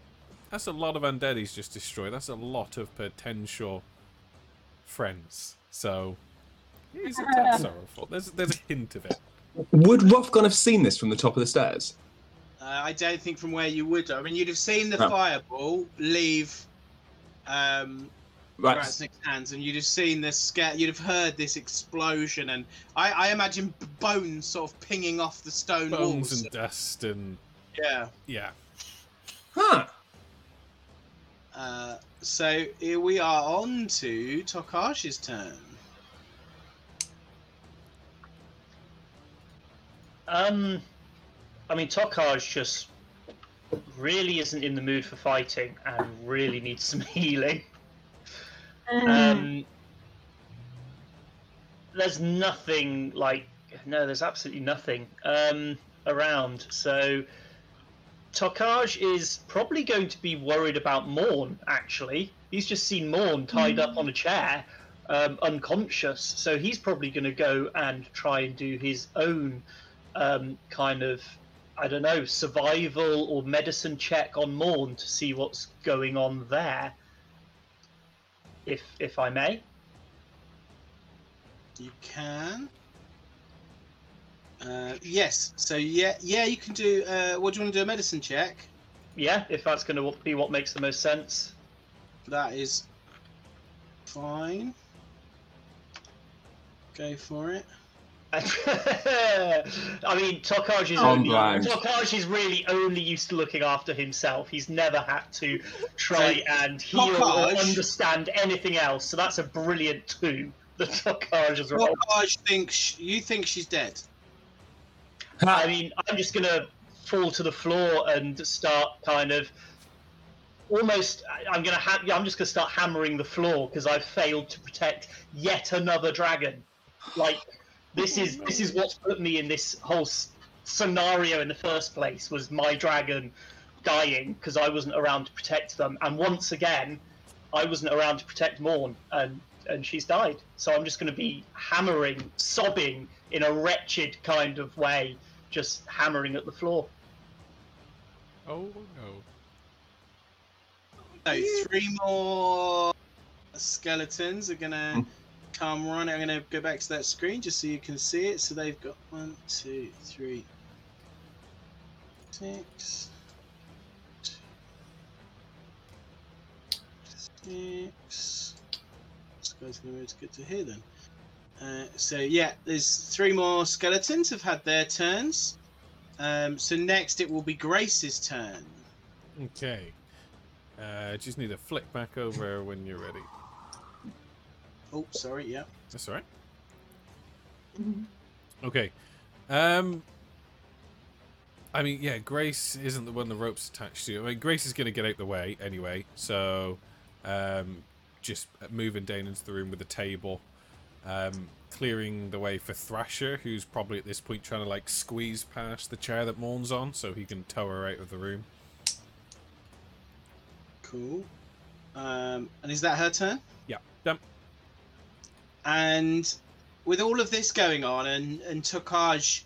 Speaker 5: that's a lot of undead he's just destroyed. That's a lot of potential friends. So he's a tad sorrowful. There's there's a hint of it.
Speaker 2: Would Rothgon have seen this from the top of the stairs?
Speaker 1: Uh, I don't think from where you would. I mean, you'd have seen the
Speaker 2: Oh.
Speaker 1: fireball leave um,
Speaker 2: Right.
Speaker 1: Ratsnick's hands, and you'd have seen this. Sca- you'd have heard this explosion, and I, I imagine bones sort of pinging off the stone
Speaker 5: Bones
Speaker 1: walls.
Speaker 5: and dust and
Speaker 1: Yeah.
Speaker 5: yeah.
Speaker 2: Huh.
Speaker 1: Uh, so here we are on to Tokashi's turn.
Speaker 4: Um, I mean, Tokaj just really isn't in the mood for fighting and really needs some healing. Um, there's nothing like no, there's absolutely nothing um, around. So Tokaj is probably going to be worried about Morn. Actually, he's just seen Morn tied up on a chair, um, unconscious. So he's probably going to go and try and do his own um, kind of I don't know survival or medicine check on Morn to see what's going on there. If if I may.
Speaker 1: You can. Uh, yes. So yeah, yeah, you can do. Uh, what do you want to do? A medicine check.
Speaker 4: Yeah, if that's going to be what makes the most sense.
Speaker 1: That is Fine. Go for it.
Speaker 4: I mean, Tokaj is only
Speaker 2: brand.
Speaker 4: Really only used to looking after himself. He's never had to try and heal or understand anything else. So that's a brilliant two. The Tokaj has rolled.
Speaker 1: Tokaj thinks you think she's dead.
Speaker 4: I mean, I'm just gonna fall to the floor and start kind of almost. I'm gonna. Ha- I'm just gonna start hammering the floor because I've failed to protect yet another dragon. Like this is oh, this is what's put me in this whole s- scenario in the first place. Was my dragon dying because I wasn't around to protect them, and once again, I wasn't around to protect Morn, and and she's died. So I'm just going to be hammering, sobbing in a wretched kind of way, just hammering at the floor.
Speaker 5: Oh no.
Speaker 1: No, three more skeletons are gonna hmm. Come running. I'm gonna go back to that screen just so you can see it. So they've got one, two, three, six, six. This guy's gonna be able to get to here then. Uh, so yeah, there's three more skeletons have had their turns. Um, so next it will be Grace's turn.
Speaker 5: Okay. Uh, just need to flick back over when you're ready.
Speaker 1: Oh, sorry, yeah.
Speaker 5: That's all right. Okay. Um. I mean, yeah, Grace isn't the one the rope's attached to. I mean, Grace is going to get out the way anyway, so um, just moving down into the room with the table, um, clearing the way for Thrasher, who's probably at this point trying to like squeeze past the chair that Morn's on, so he can tow her out of the room.
Speaker 1: Cool. Um, and is that her turn?
Speaker 5: Yeah, done.
Speaker 1: And with all of this going on and, and Tokaj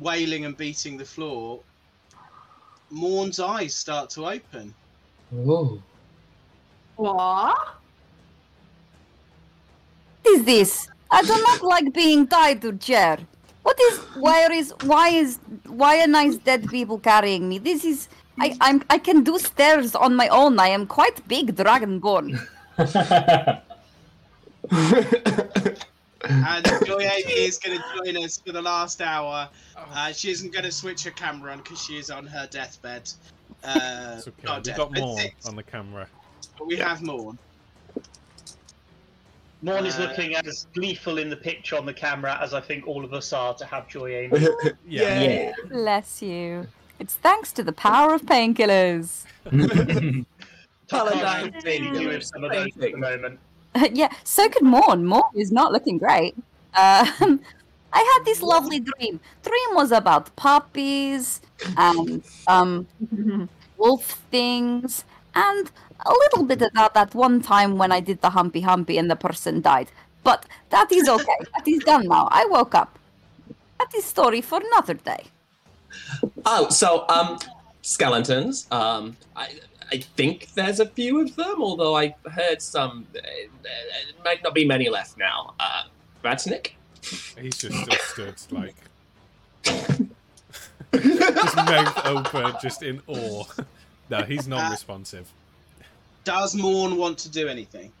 Speaker 1: wailing and beating the floor, Morn's eyes start to open.
Speaker 7: Oh.
Speaker 6: What?
Speaker 8: What is this? I do not like being tied to chair. What is? Where is? Why is? Why are nice dead people carrying me? This is. I I'm I can do stairs on my own. I am quite big, dragonborn.
Speaker 1: And Joy Amy is going to join us for the last hour. Uh, she isn't going to switch her camera on because she is on her deathbed. Uh,
Speaker 5: It's okay. We've
Speaker 1: death,
Speaker 5: got
Speaker 1: but
Speaker 5: more
Speaker 1: six.
Speaker 5: on the camera.
Speaker 1: But we have Morn.
Speaker 4: Morn is
Speaker 1: Uh,
Speaker 4: looking as gleeful in the picture on the camera as I think all of us are to have Joy Amy.
Speaker 5: Yeah.
Speaker 7: Yeah.
Speaker 8: Bless you. It's thanks to the power of painkillers.
Speaker 4: Tokaj
Speaker 6: Paladin.
Speaker 4: could really do with some of those at the moment.
Speaker 8: yeah, so could Morn. Morn is not looking great. Um, I had this lovely dream. Dream was about puppies and um, wolf things, and a little bit about that one time when I did the humpy humpy and the person died. But that is okay. that is done now. I woke up. That is story for another day.
Speaker 2: Oh, so um, skeletons. Um, I I think there's a few of them, although I heard some. Uh, uh, might not be many left now. Uh, Ratsnick.
Speaker 5: He's just still stood like just mouth open, just in awe. No, he's non-responsive.
Speaker 1: Does Morn want to do anything?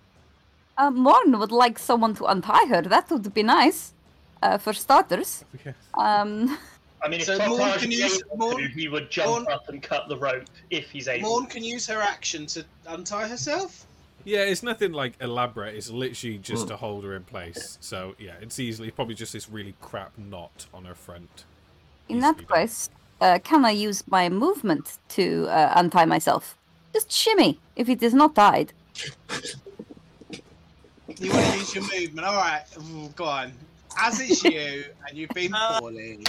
Speaker 8: Uh, Morn would like someone to untie her. That would be nice, uh, for starters.
Speaker 5: Yeah.
Speaker 8: Um,
Speaker 4: I mean, if
Speaker 1: So Morn
Speaker 4: Tokaj
Speaker 1: can use-
Speaker 4: able
Speaker 1: Morn-
Speaker 4: to, he would jump
Speaker 1: Morn-
Speaker 4: up and cut the rope if he's able.
Speaker 1: Morn can use her action to untie herself?
Speaker 5: Yeah, it's nothing like elaborate. It's literally just to hold her in place. So yeah, it's easily probably just this really crap knot on her front.
Speaker 8: in
Speaker 5: Easily
Speaker 8: that
Speaker 5: done.
Speaker 8: case, uh, can I use my movement to uh, untie myself? Just shimmy if it is not tied.
Speaker 1: You want to use your movement? All right, Ooh, go on. As it's you, and you've been poorly.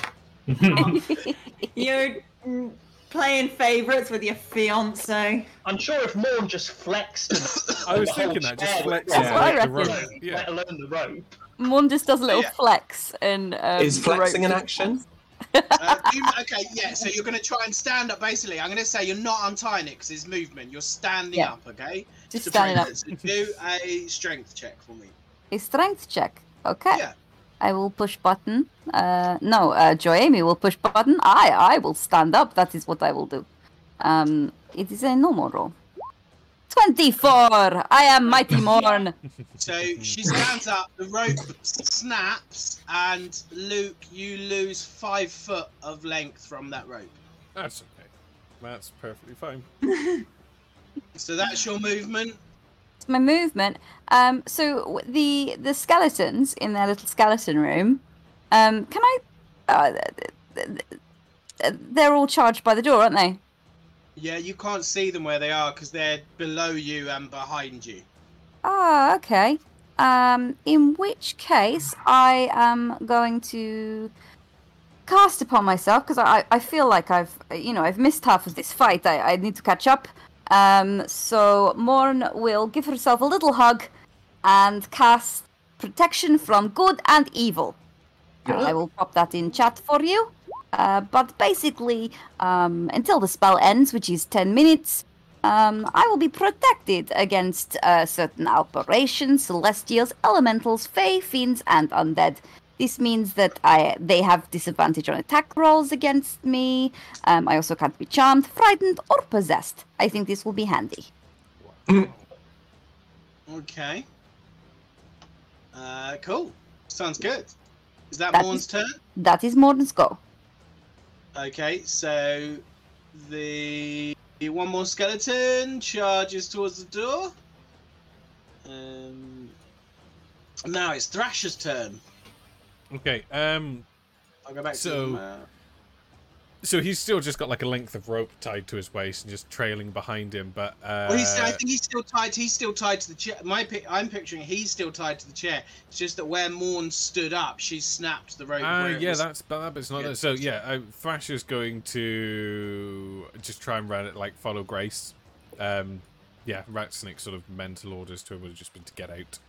Speaker 6: You're mm, playing favourites with your fiance.
Speaker 4: I'm sure if Morn just flexed.
Speaker 5: I was thinking that just
Speaker 4: chair
Speaker 5: flex
Speaker 8: That's what I
Speaker 5: like the
Speaker 8: reckon.
Speaker 5: rope.
Speaker 4: let
Speaker 5: Yeah.
Speaker 4: alone the rope.
Speaker 8: Morn just does a little
Speaker 1: Yeah.
Speaker 8: flex and um,
Speaker 2: Is flexing
Speaker 8: rope
Speaker 2: an action?
Speaker 1: Uh, you, okay, yeah. So you're going to try and stand up. Basically, I'm going to say you're not untying it because it's movement. You're standing
Speaker 8: Yeah.
Speaker 1: up. Okay.
Speaker 8: Just
Speaker 1: To
Speaker 8: standing up.
Speaker 1: it. So do a strength check for me.
Speaker 8: A strength check. Okay.
Speaker 1: Yeah.
Speaker 8: I will push button. Uh, no, uh, Joami will push button. I, I will stand up. That is what I will do. Um, it is a normal roll. 24. I am Mighty Morn.
Speaker 1: So she stands up, the rope snaps, and Luke, you lose five foot of length from that rope.
Speaker 5: That's okay. That's perfectly fine.
Speaker 1: So that's your movement.
Speaker 8: My movement. Um, so the the skeletons in their little skeleton room. Um, can I? Uh, th- th- th- they're all charged by the door, aren't they?
Speaker 1: Yeah, you can't see them where they are because they're below you and behind you.
Speaker 8: Ah, okay. Um, in which case, I am going to cast upon myself because I, I feel like I've, you know, I've missed half of this fight. I, I need to catch up. Um, so Morn will give herself a little hug and cast protection from good and evil. Uh, I will pop that in chat for you. Uh, but basically, um, until the spell ends, which is 10 minutes, um, I will be protected against uh, certain aberrations, celestials, elementals, fae, fiends, and undead. This means that I they have disadvantage on attack rolls against me. Um, I also can't be charmed, frightened, or possessed. I think this will be handy.
Speaker 1: Okay. Uh, cool. Sounds good. Is that
Speaker 8: That
Speaker 1: Morn's
Speaker 8: is-
Speaker 1: turn?
Speaker 8: That is Morden's go.
Speaker 1: Okay, so the one more skeleton charges towards the door. Um, now it's Thrasher's turn.
Speaker 5: Okay. Um.
Speaker 1: I'll go back
Speaker 5: So-
Speaker 1: to map.
Speaker 5: So he's still just got like a length of rope tied to his waist and just trailing behind him. But uh,
Speaker 1: Well, he's, I think he's still tied. He's still tied to the chair. My, I'm picturing he's still tied to the chair. It's just that where Morn stood up, she snapped the rope. It
Speaker 5: yeah,
Speaker 1: was-
Speaker 5: that's but that bit's not
Speaker 1: Yeah.
Speaker 5: there. So yeah, uh, Thrasher's going to just try and run it like follow Grace. Um, yeah, Ratsnick's sort of mental orders to him would have just been to get out.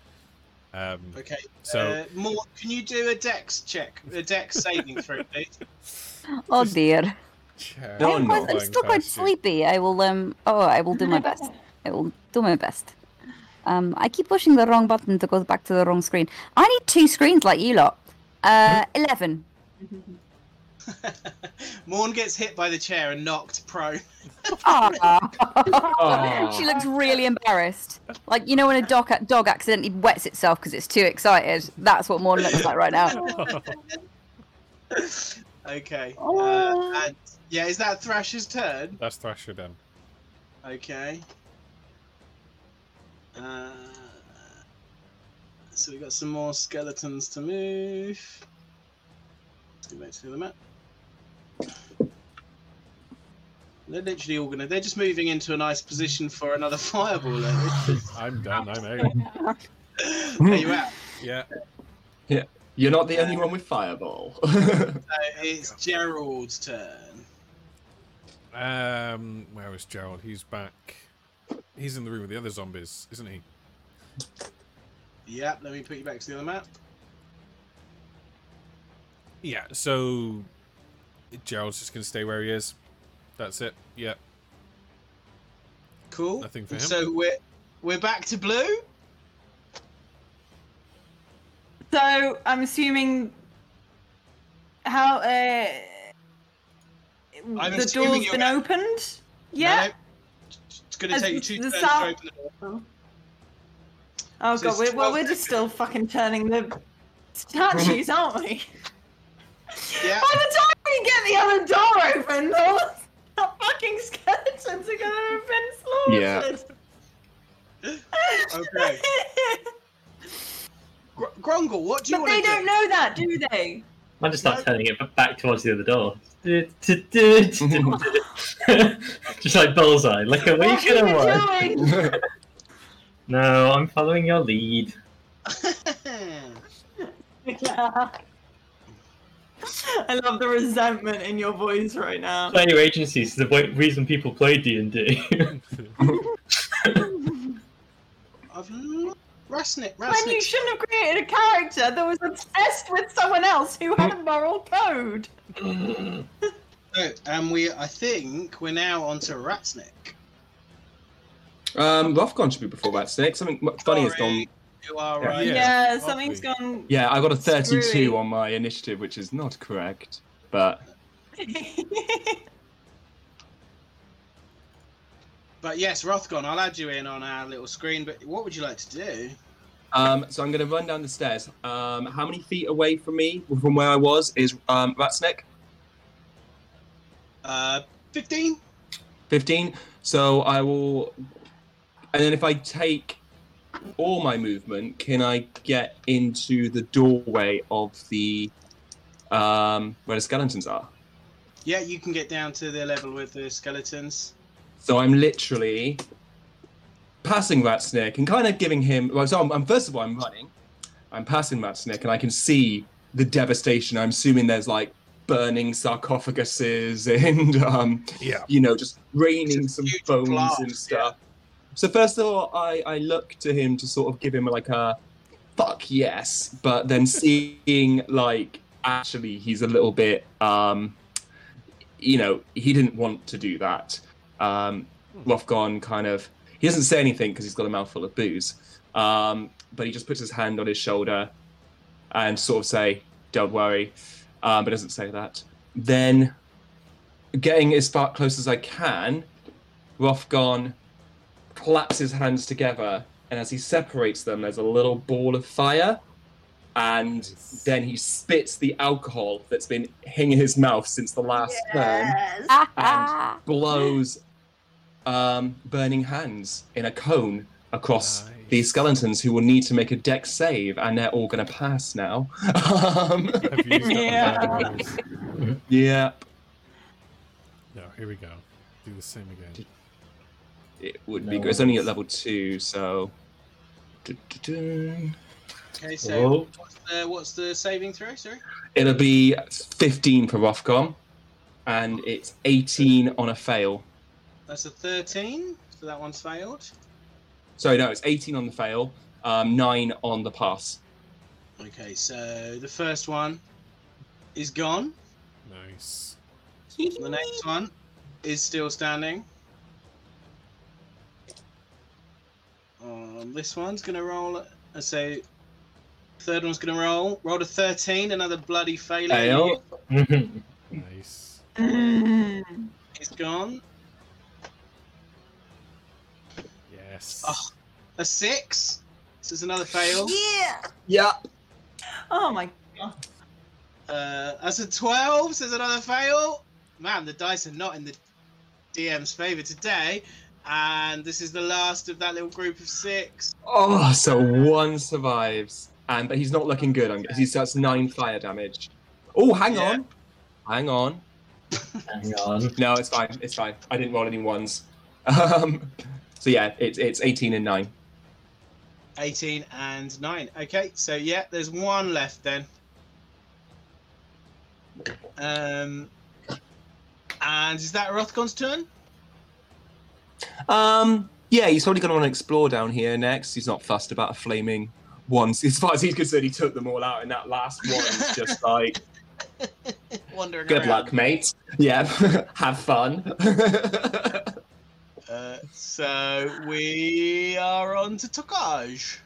Speaker 5: Um,
Speaker 1: Okay.
Speaker 5: so
Speaker 1: uh, Morn, can you do a dex check, a dex saving throw, please?
Speaker 8: Oh dear.
Speaker 2: No,
Speaker 8: I'm,
Speaker 2: no.
Speaker 8: quite- I'm still quite sleepy. I will um. Oh, I will do my best. I will do my best. Um, I keep pushing the wrong button to go back to the wrong screen. I need two screens like you lot. Uh, eleven.
Speaker 1: Morn gets hit by the chair and knocked prone.
Speaker 8: Aw. she looks really embarrassed. Like you know when a dog dog accidentally wets itself because it's too excited. That's what Morn looks like right now.
Speaker 1: Okay. Uh, and yeah, is that Thrasher's turn?
Speaker 5: That's Thrasher then.
Speaker 1: Okay. Uh, so we got some more skeletons to move. Let's go back to the map. They're literally all gonna. They're just moving into a nice position for another fireball. There
Speaker 5: I'm done. I'm out.
Speaker 1: there you are.
Speaker 5: Yeah. Yeah.
Speaker 2: You're not the only one with fireball.
Speaker 1: So it's Gerald's turn.
Speaker 5: Um, where is Gerald? He's back. He's in the room with the other zombies, isn't he?
Speaker 1: Yep. Let me put you back to the other map.
Speaker 5: Yeah. So Gerald's just gonna stay where he is. That's it. Yeah.
Speaker 1: Cool.
Speaker 5: Nothing for him.
Speaker 1: So we're we're back to blue.
Speaker 6: So I'm assuming how uh,
Speaker 1: I'm
Speaker 6: the
Speaker 1: assuming
Speaker 6: door's
Speaker 1: you're
Speaker 6: been
Speaker 1: gonna-
Speaker 6: opened. Yeah.
Speaker 1: No, it's gonna
Speaker 6: As
Speaker 1: take you two turns
Speaker 6: sound-
Speaker 1: to open the door.
Speaker 6: Oh
Speaker 1: So
Speaker 6: god, we're, well we're just still fucking turning the statues, aren't we?
Speaker 1: Yeah.
Speaker 6: By the time we get the other door open, all the fucking skeletons are gonna have been
Speaker 2: Yeah.
Speaker 1: Okay. Gr- Grongle, what do you want?
Speaker 6: but
Speaker 1: want
Speaker 6: they
Speaker 1: to
Speaker 6: don't know that, do they?
Speaker 3: I just start
Speaker 1: No.
Speaker 3: turning it back towards the other door. just like bullseye, like a
Speaker 6: What
Speaker 3: week
Speaker 6: are
Speaker 3: and
Speaker 6: you
Speaker 3: away.
Speaker 6: doing?
Speaker 3: No, I'm following your lead.
Speaker 6: Yeah. I love the resentment in your voice right now.
Speaker 3: Player agencies is the reason people play D and D.
Speaker 1: I've lo- Ratsnick,
Speaker 6: When you shouldn't have created a character that was obsessed with someone else who had a moral code.
Speaker 1: No, and we, I think we're now onto Ratsnick.
Speaker 2: um, Rothgon should be before that snake. Something funny has
Speaker 1: Sorry,
Speaker 2: gone.
Speaker 1: You are
Speaker 2: Yeah.
Speaker 1: right.
Speaker 6: Yeah,
Speaker 5: Yeah,
Speaker 6: something's
Speaker 5: probably.
Speaker 6: gone.
Speaker 2: Yeah, I got a 32
Speaker 6: Screwy.
Speaker 2: on my initiative, which is not correct. But
Speaker 1: But yes, Rothgon, I'll add you in on our little screen. But what would you like to do?
Speaker 2: Um, so I'm going to run down the stairs. Um, how many feet away from me, from where I was, is um, Ratsnick?
Speaker 1: Uh, fifteen.
Speaker 2: 15. So I will. And then if I take all my movement, can I get into the doorway of the. Um, where the skeletons are?
Speaker 1: Yeah, you can get down to the level with the skeletons.
Speaker 2: So I'm literally passing Ratsnick and kind of giving him. Well, so I'm, I'm first of all I'm running. I'm passing Ratsnick and I can see the devastation. I'm assuming there's like burning sarcophaguses and um,
Speaker 5: Yeah.
Speaker 2: you know just raining some bones
Speaker 1: blast,
Speaker 2: and stuff. So first of all, I I look to him to sort of give him like a fuck yes, but then seeing like actually he's a little bit um, you know he didn't want to do that. Um, Rothgon kind of he doesn't say anything because he's got a mouthful of booze, um, but he just puts his hand on his shoulder and sort of say, "Don't worry," um, but doesn't say that. Then, getting as far close as I can, Rothgon claps his hands together, and as he separates them, there's a little ball of fire, and
Speaker 5: Nice.
Speaker 2: then he spits the alcohol that's been hanging in his mouth since the last turn
Speaker 6: Yes.
Speaker 8: Ah,
Speaker 2: blows um, burning hands in a cone across
Speaker 5: Nice.
Speaker 2: the skeletons who will need to make a dex save, and they're all going to pass now. um,
Speaker 5: I've used up
Speaker 6: Yeah.
Speaker 5: my
Speaker 2: yeah,
Speaker 5: No, here we go. Do the same again.
Speaker 2: It would be
Speaker 3: No
Speaker 2: good. It's only at level two, so.
Speaker 1: Okay, so what's the what's the saving throw? Sorry.
Speaker 2: It'll be 15 for Rothgon, and it's 18 on a fail.
Speaker 1: That's a thirteen. So that one's failed.
Speaker 2: Sorry, no, it's 18 on the fail, um, 9 on the pass.
Speaker 1: Okay, so the first one is gone.
Speaker 5: Nice.
Speaker 1: The next one is still standing. Um, this one's gonna roll. I say, third one's gonna roll. Rolled a thirteen. Another bloody failure.
Speaker 2: Fail.
Speaker 5: Nice.
Speaker 1: It's gone.
Speaker 5: Yes.
Speaker 1: Oh. A six. This is another fail.
Speaker 6: Yeah.
Speaker 2: Yeah.
Speaker 6: Oh my god.
Speaker 1: Uh, that's a twelve. So there's another fail. Man, the dice are not in the DM's favor today. And this is the last of that little group of six.
Speaker 2: Oh, so one survives, and but he's not looking good. I'm He starts nine fire damage. Oh, hang
Speaker 1: Yeah.
Speaker 2: on, hang on.
Speaker 3: Hang on.
Speaker 2: No, it's fine. It's fine. I didn't roll any ones. Um, so yeah, it's it's 18 and nine.
Speaker 1: 18 and 9. Okay, so yeah, there's one left then. Um, and is that Rothgon's turn?
Speaker 2: Um, yeah, he's probably going to want to explore down here next. He's not fussed about a flaming ones. As far as he's concerned, he took them all out, and that last one is just like,
Speaker 1: Wandering
Speaker 2: good
Speaker 1: around.
Speaker 2: luck, mate. Yeah, have fun.
Speaker 1: Uh, so we are on to Tokaj.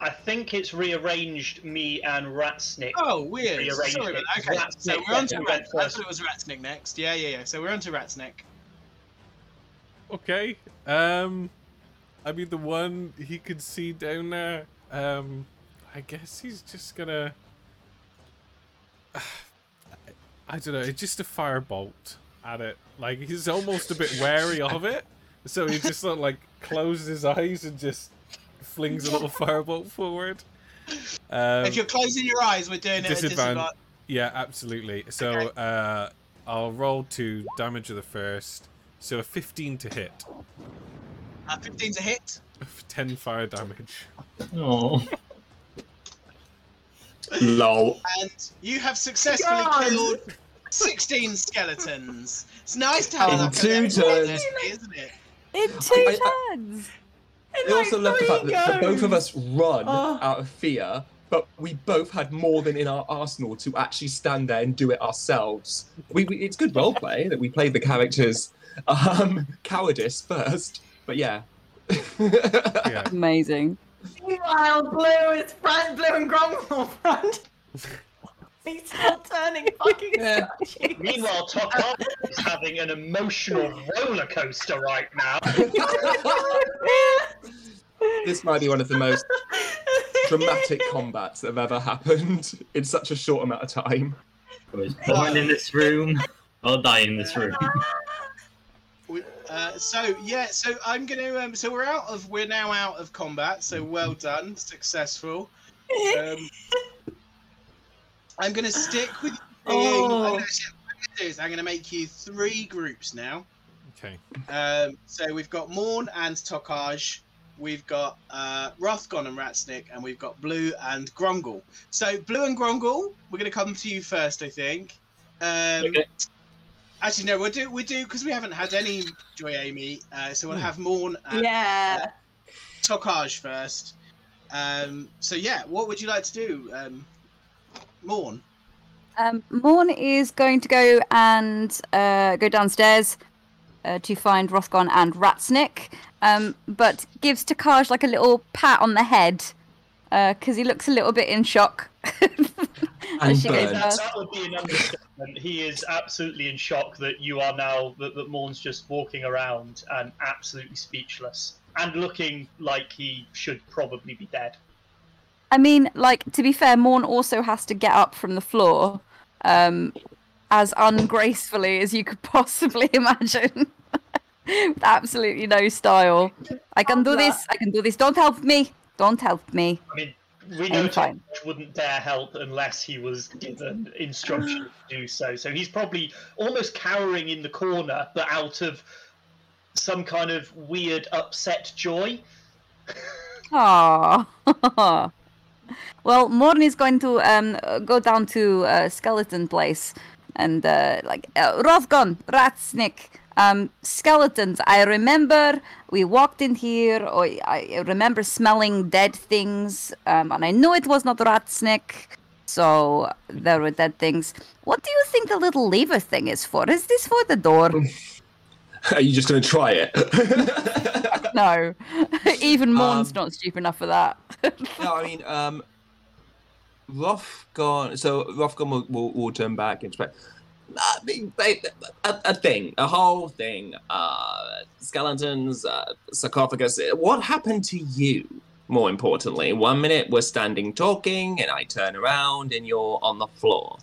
Speaker 4: I think it's rearranged me and Ratsnick.
Speaker 1: Oh, weird.
Speaker 4: Rearrange
Speaker 1: Sorry about that. Okay,
Speaker 4: Ratsnick
Speaker 1: so we're on to
Speaker 4: went
Speaker 1: Rat. I thought it was Ratsnick next. Yeah, yeah, yeah. So we're on to Ratsnick.
Speaker 5: Okay. Um, I mean, the one he could see down there. Um, I guess he's just gonna. I don't know. It's just a firebolt at it. Like he's almost a bit wary of it, so he just sort of like closes his eyes and just flings a little firebolt forward. Um,
Speaker 1: if you're closing your eyes, we're doing it at
Speaker 5: disadvantage.
Speaker 1: disadvantage.
Speaker 5: yeah, absolutely. So
Speaker 1: Okay.
Speaker 5: uh, I'll roll to damage of the first. So a 15 to hit,
Speaker 1: Uh, 15's a hit.
Speaker 5: 10 fire damage.
Speaker 3: Oh.
Speaker 2: Lol.
Speaker 1: And you have successfully
Speaker 6: God.
Speaker 1: killed 16 skeletons. It's nice to have
Speaker 2: In
Speaker 1: like
Speaker 2: two turns.
Speaker 1: Isn't it?
Speaker 8: in two
Speaker 2: I- I-
Speaker 8: turns.
Speaker 6: It's
Speaker 2: I also
Speaker 6: like
Speaker 2: love the fact that, that both of us run
Speaker 6: Oh.
Speaker 2: out of fear, but we both had more than in our arsenal to actually stand there and do it ourselves. We, we it's good role play that we played the characters um, cowardice first, but yeah.
Speaker 5: Yeah.
Speaker 8: Amazing.
Speaker 6: Meanwhile, Blue is front, Blue and Grumble front. He's still turning fucking
Speaker 2: Yeah.
Speaker 6: statues.
Speaker 4: Meanwhile, Tokar is having an emotional roller coaster right now.
Speaker 2: this might be one of the most dramatic combats that have ever happened in such a short amount of time.
Speaker 3: I was born in this room. I'll die in this room.
Speaker 1: Uh, so yeah, so I'm gonna. Um, so we're out of. We're now out of combat. So well done, successful. Um, I'm gonna stick with. Being,
Speaker 6: Oh.
Speaker 1: I'm gonna, what I'm gonna I'm gonna make you three groups now.
Speaker 5: Okay.
Speaker 1: Um, so we've got Morn and Tokaj, we've got uh, Rothgon and Ratsnick, and we've got Blue and Grongle. So Blue and Grongle, we're going to come to you first, I think. Um,
Speaker 3: Okay.
Speaker 1: Actually, no, we'll do we do because we haven't had any Joy Amy, uh, so we'll have Morn and
Speaker 6: Yeah.
Speaker 1: Tokaj first. Um, so yeah, what would you like to do, um, Morn?
Speaker 8: Um, Morn is going to go and uh, go downstairs uh, to find Rothgon and Ratsnick, um, but gives Tokaj like a little pat on the head because he looks a little bit in shock.
Speaker 2: And
Speaker 8: she goes
Speaker 2: burnt.
Speaker 4: That would be an understatement. He is absolutely in shock that you are now that, that Morn's just walking around and absolutely speechless and looking like he should probably be dead.
Speaker 8: I mean, like to be fair, Morn also has to get up from the floor um, as ungracefully as you could possibly imagine. With absolutely no style. I can do this. I can do this. Don't help me. Don't help me.
Speaker 4: I mean, we know. George wouldn't dare help unless he was given instruction to do so. So he's probably almost cowering in the corner, but out of some kind of weird upset joy.
Speaker 8: Aww. well, Morn is going to um, go down to uh, Skeleton Place and uh, like uh, Rothgon, Ratsnick, um, skeletons. I remember we walked in here. Or I remember smelling dead things, um, and I knew it was not Ratsnick. So there were dead things. What do you think the little lever thing is for? Is this for the door?
Speaker 2: Are you just going to try it?
Speaker 8: no. Even Morn's
Speaker 2: Um,
Speaker 8: not stupid enough for that.
Speaker 2: no, I mean, um, Rothgon. So Rothgon will, will, will turn back and try. I mean, a, a thing, a whole thing. Uh, skeletons, uh, sarcophagus. What happened to you? More importantly, one minute we're standing talking, and I turn around and you're on the floor.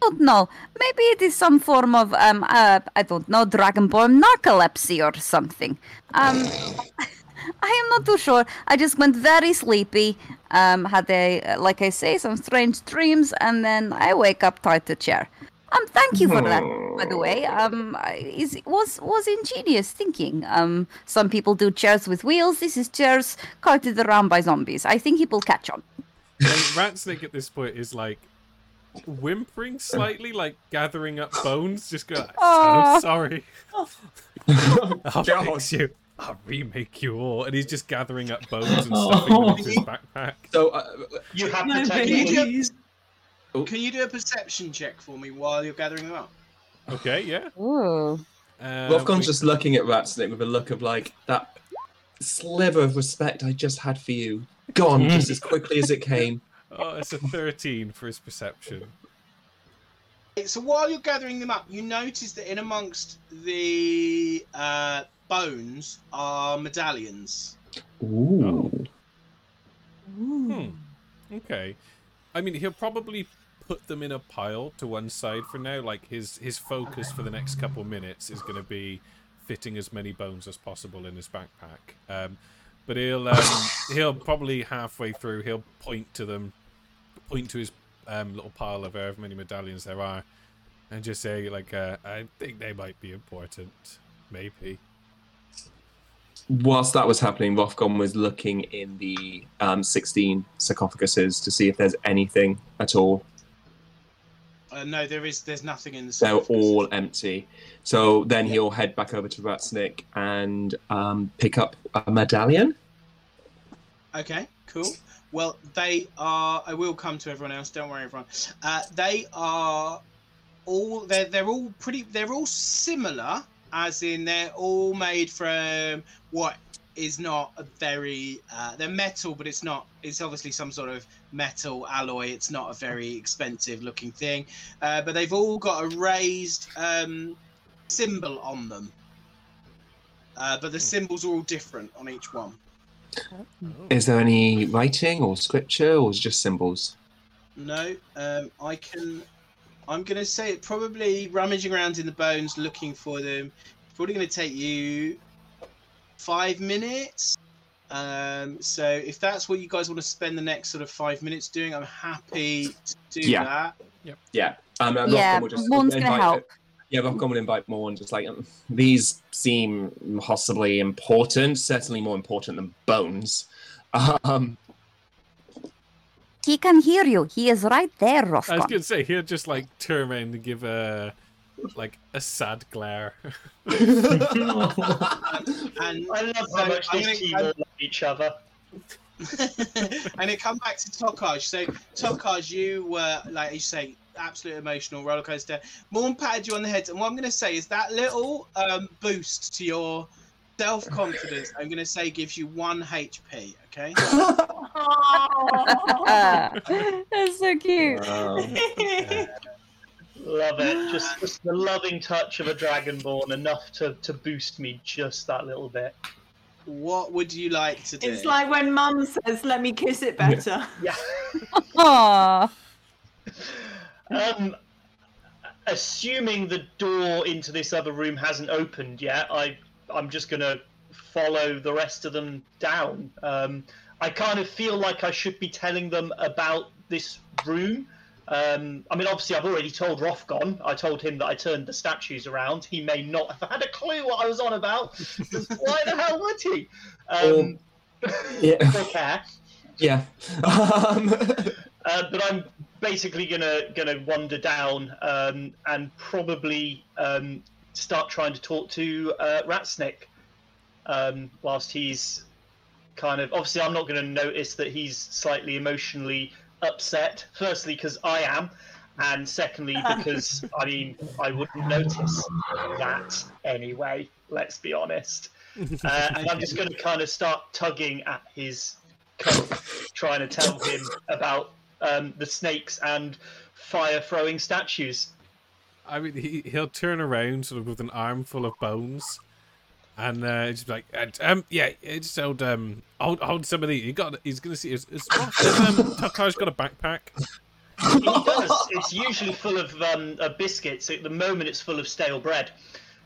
Speaker 8: don't know. Maybe it is some form of um uh, I don't know Dragonborn narcolepsy or something. Um, I am not too sure. I just went very sleepy. Um, had a like I say some strange dreams, and then I wake up tied to chair. Um, thank you for that. By the way, um, is was was ingenious thinking. Um, some people do chairs with wheels. This is chairs carted around by zombies. I think he will catch on.
Speaker 5: And Ratsnick at this point is like whimpering slightly, like gathering up bones. Just go,
Speaker 8: Aw.
Speaker 5: I'm sorry. I'll fix you. I'll remake you all. And he's just gathering up bones and stuffing them into his backpack.
Speaker 2: So, uh,
Speaker 4: You have
Speaker 6: No,
Speaker 4: to
Speaker 1: Can
Speaker 4: take
Speaker 1: you,
Speaker 4: it.
Speaker 1: do, can you do a perception check for me while you're gathering them up?
Speaker 5: Okay, yeah.
Speaker 8: Ooh.
Speaker 5: Uh,
Speaker 2: Rothgon's
Speaker 5: we-
Speaker 2: just looking at Ratsnick with a look of like that sliver of respect I just had for you, gone just as quickly as it came.
Speaker 5: Oh, it's a 13 for his perception.
Speaker 1: So while you're gathering them up, you notice that in amongst the uh, bones are medallions.
Speaker 2: Ooh.
Speaker 5: Hmm. Okay. I mean, he'll probably put them in a pile to one side for now. Like his his focus for the next couple minutes is going to be fitting as many bones as possible in his backpack. Um, but he'll um, he'll probably halfway through he'll point to them, point to his um, little pile of however many medallions there are, and just say like, uh, "I think they might be important, maybe."
Speaker 2: Whilst that was happening, Rothgon was looking in the um, 16 sarcophaguses to see if there's anything at all.
Speaker 1: Uh, no, there is. There's nothing in the.
Speaker 2: They're all empty. So then he'll head back over to Ratsnick and um, pick up a medallion.
Speaker 1: Okay, cool. Well, they are. I will come to everyone else. Don't worry, everyone. Uh, they are all. They're they're all pretty. They're all similar, as in they're all made from what is not a very uh, they're metal, but it's not. It's obviously some sort of metal alloy. It's not a very expensive looking thing, uh, but they've all got a raised um, symbol on them. Uh, but the symbols are all different on each one.
Speaker 2: Is there any writing or scripture, or is it just symbols?
Speaker 1: No, um, I can. I'm gonna say it probably rummaging around in the bones looking for them. Probably gonna take you five minutes. Um, so if that's what you guys want to spend the next sort of five minutes doing, I'm happy to do that.
Speaker 2: Yeah.
Speaker 1: that.
Speaker 2: Yeah. Um, uh,
Speaker 8: Yeah,
Speaker 2: Rockcom will just
Speaker 8: Morn's gonna
Speaker 2: invite-
Speaker 8: help.
Speaker 2: Yeah, Rockcom will invite more and just like um, these seem possibly important, certainly more important than bones. Um,
Speaker 8: He can hear you. He is right there, Rothgon.
Speaker 5: I was gonna say he'll just like turn around and give a like a sad glare.
Speaker 1: And
Speaker 4: I love how much
Speaker 1: I'm
Speaker 4: team all love each other.
Speaker 1: and it come back to Tokaj. So Tokaj, you were like you say, absolute emotional roller coaster. Morn patted you on the head, and what I'm going to say is that little um, boost to your self confidence. I'm going to say gives you one HP. Okay.
Speaker 8: That's so cute.
Speaker 2: wow.
Speaker 4: Love it. Just, just the loving touch of a dragonborn, enough to, to boost me just that little bit.
Speaker 1: What would you like to do?
Speaker 6: It's like when mum says, let me kiss it better.
Speaker 4: Yeah.
Speaker 8: Aww.
Speaker 4: Um, assuming the door into this other room hasn't opened yet, I I'm just gonna follow the rest of them down. Um, I kind of feel like I should be telling them about this room. Um, I mean, obviously, I've already told Rothgon. I told him that I turned the statues around. He may not have had a clue what I was on about. Why the hell would he? Um,
Speaker 2: yeah.
Speaker 4: care.
Speaker 2: Yeah. Um,
Speaker 4: Uh, but I'm basically gonna gonna wander down um, and probably um, start trying to talk to uh, Ratsnick um, whilst he's kind of obviously I'm not going to notice that he's slightly emotionally upset. Firstly, because I am, and secondly because I mean I wouldn't notice that anyway. Let's be honest. Uh, and I'm just going to kind of start tugging at his coat, trying to tell him about um, the snakes and fire throwing statues.
Speaker 5: I mean, he he'll turn around sort of with an armful of bones, and uh, just like, "Uh, um, yeah, it's just hold um, hold, hold some of these. He got, he's gonna see. Is, is, has, um, Tokaj's got a backpack?
Speaker 4: He does. It's usually full of um, uh, biscuits. At the moment, it's full of stale bread.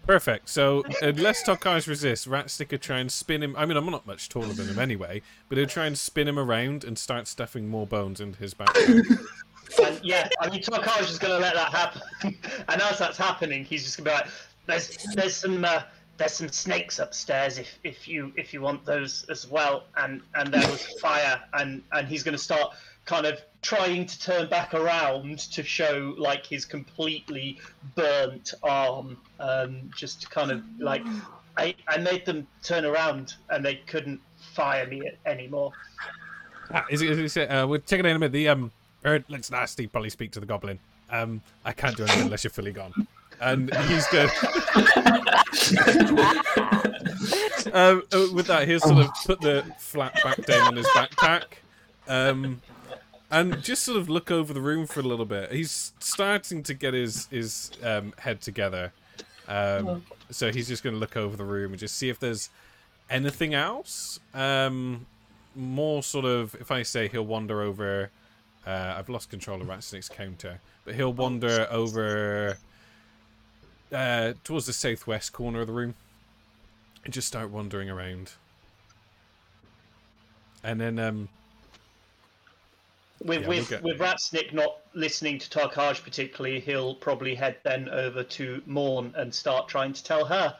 Speaker 5: Perfect. So unless Tokaj's resist, Ratsnick will try and spin him. I mean, I'm not much taller than him anyway, but he'll try and spin him around and start stuffing more bones into his backpack.
Speaker 4: And yeah, I mean, Tokaj's just going to let that happen. and as that's happening, he's just going to be like, "There's, there's some, uh, there's some snakes upstairs. If, if you, if you want those as well." And and there was fire, and and he's going to start kind of trying to turn back around to show like his completely burnt arm. Um, just to kind of like, I, I made them turn around, and they couldn't fire me anymore.
Speaker 5: Ah, is it? Is it uh, we're taking it in a minute. The um, Erd looks nasty. Probably speak to the goblin. Um, I can't do anything unless you're fully gone. And he's good. um, uh, with that, he'll sort of put the flat back down on his backpack, um, and just sort of look over the room for a little bit. He's starting to get his his um, head together, um, so he's just going to look over the room and just see if there's anything else. Um, more sort of, if I say he'll wander over. Uh, I've lost control of Ratsnick's counter, but he'll wander over uh, towards the southwest corner of the room and just start wandering around. And then, um,
Speaker 4: With
Speaker 5: Yeah, we'll
Speaker 4: with
Speaker 5: get-
Speaker 4: with Ratsnick not listening to Tokaj particularly, he'll probably head then over to Morn and start trying to tell her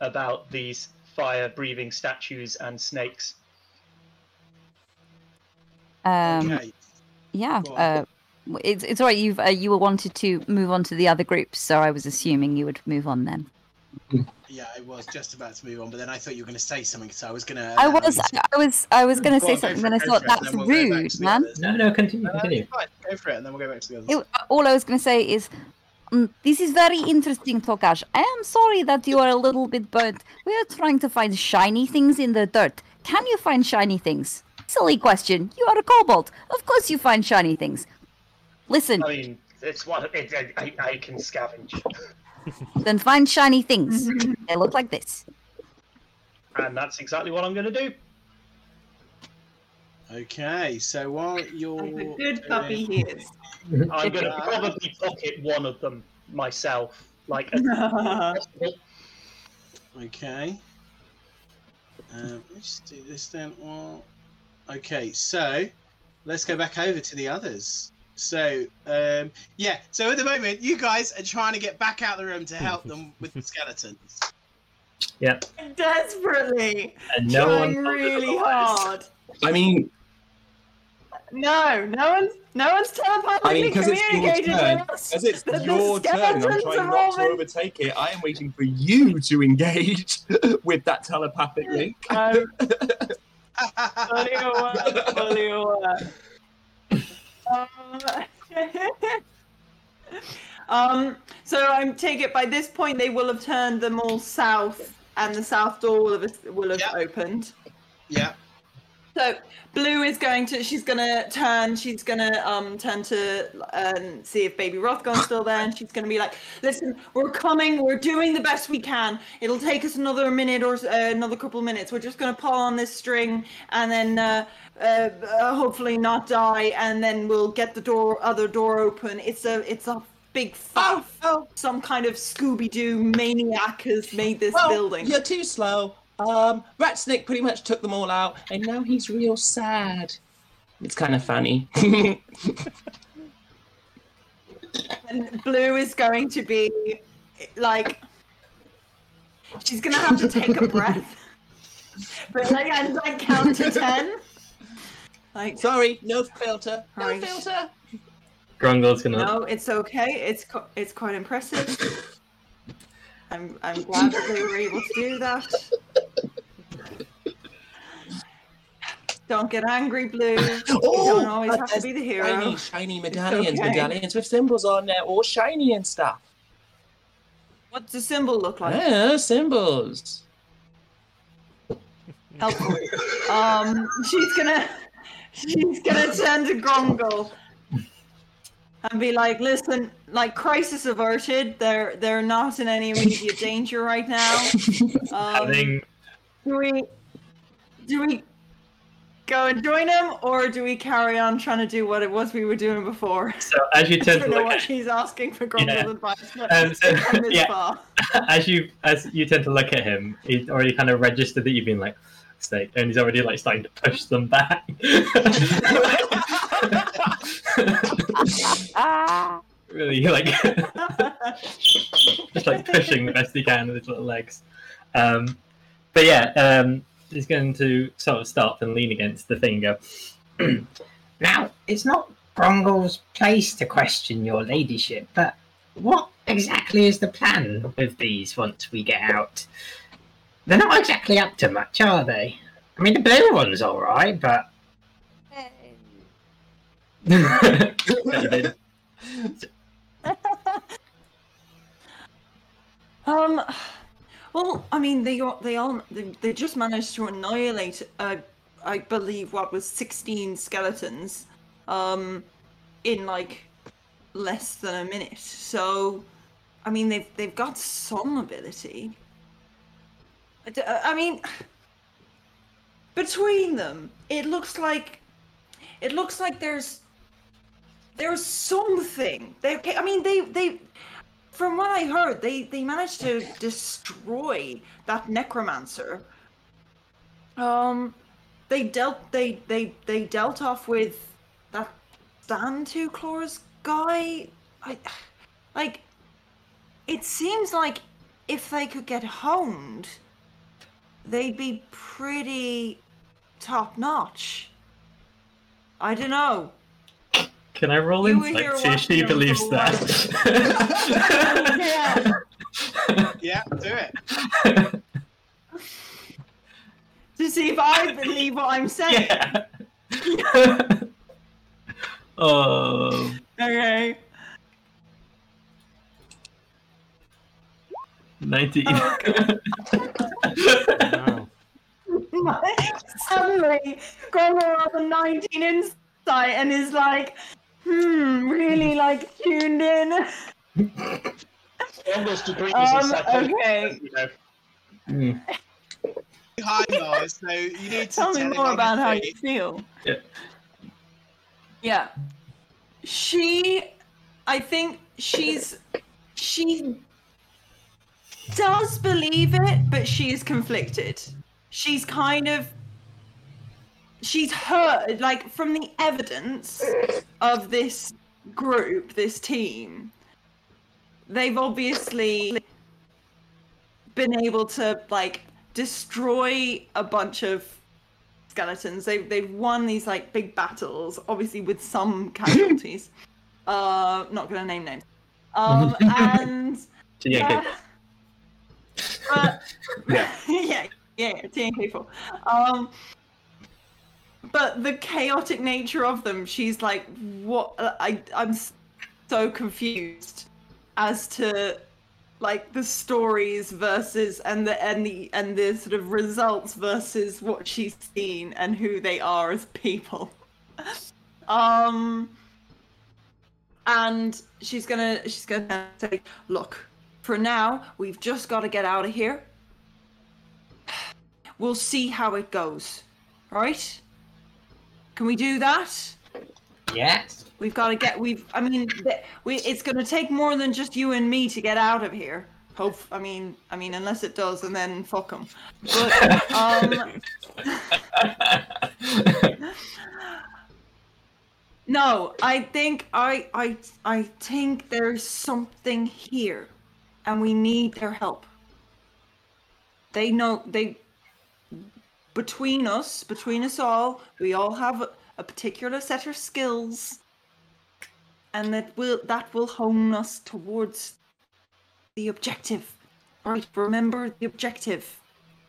Speaker 4: about these fire-breathing statues and snakes.
Speaker 8: Um,
Speaker 1: okay.
Speaker 8: yeah.
Speaker 1: Go.
Speaker 8: Uh, it's it's all right. You've uh, you were wanted to move on to the other groups, so I was assuming you would move on then.
Speaker 1: Yeah, I was just about to move on, but then I thought you were going to say something, so I was going to.
Speaker 8: I was I was I was going to say something, and I thought
Speaker 1: for it, and
Speaker 8: that's
Speaker 1: we'll
Speaker 8: rude, man.
Speaker 1: others.
Speaker 3: No, no, continue,
Speaker 1: No, no,
Speaker 3: continue.
Speaker 1: it's fine. Go for it, and then we'll go back to the others.
Speaker 8: It, all I was going to say is, mm, this is very interesting, Tokaj. I am sorry that you are a little bit burnt. We are trying to find shiny things in the dirt. Can you find shiny things? Silly question. You are a kobold. Of course you find shiny things. Listen,
Speaker 4: I mean, it's what it, it, I, I can scavenge,
Speaker 8: then find shiny things. they look like this.
Speaker 4: and that's exactly what I'm going to do.
Speaker 1: Okay, so while you're
Speaker 6: Like the good puppy
Speaker 1: doing-
Speaker 6: he is.
Speaker 4: I'm going to probably pocket one of them myself, like as possible.
Speaker 1: Okay. Um, let's do this then. Well, okay, so let's go back over to the others. So, um, yeah, so at the moment, you guys are trying to get back out the room to help them with the skeletons. Yeah.
Speaker 6: Desperately.
Speaker 3: And no one
Speaker 6: trying
Speaker 3: told us
Speaker 6: really hard.
Speaker 2: I mean,
Speaker 6: No, no one's no one's telepathically
Speaker 2: I mean, because it's your
Speaker 6: communicating
Speaker 2: turn.
Speaker 6: with us.
Speaker 2: As it's
Speaker 6: that the
Speaker 2: your turn, I'm trying not to overtake it. I am waiting for you to engage with that telepathic link.
Speaker 6: Um, fully aware, fully aware. Um, so I take it by this point they will have turned them all south, and the south door will have will have
Speaker 1: Yeah.
Speaker 6: opened.
Speaker 1: yeah.
Speaker 6: So Blue is going to. She's gonna turn. She's gonna um turn to um, see if Baby Rothgon's still there, and she's gonna be like, "Listen, we're coming. We're doing the best we can. It'll take us another minute or uh, another couple of minutes. We're just gonna pull on this string, and then uh, uh, uh, hopefully not die, and then we'll get the door, other door open. It's a, it's a big faff.
Speaker 2: oh.
Speaker 6: Some kind of Scooby Doo maniac has made this
Speaker 2: Well,
Speaker 6: building.
Speaker 2: You're too slow. Um, Ratsnick pretty much took them all out, and now he's real sad. It's kind of funny.
Speaker 6: And Blue is going to be like she's gonna have to take a breath. But like and like count to ten. Like
Speaker 2: Sorry, no filter. No
Speaker 6: Right.
Speaker 2: filter.
Speaker 3: Grongle's gonna.
Speaker 6: no, it's okay. It's co- it's quite impressive. I'm I'm glad that they were able to do that. Don't get angry, Blue. You don't always have to be the hero.
Speaker 2: Shiny, shiny medallions,
Speaker 6: okay.
Speaker 2: medallions with symbols on there, all shiny and stuff.
Speaker 6: What's the symbol look like?
Speaker 2: Yeah, symbols.
Speaker 6: helpful. Um, she's gonna she's gonna turn to Grongle and be like, "Listen, like crisis averted. They're they're not in any immediate danger right now. Um,
Speaker 3: Having
Speaker 6: do we do we go and join them, or do we carry on trying to do what it was we were doing before?"
Speaker 3: so as you
Speaker 6: I
Speaker 3: turn to
Speaker 6: don't know
Speaker 3: look
Speaker 6: what
Speaker 3: at
Speaker 6: she's asking for Grongle's
Speaker 3: Yeah.
Speaker 6: advice, but
Speaker 3: Um, so-
Speaker 6: it's come this
Speaker 3: yeah.
Speaker 6: far.
Speaker 3: as you as you tend to look at him, he's already kind of registered that you've been like snake, and he's already like starting to push them back. Really like just like pushing the best he can with his little legs. Um, but yeah, um, he's going to sort of stop and lean against the thing go.
Speaker 7: Now, it's not Grongle's place to question your ladyship, but what exactly is the plan with these once we get out? They're not exactly up to much, are they? I mean, the blue one's all right, but
Speaker 6: Um, well, I mean, they all- they all they, they just managed to annihilate, uh, I believe, what was sixteen skeletons, um, in like less than a minute. So, I mean, they've they've got some ability. Uh, I mean, between them, it looks like it looks like there's there's something. They, I mean, they they from what I heard, they they managed to destroy that necromancer. Um, they dealt they they they dealt off with that Stan Two Claws guy. I like. It seems like if they could get honed, they'd be pretty top notch. I don't know.
Speaker 3: can I roll
Speaker 6: You were
Speaker 3: insight see if she believes that?
Speaker 1: Yeah, do it.
Speaker 6: To see if I believe what I'm saying.
Speaker 3: yeah. oh,
Speaker 6: Okay.
Speaker 3: 19.
Speaker 5: Wow.
Speaker 6: Suddenly, Gromor has a 19 insight and is like, hmm, really like tuned in.
Speaker 4: Almost degree is
Speaker 6: Um, okay.
Speaker 4: you.
Speaker 3: Hmm.
Speaker 1: Hi, Mars. So you need to
Speaker 6: Tell me more
Speaker 1: how
Speaker 6: about how you feel.
Speaker 3: Yeah.
Speaker 6: Yeah. She, I think she's, she does believe it, but she is conflicted. She's kind of, she's heard, like, from the evidence of this group, this team, they've obviously been able to, like, destroy a bunch of skeletons. They've they've won these like big battles, obviously with some casualties. uh, not gonna name names. Um, and
Speaker 3: Yeah,
Speaker 6: uh, but
Speaker 2: Yeah.
Speaker 6: yeah, yeah, TNK four. Um, but the chaotic nature of them, she's like, what? I I'm so confused as to like the stories versus and the and the and the sort of results versus what she's seen and who they are as people. um and she's gonna she's gonna say, look, for now, we've just gotta get out of here. We'll see how it goes. Right? Can we do that?
Speaker 7: Yes.
Speaker 6: We've got to get. We've. I mean, we. It's going to take more than just you and me to get out of here. Hope. I mean. I mean, unless it does, and then fuck them. But um, no, I think I. I. I think there's something here, and we need their help. They know. They. Between us, between us all, we all have a, a particular set of skills and that will that will hone us towards the objective. Right, remember the objective.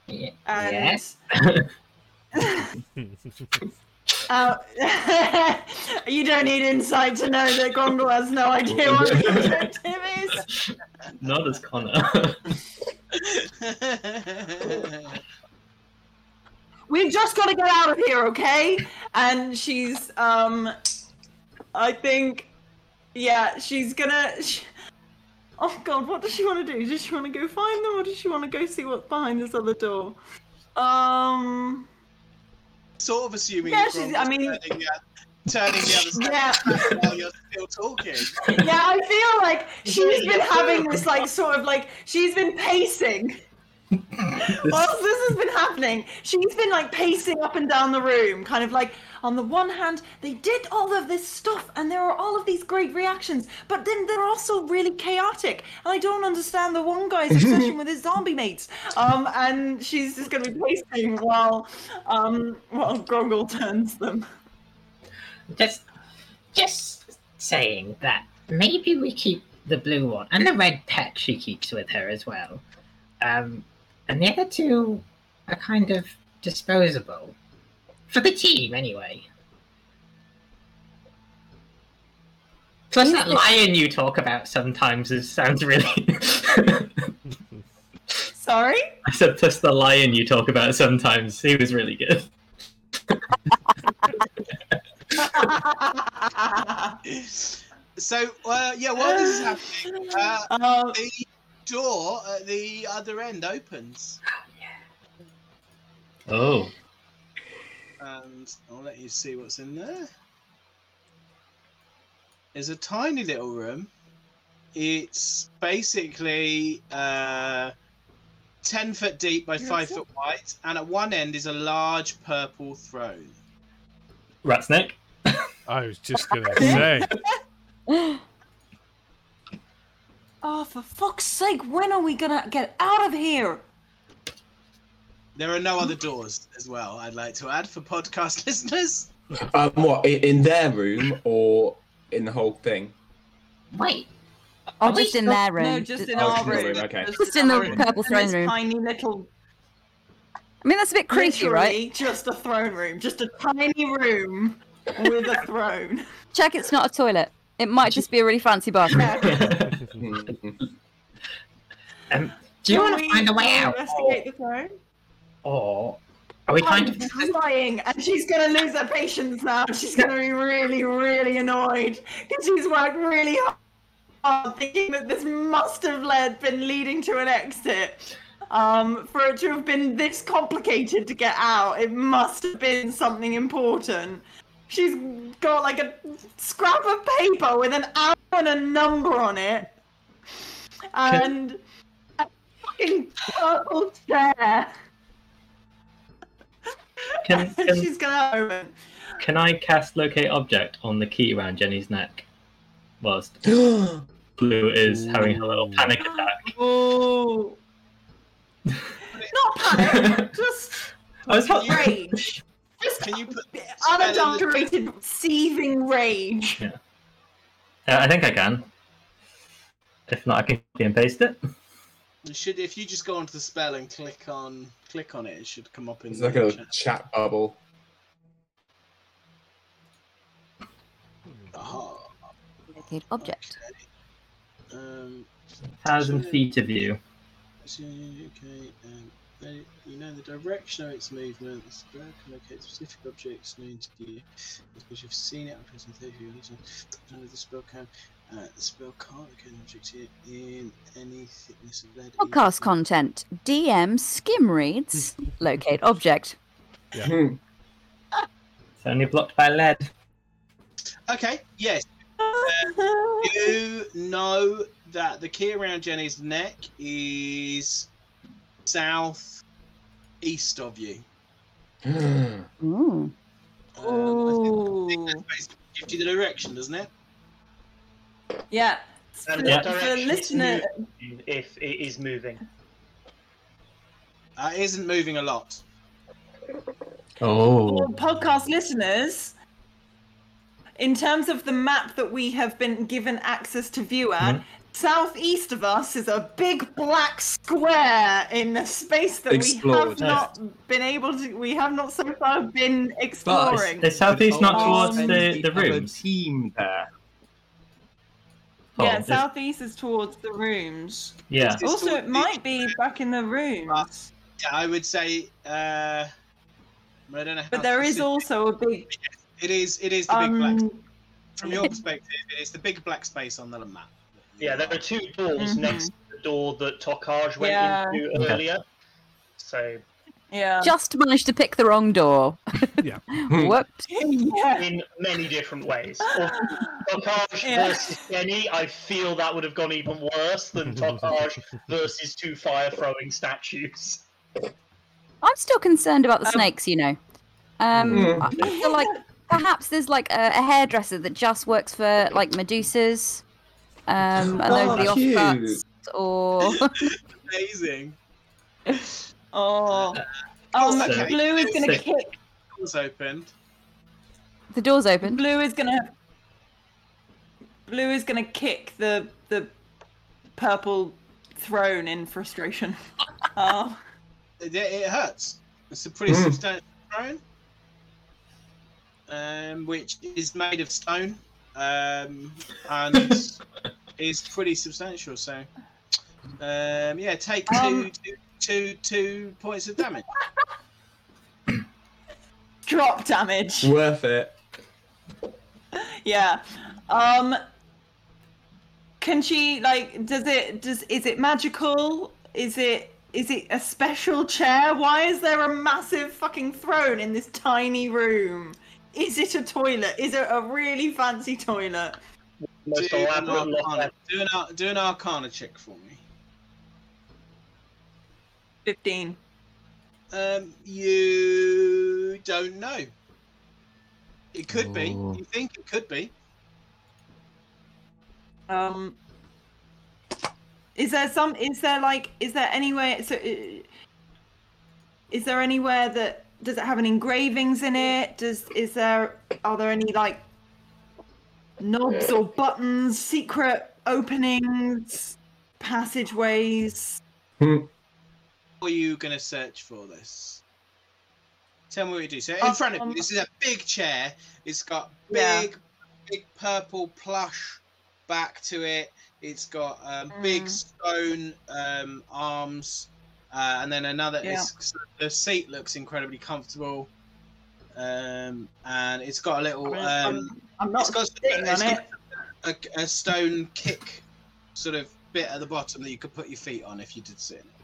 Speaker 7: Ye-
Speaker 6: And
Speaker 7: yes.
Speaker 6: uh, you don't need insight to know that Gondor has no idea what the objective is.
Speaker 3: Not as Connor.
Speaker 6: We've just got to get out of here, okay? And she's, um, I think, yeah, she's gonna. She, oh God, what does she want to do? Does she want to go find them, or does she want to go see what's behind this other door? Um,
Speaker 1: sort of assuming.
Speaker 6: Yeah, she's- I mean-
Speaker 1: turning the, turning the other side
Speaker 6: Yeah.
Speaker 1: while you're still talking.
Speaker 6: yeah, I feel like she's been having this like sort of like she's been pacing. Whilst this has been happening, she's been like pacing up and down the room, kind of like on the one hand, they did all of this stuff and there are all of these great reactions, but then they're also really chaotic. And I don't understand the one guy's obsession with his zombie mates. Um, and she's just gonna be pacing while um while Grongle turns them.
Speaker 7: Just, just saying that maybe we keep the blue one and the red pet she keeps with her as well. Um, and the other two are kind of disposable for the team anyway. Plus, that lion you talk about sometimes is, sounds really.
Speaker 6: Sorry?
Speaker 3: I said, plus the lion you talk about sometimes. He was really good.
Speaker 1: So, uh, yeah, while this is happening, uh,
Speaker 6: Um,
Speaker 1: the door at the other end opens,
Speaker 3: Oh.
Speaker 1: and I'll let you see what's in there. There's a tiny little room. It's basically uh, 10 foot deep by 5 foot wide, and at one end is a large purple throne.
Speaker 3: Rat snake?
Speaker 5: I was just gonna say.
Speaker 6: Oh, for fuck's sake, when are we gonna get out of here?
Speaker 1: There are no other doors as well, I'd like to add for podcast listeners.
Speaker 2: Um, what i- in their room or in the whole thing?
Speaker 7: Wait,
Speaker 8: Oh,
Speaker 7: Are we
Speaker 8: just in
Speaker 7: still-
Speaker 8: their room.
Speaker 6: No, just in
Speaker 2: Oh,
Speaker 6: our
Speaker 2: just in the
Speaker 6: room.
Speaker 2: room, okay.
Speaker 8: Just in the
Speaker 6: our room.
Speaker 8: purple
Speaker 6: And
Speaker 8: throne
Speaker 6: this
Speaker 8: room.
Speaker 6: Tiny little,
Speaker 8: I mean, that's a bit creepy, right?
Speaker 6: literally just a throne room, just a tiny room with a throne.
Speaker 8: Check it's not a toilet. It might just be a really fancy bathroom.
Speaker 3: um,
Speaker 7: Do you want to find a way out?
Speaker 6: Investigate the throne.
Speaker 7: Or are we trying
Speaker 6: I'm
Speaker 7: to.
Speaker 6: dying, and she's gonna lose her patience now. She's gonna be really, really annoyed because she's worked really hard, thinking that this must have led been leading to an exit. Um, for it to have been this complicated to get out, it must have been something important. She's got like a scrap of paper with an hour and a number on it, and a fucking purple chair.
Speaker 3: Can, can,
Speaker 6: she's gonna have a moment.
Speaker 3: can I cast locate object on the key around Jenny's neck? Whilst Blue is having her little panic attack.
Speaker 6: Oh. Not panic, just
Speaker 3: I was
Speaker 1: Can
Speaker 6: rage. Just
Speaker 1: Can you put
Speaker 6: unadulterated, seething rage.
Speaker 3: Uh, I think I can. If not, I can copy and paste it.
Speaker 1: You should if you just go onto the spell and click on click on it, it should come up in
Speaker 2: It's
Speaker 1: the
Speaker 2: like a
Speaker 1: chat.
Speaker 2: chat bubble.
Speaker 1: Aha.
Speaker 8: Locate object.
Speaker 1: Okay. Um,
Speaker 3: Thousand feet of view.
Speaker 1: so, okay, um, they, you know the direction of its movement. The spell can locate specific objects known to you, because you've seen it on presentation. You listen. None of the spell can. Uh, the spell can't locate an in any thickness of lead.
Speaker 8: Podcast content. DM skim reads. Locate object.
Speaker 2: Hmm.
Speaker 3: It's only blocked by lead.
Speaker 1: Okay. Yes. you know that the key around Jenny's neck is south east of you.
Speaker 8: Ooh.
Speaker 1: Um, I think- I think
Speaker 6: Ooh.
Speaker 1: gives you the direction, doesn't it?
Speaker 6: Yeah. For,
Speaker 4: And
Speaker 3: Yeah.
Speaker 4: what
Speaker 6: for
Speaker 4: direction it's
Speaker 6: listener,
Speaker 4: moving if it is moving.
Speaker 1: Uh, it isn't moving a lot.
Speaker 3: Oh.
Speaker 6: for podcast listeners, in terms of the map that we have been given access to view at,
Speaker 3: Mhm.
Speaker 6: southeast of us is a big black square in the space that we have not been able to. We have not so far been exploring.
Speaker 2: But
Speaker 6: exploring.
Speaker 3: Is southeast not towards the, the
Speaker 2: other
Speaker 3: rooms?
Speaker 2: team there.
Speaker 3: Oh,
Speaker 6: yeah,
Speaker 3: is-
Speaker 6: southeast is towards the rooms.
Speaker 3: Yeah.
Speaker 1: It's
Speaker 6: Also, it might be back in the rooms.
Speaker 1: Yeah, I would say. Uh, I don't know.
Speaker 6: But there is also a big.
Speaker 1: It is. It is the big black.
Speaker 6: Um,
Speaker 1: From your perspective, it is the big black space on the map.
Speaker 4: Yeah, there are two doors
Speaker 6: Mhm.
Speaker 4: next to the door that Tokaj went
Speaker 6: Yeah.
Speaker 4: into
Speaker 3: Okay.
Speaker 4: earlier. So
Speaker 6: yeah.
Speaker 8: Just managed to pick the wrong door.
Speaker 5: Yeah.
Speaker 8: Whoops.
Speaker 6: yeah.
Speaker 4: in many different ways. Tokaj
Speaker 6: Yeah.
Speaker 4: versus Jenny, I feel that would have gone even worse than Tokaj versus two fire throwing statues.
Speaker 8: I'm still concerned about the
Speaker 6: Um,
Speaker 8: snakes, you know. Um,
Speaker 2: Mm.
Speaker 8: I I feel like perhaps there's like a, a hairdresser that just works for like Medusas. Um, and those are the
Speaker 2: Oh,
Speaker 8: offcuts. Or
Speaker 1: Amazing.
Speaker 6: Oh. Um,
Speaker 1: Okay.
Speaker 6: Blue is gonna
Speaker 3: Sick.
Speaker 6: kick.
Speaker 1: Doors opened.
Speaker 8: the door's open.
Speaker 6: Blue is gonna. Blue is gonna kick the the purple throne in frustration. Oh.
Speaker 1: It, it hurts. It's a pretty
Speaker 2: Mm.
Speaker 1: substantial throne, um, which is made of stone, um, and is pretty substantial. So, um, yeah, take two,
Speaker 6: Um,
Speaker 1: two, two, two points of damage.
Speaker 6: Drop damage.
Speaker 2: Worth it.
Speaker 6: Yeah. Um. Can she like? Does it? Does is it magical? Is it? Is it a special chair? Why is there a massive fucking throne in this tiny room? Is it a toilet? Is it a really fancy toilet?
Speaker 4: Most
Speaker 1: do, an
Speaker 4: elaborate lock
Speaker 1: arcana, do, an, do an arcana check for me.
Speaker 6: Fifteen.
Speaker 1: Um, you don't know. It could be. You think it could be.
Speaker 6: Um. Is there some? Is there like? Is there anywhere? So, uh, is there anywhere that does it have any engravings in it? Does is there? Are there any like knobs or buttons, secret openings, passageways?
Speaker 1: Are you going to search for this? Tell me what you do. So in
Speaker 6: Um,
Speaker 1: front of you,
Speaker 6: um,
Speaker 1: this is a big chair. It's got
Speaker 6: Yeah.
Speaker 1: big, big purple plush back to it. It's got um, big
Speaker 6: Mm.
Speaker 1: stone um, arms, uh, and then another.
Speaker 6: Yeah.
Speaker 1: The seat looks incredibly comfortable, um, and it's got a little.
Speaker 6: I mean,
Speaker 1: Um,
Speaker 6: I'm not
Speaker 1: it's got,
Speaker 6: sitting
Speaker 1: it's
Speaker 6: on
Speaker 1: got
Speaker 6: it.
Speaker 1: a, a stone kick sort of bit at the bottom that you could put your feet on if you did sit in it.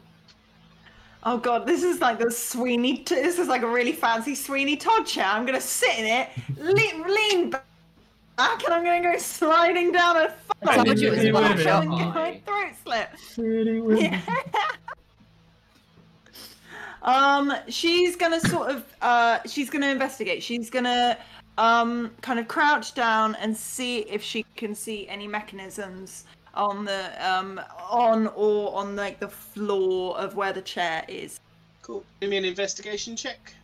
Speaker 6: Oh god, this is like the Sweeney. T- this is like a really fancy Sweeney Todd chair. I'm gonna sit in it, lean, lean back, and I'm gonna go sliding down a
Speaker 8: I
Speaker 6: funnel
Speaker 8: told you it was
Speaker 6: and
Speaker 8: one
Speaker 6: get my throat slit. Yeah. um, she's gonna sort of uh, she's gonna investigate. She's gonna um kind of crouch down and see if she can see any mechanisms on the um on or on like the floor of where the chair is.
Speaker 1: Cool. Give me an investigation check.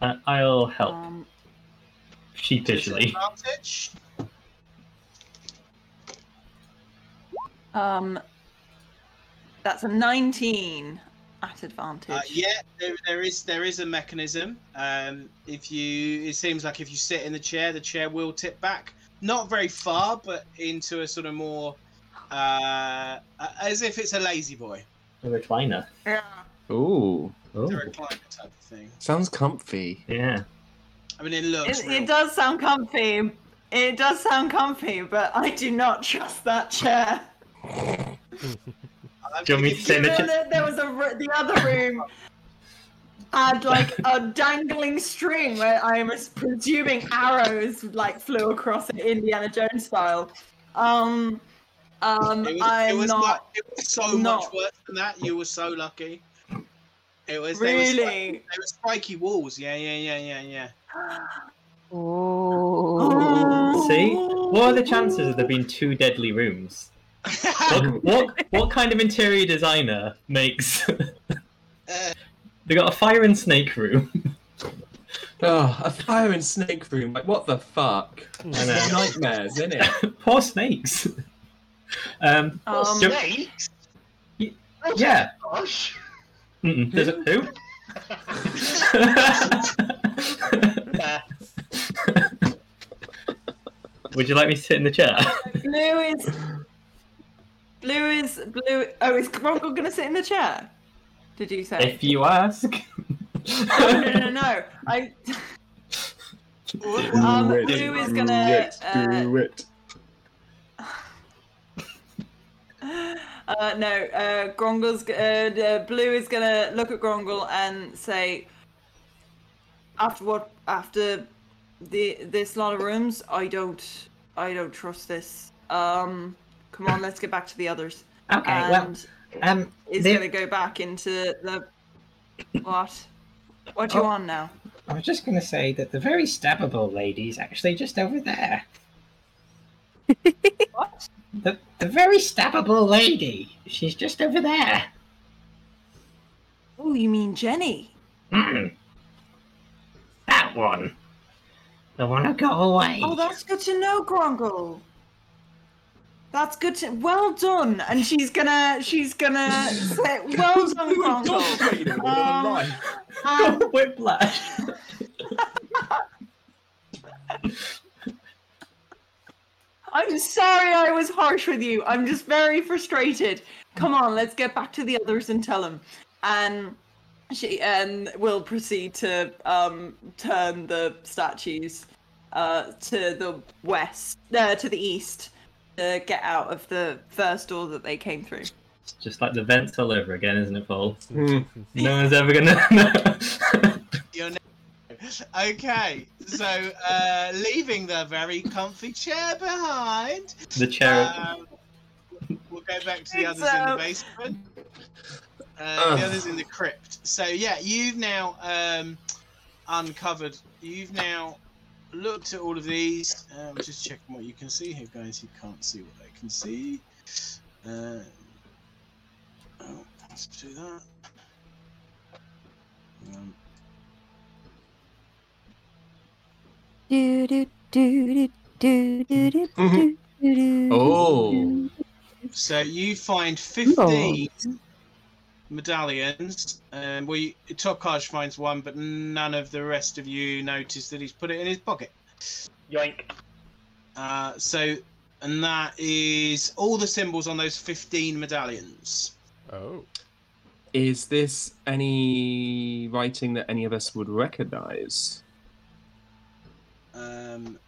Speaker 3: Uh, I'll help
Speaker 6: Um,
Speaker 3: sheepishly.
Speaker 1: Disadvantage.
Speaker 6: um, that's a 19 at advantage.
Speaker 1: Uh, yeah, there, there is there is a mechanism. Um, if you, it seems like if you sit in the chair, the chair will tip back, not very far, but into a sort of more, uh, as if it's a lazy boy,
Speaker 3: A recliner.
Speaker 6: Yeah.
Speaker 2: Ooh,
Speaker 1: a
Speaker 3: Oh,
Speaker 1: recliner type of thing.
Speaker 2: sounds comfy.
Speaker 3: yeah.
Speaker 1: I mean, it looks.
Speaker 6: It,
Speaker 1: real.
Speaker 6: it does sound comfy. It does sound comfy, but I do not trust that chair.
Speaker 1: I'm
Speaker 3: Do you want me to
Speaker 1: thinking-
Speaker 3: sit in
Speaker 6: There, there- there was a r- the other room had like a dangling string where I am presuming arrows like flew across it, Indiana Jones style. Um, um,
Speaker 1: It was,
Speaker 6: I'm
Speaker 1: it was
Speaker 6: not
Speaker 1: like- it was so much worse than that. You were so lucky. It was there was,
Speaker 6: really.
Speaker 1: there was spiky walls. Yeah, yeah, yeah, yeah, yeah.
Speaker 8: Oh.
Speaker 3: See? What are the chances of there being two deadly rooms? What, what, what kind of interior designer makes.
Speaker 1: Uh,
Speaker 3: they got a fire and snake room.
Speaker 2: Oh, a fire and snake room. Like, what the fuck?
Speaker 3: I know.
Speaker 2: Nightmares, isn't it?
Speaker 3: Poor snakes. Um,
Speaker 6: Um,
Speaker 3: Yep.
Speaker 4: Snakes?
Speaker 3: Y-
Speaker 4: Oh,
Speaker 3: yeah.
Speaker 4: Gosh.
Speaker 3: mm-mm, there's a who? Would you like me to sit in the chair?
Speaker 6: Blue is. Blue is blue. Oh, is Grongle gonna sit in the chair? Did you say?
Speaker 3: if you ask.
Speaker 6: no, no, no, no. I. Um,
Speaker 2: Do
Speaker 6: Blue is gonna,
Speaker 2: it,
Speaker 6: uh,
Speaker 2: do it.
Speaker 6: Uh, no, uh, Grongle's uh, Blue is gonna look at Grongle and say, after what, after the this lot of rooms, I don't, I don't trust this. Um, come on, let's get back to the others.
Speaker 7: Okay,
Speaker 6: and
Speaker 7: well, um,
Speaker 6: is
Speaker 7: the-
Speaker 6: gonna go back into the what? What do you
Speaker 7: Oh.
Speaker 6: on now?
Speaker 7: I was just going to say that the very stabbable lady's actually just over there.
Speaker 6: What?
Speaker 7: The, the very stabbable lady. She's just over there.
Speaker 6: Oh, you mean Jenny?
Speaker 7: Mm. That one. The one who got away.
Speaker 6: Oh, that's good to know, Grongle. That's good to. Well done. And she's gonna. She's gonna say, "Well done, Grongle." Um, and
Speaker 3: Whiplash.
Speaker 6: I'm sorry I was harsh with you. I'm just very frustrated. Come on, let's get back to the others and tell them. And she and will proceed to um, turn the statues uh, to the west, uh, to the east, to get out of the first door that they came through.
Speaker 3: It's just like the vents all over again, isn't it, Paul?
Speaker 2: Hmm.
Speaker 3: No one's ever gonna know.
Speaker 1: You're ne- okay, so uh, leaving the very comfy chair behind,
Speaker 3: the chair.
Speaker 1: um, we'll go back to the
Speaker 6: It's,
Speaker 1: others in the
Speaker 6: uh,
Speaker 1: basement. Uh, the others in the crypt. So yeah, you've now um, uncovered. You've now looked at all of these. Um, just checking what you can see here, guys. You can't see what they can see. Uh, oh, let's do that. Um,
Speaker 8: Do, do, do, do, do, do, do, do,
Speaker 2: Oh.
Speaker 1: So you find 15 medallions. Um, we Tokaj finds one, but none of the rest of you notice that he's put it in his pocket.
Speaker 4: Yoink.
Speaker 1: Uh, so, and that is all the symbols on those 15 medallions.
Speaker 5: Oh.
Speaker 2: Is this any writing that any of us would recognize?
Speaker 1: Um,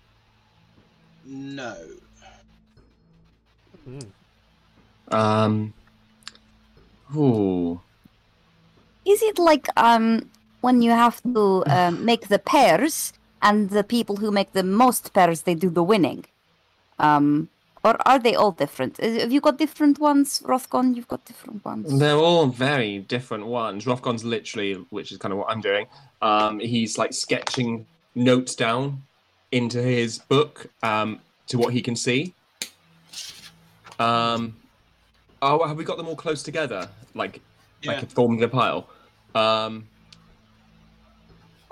Speaker 1: no.
Speaker 5: Hmm.
Speaker 2: Um. Ooh.
Speaker 8: Is it like um when you have to um, make the pairs and the people who make the most pairs they do the winning? Um, or are they all different? Is- Have you got different ones, Rothgon? You've got different ones.
Speaker 2: They're all very different ones. Rothgon's literally, which is kind of what I'm doing. Um, he's like sketching notes down into his book um, to what he can see. Um, oh, have we got them all close together, like
Speaker 1: Yeah.
Speaker 2: like forming a pile? Um,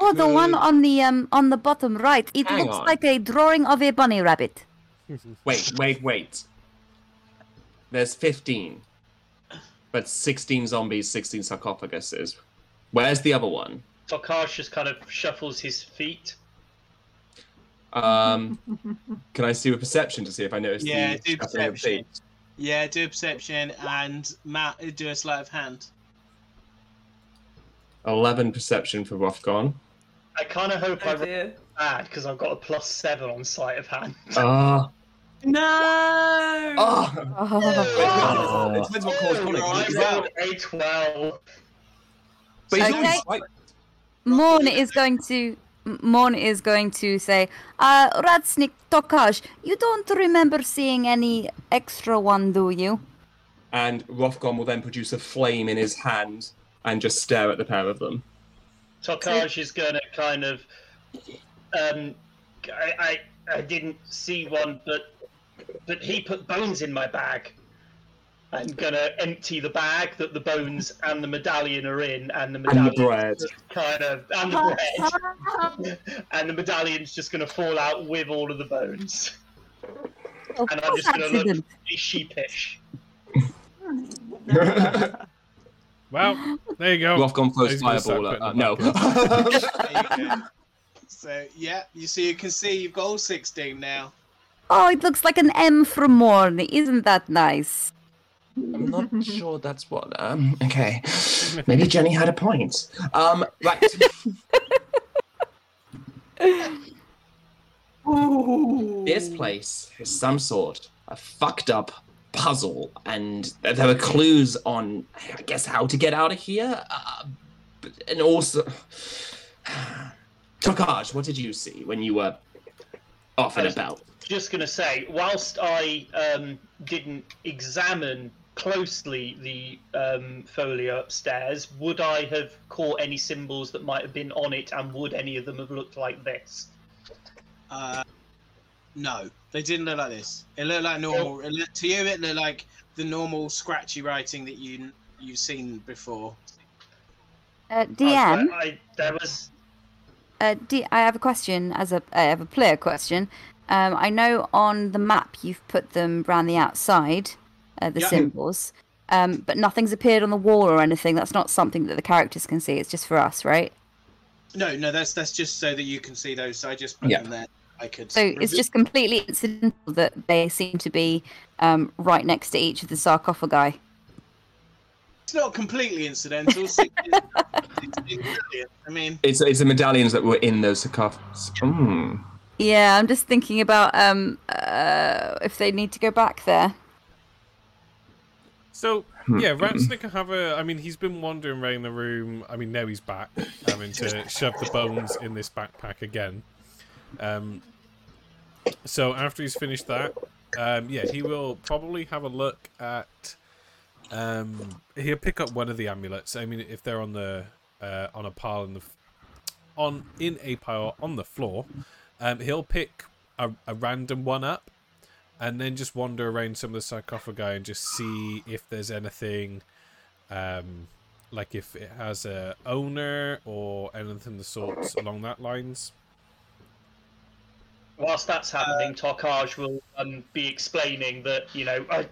Speaker 8: Oh, the one on the um on the bottom right. It
Speaker 2: Hang
Speaker 8: looks
Speaker 2: on.
Speaker 8: like a drawing of a bunny rabbit.
Speaker 2: wait, wait, wait. There's 15, but 16 zombies, 16 sarcophaguses. Where's the other one?
Speaker 4: Tokaj just kind of shuffles his feet.
Speaker 2: Um, can I see a perception to see if I notice
Speaker 1: Yeah,
Speaker 2: the
Speaker 1: do
Speaker 2: shuffling
Speaker 1: perception. Yeah, do a perception, and Matt, do a sleight of hand.
Speaker 2: 11 perception for Rothgon.
Speaker 4: I kind of hope I
Speaker 6: Oh
Speaker 4: roll bad because I've got a plus seven on sleight of hand.
Speaker 2: Ah.
Speaker 6: No.
Speaker 2: Oh.
Speaker 8: Oh.
Speaker 2: It depends what corresponding
Speaker 4: I rolled a twelve.
Speaker 2: But he's
Speaker 8: Okay.
Speaker 2: always right.
Speaker 8: Morn is going to M- Morn is going to say, uh, Ratsnick Tokaj, you don't remember seeing any extra one, do you?
Speaker 2: And Rothgon will then produce a flame in his hand and just stare at the pair of them.
Speaker 4: Tokaj is gonna kind of. Um, I, I I didn't see one, but but he put bones in my bag. I'm gonna empty the bag that the bones and the medallion are in, and the
Speaker 2: And the bread.
Speaker 4: kind of and the bread, and the medallion's just gonna fall out with all of the bones.
Speaker 8: Oh,
Speaker 4: And I'm just gonna look
Speaker 8: accident.
Speaker 4: really sheepish.
Speaker 5: Well, there you go.
Speaker 2: Rothgon throws
Speaker 5: He's gonna
Speaker 2: fireball
Speaker 5: suck
Speaker 2: at
Speaker 5: it in
Speaker 2: uh, No.
Speaker 1: There you go. So yeah, you so you can see you've got all 16 now.
Speaker 8: Oh, it looks like an M from Morn. Isn't that nice?
Speaker 2: I'm not sure that's what. Um, okay, maybe Jenny had a point. Um, right.
Speaker 6: Ooh.
Speaker 2: this place is some sort of fucked up puzzle, and there were clues on, I guess, how to get out of here. Uh, and also, Tokaj, what did you see when you were off and about?
Speaker 4: just going to say, whilst I um, didn't examine closely the um, folio upstairs, would I have caught any symbols that might have been on it, and would any of them have looked like this?
Speaker 1: Uh, no, they didn't look like this. It looked like normal. It looked, to you, it looked like the normal scratchy writing that you you've seen before.
Speaker 8: Uh, DM,
Speaker 4: I, there was
Speaker 8: uh, D- I have a question. As a, I have a player question. Um, I know on the map you've put them around the outside, uh, the
Speaker 1: Yeah.
Speaker 8: symbols, um, but nothing's appeared on the wall or anything. That's not something that the characters can see. It's just for us, right?
Speaker 1: No, no, that's that's just so that you can see those. So I just put
Speaker 2: Yeah.
Speaker 1: them there. I could.
Speaker 8: So it's just completely incidental that they seem to be um, right next to each of the sarcophagi.
Speaker 1: It's not completely incidental. 16 16 brilliant. I mean,
Speaker 2: It's, it's the medallions that were in those sarcophagus. Mm.
Speaker 8: Yeah, I'm just thinking about um, uh, if they need to go back there.
Speaker 5: So
Speaker 2: Hmm.
Speaker 5: yeah, Ratsnick have a. I mean, he's been wandering around the room. I mean, now he's back, having to shove the bones in this backpack again. Um. So after he's finished that, um, yeah, he will probably have a look at. Um, he'll pick up one of the amulets. I mean, if they're on the uh, on a pile in the on in a pile on the floor, um, he'll pick a, a random one up and then just wander around some of the sarcophagi and just see if there's anything um like if it has a owner or anything of the sorts along that lines.
Speaker 4: Whilst that's happening, Tokaj will um, be explaining that you know I,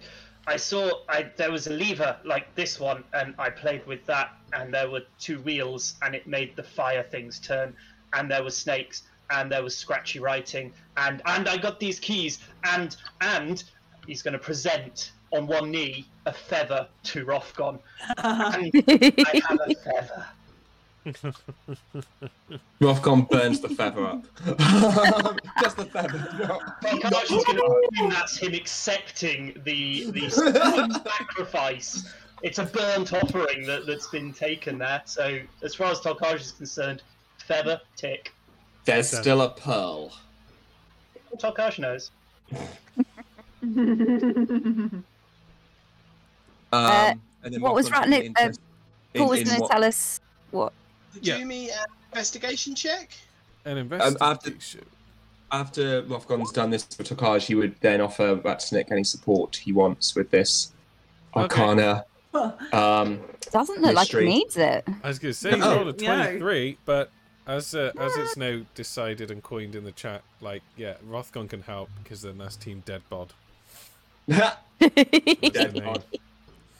Speaker 4: I saw I there was a lever like this one, and I played with that, and there were two wheels, and it made the fire things turn, and there were snakes, and there was scratchy writing, and and I got these keys, and and he's going to present on one knee a feather to Rothgon, and I have a feather.
Speaker 2: Rothgon burns the feather up. Just the feather.
Speaker 4: Takahashi is going to assume that's him accepting the the sacrifice. It's a burnt offering that, that's been taken there. So as far as Takahashi is concerned, feather tick.
Speaker 2: There's still a pearl.
Speaker 4: Well, Takahashi knows.
Speaker 2: Um,
Speaker 8: Uh, what was
Speaker 2: Rothgon's
Speaker 8: Ratnik- uh,
Speaker 2: interest in-
Speaker 8: Who was going to tell us what?
Speaker 5: Yeah.
Speaker 1: Do me an investigation check.
Speaker 5: An
Speaker 2: Um, after-
Speaker 5: investigation.
Speaker 2: After Rothgon's done this for Tokaj, he would then offer Ratsnick any support he wants with this
Speaker 5: Okay.
Speaker 2: Arcana. Um,
Speaker 8: Doesn't look like he needs it.
Speaker 5: I was going to say he
Speaker 2: No.
Speaker 5: rolled a
Speaker 6: No.
Speaker 5: 23, but as uh, as it's now decided and coined in the chat, like, yeah, Rothgon can help because then that's Team Deadbod. That's the
Speaker 2: Dead
Speaker 5: name.
Speaker 2: bod.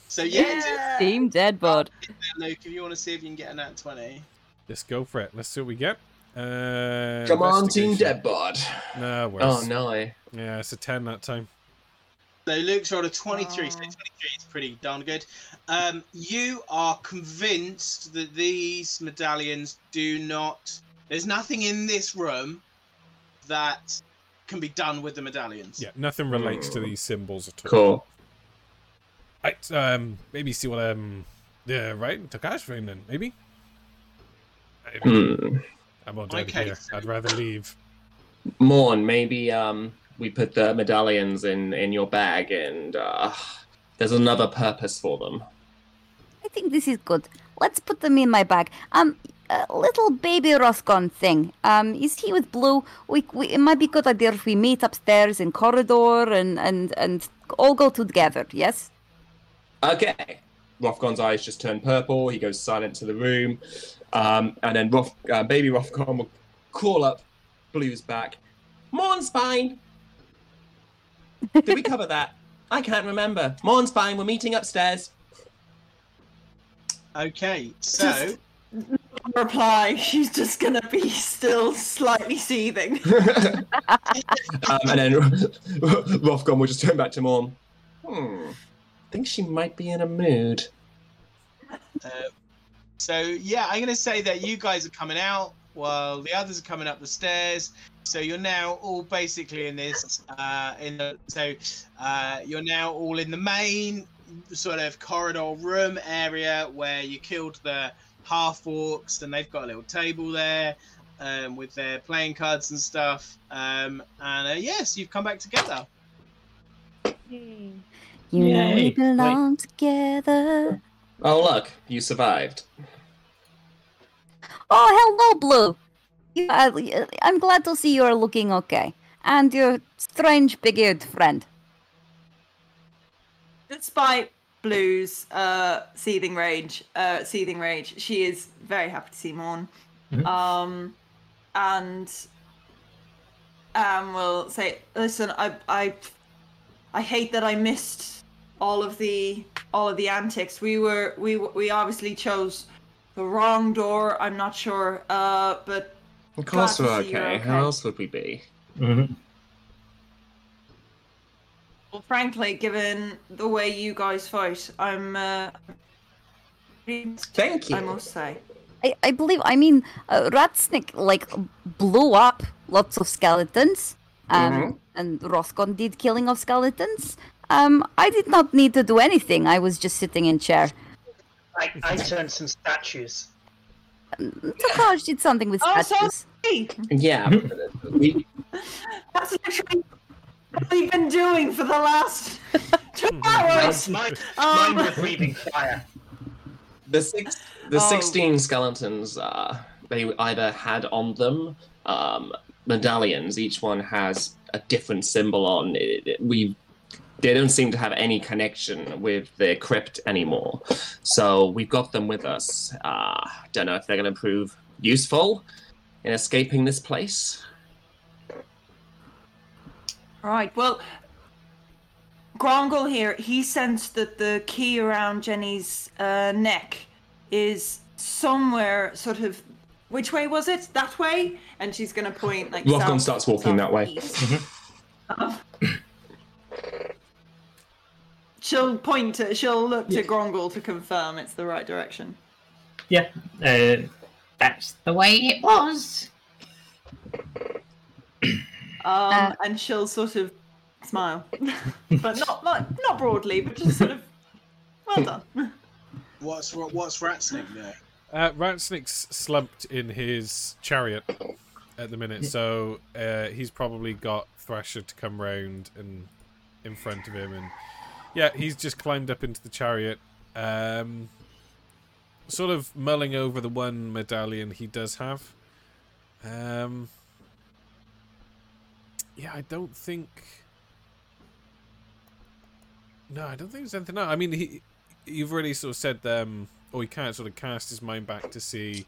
Speaker 1: So yeah,
Speaker 8: Team
Speaker 1: Dead Bod. Luke, if you want to see if you can get a nat twenty.
Speaker 5: Let's go for it. Let's see what we get. Uh,
Speaker 2: Come on, Team
Speaker 5: Dead
Speaker 2: Bod.
Speaker 5: Nah, worse.
Speaker 2: Oh no.
Speaker 5: Yeah, it's a 10 that time.
Speaker 1: So Luke's rolled a 23, so
Speaker 6: Oh.
Speaker 1: 23 is pretty darn good. Um, you are convinced that these medallions do not. There's nothing in this room that can be done with the medallions.
Speaker 5: Yeah, nothing relates to these symbols at all.
Speaker 2: Cool.
Speaker 5: Right, um, maybe see what um, yeah, right, Tokaj found then maybe. Maybe.
Speaker 2: Hmm.
Speaker 5: I won't have it
Speaker 1: Okay,
Speaker 5: here.
Speaker 1: so-
Speaker 5: I'd rather leave.
Speaker 2: Morn, maybe um we put the medallions in in your bag and uh there's another purpose for them.
Speaker 8: I think this is good. Let's put them in my bag. Um, a little baby Rothgon thing. Um, is he with Blue? We, we it might be a good idea if we meet upstairs in corridor and and and all go together. Yes.
Speaker 2: Okay. Rothgon's eyes just turn purple. He goes silent to the room, um, and then Roth, uh, baby Rothgon will crawl up Blue's back. Morn's fine. Did we cover that? I can't remember. Morn's fine. We're meeting upstairs.
Speaker 1: Okay, so
Speaker 6: Just- Reply. She's just gonna be still slightly seething.
Speaker 2: um, and then Rothgon will just turn back to Morn. Hmm. think she might be in a mood.
Speaker 1: uh, so yeah, I'm gonna say that you guys are coming out while the others are coming up the stairs. So you're now all basically in this. Uh, in the, so uh, you're now all in the main sort of corridor room area where you killed the half orcs, and they've got a little table there um, with their playing cards and stuff. Um, and uh, yes, you've come back together.
Speaker 8: You know we belong together.
Speaker 2: Oh, look, you survived.
Speaker 8: Oh, hello, Blue. You, uh, I'm glad to see you're looking okay, and your strange big-eared friend.
Speaker 6: Despite Blue's uh, seething rage, uh, seething rage, she is very happy to see Morn.
Speaker 3: Mhm.
Speaker 6: Um, and um, will say, "Listen, I, I, I hate that I missed all of the all of the antics. We were we we obviously chose the wrong door. I'm not sure, uh, but
Speaker 2: Of course we're okay.
Speaker 6: okay.
Speaker 2: How else would we be?
Speaker 3: Mhm.
Speaker 6: well, frankly, given the way you guys fight, I'm. Uh,
Speaker 2: Thank you.
Speaker 6: I must say.
Speaker 8: I, I believe, I mean, uh, Ratsnick, like, blew up lots of skeletons, um,
Speaker 2: Mhm.
Speaker 8: and Rothgon did killing of skeletons. Um, I did not need to do anything. I was just sitting in chair.
Speaker 4: I, I turned some statues.
Speaker 8: Tokaj did something with
Speaker 6: Oh,
Speaker 8: statues.
Speaker 6: Hey,
Speaker 2: Yeah, we,
Speaker 6: that's literally what we've been doing for the last two hours.
Speaker 4: Mine,
Speaker 6: Um,
Speaker 4: were breathing fire.
Speaker 2: the six, the
Speaker 6: Oh.
Speaker 2: sixteen skeletons. Uh, they either had on them um, medallions. Each one has a different symbol on. It, it- we they don't seem to have any connection with the crypt anymore. So we've got them with us. Uh, don't know if they're going to prove useful in escaping this place.
Speaker 6: Right. Well, Grongle here. He sensed that the key around Jenny's uh, neck is somewhere, sort of which way was it? That way? And she's gonna point like. South-
Speaker 2: starts walking that way.
Speaker 6: She'll point to, she'll look to Grongle to confirm it's the right direction.
Speaker 3: Yeah, uh,
Speaker 7: That's the way it was.
Speaker 6: Um,
Speaker 8: Uh,
Speaker 6: and she'll sort of smile, but not not not broadly, but just sort of, well done.
Speaker 1: What's what's Ratsnick there?
Speaker 5: Uh, Ratsnick's slumped in his chariot at the minute, so uh, he's probably got Thrasher to come round and in front of him, and yeah, he's just climbed up into the chariot, um, sort of mulling over the one medallion he does have. Um, yeah, I don't think. No, I don't think there's anything else. I mean, he, you've already sort of said um, or he can't sort of cast his mind back to see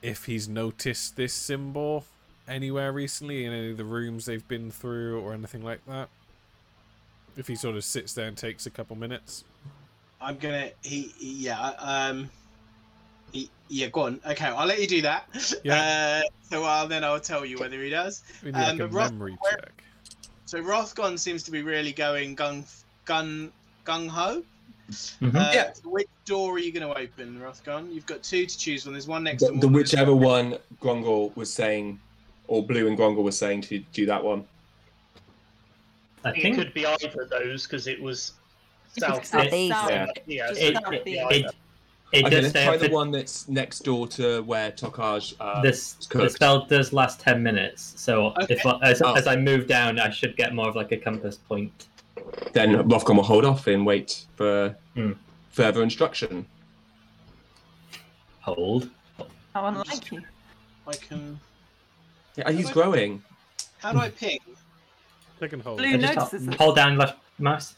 Speaker 5: if he's noticed this symbol anywhere recently in any of the rooms they've been through or anything like that. If he sort of sits there and takes a couple minutes.
Speaker 1: I'm gonna. He, he yeah. Um. He, yeah, go on. Okay, I'll let you do that.
Speaker 5: Yeah.
Speaker 1: Uh, so I'll, then I'll tell you whether he does.
Speaker 5: We need like
Speaker 1: Um,
Speaker 5: a
Speaker 1: Roth-
Speaker 5: memory
Speaker 1: where-
Speaker 5: check.
Speaker 1: So Rothgon seems to be really going gung gun gung ho.
Speaker 3: Mhm.
Speaker 1: Uh,
Speaker 2: Yeah.
Speaker 1: so which door are you going to open, Rothgon? You've got two to choose from. There's one next
Speaker 2: The,
Speaker 1: to
Speaker 2: the whichever one Grongle was saying, or Blue and Grongle was saying to do that one.
Speaker 3: I
Speaker 4: It
Speaker 3: think
Speaker 4: could be either of those because it was south.
Speaker 8: Southeast.
Speaker 2: Yeah.
Speaker 4: Yeah,
Speaker 6: Just
Speaker 4: so
Speaker 3: it,
Speaker 4: it
Speaker 3: it, it, it
Speaker 2: okay,
Speaker 3: does
Speaker 2: let's try the one that's next door to where Tokaj. Um,
Speaker 3: this the spell does last 10 minutes so if as,
Speaker 2: Oh.
Speaker 3: as i move down i should get more of like a compass point
Speaker 2: Then Rothgon will hold off and wait for
Speaker 3: Hmm.
Speaker 2: further instruction.
Speaker 3: hold
Speaker 6: How unlike you.
Speaker 1: I can.
Speaker 2: Yeah, he's growing.
Speaker 1: How do I ping?
Speaker 5: Click and hold.
Speaker 6: Blue
Speaker 3: I just
Speaker 6: notices
Speaker 3: hold,
Speaker 6: it.
Speaker 3: hold down left mouse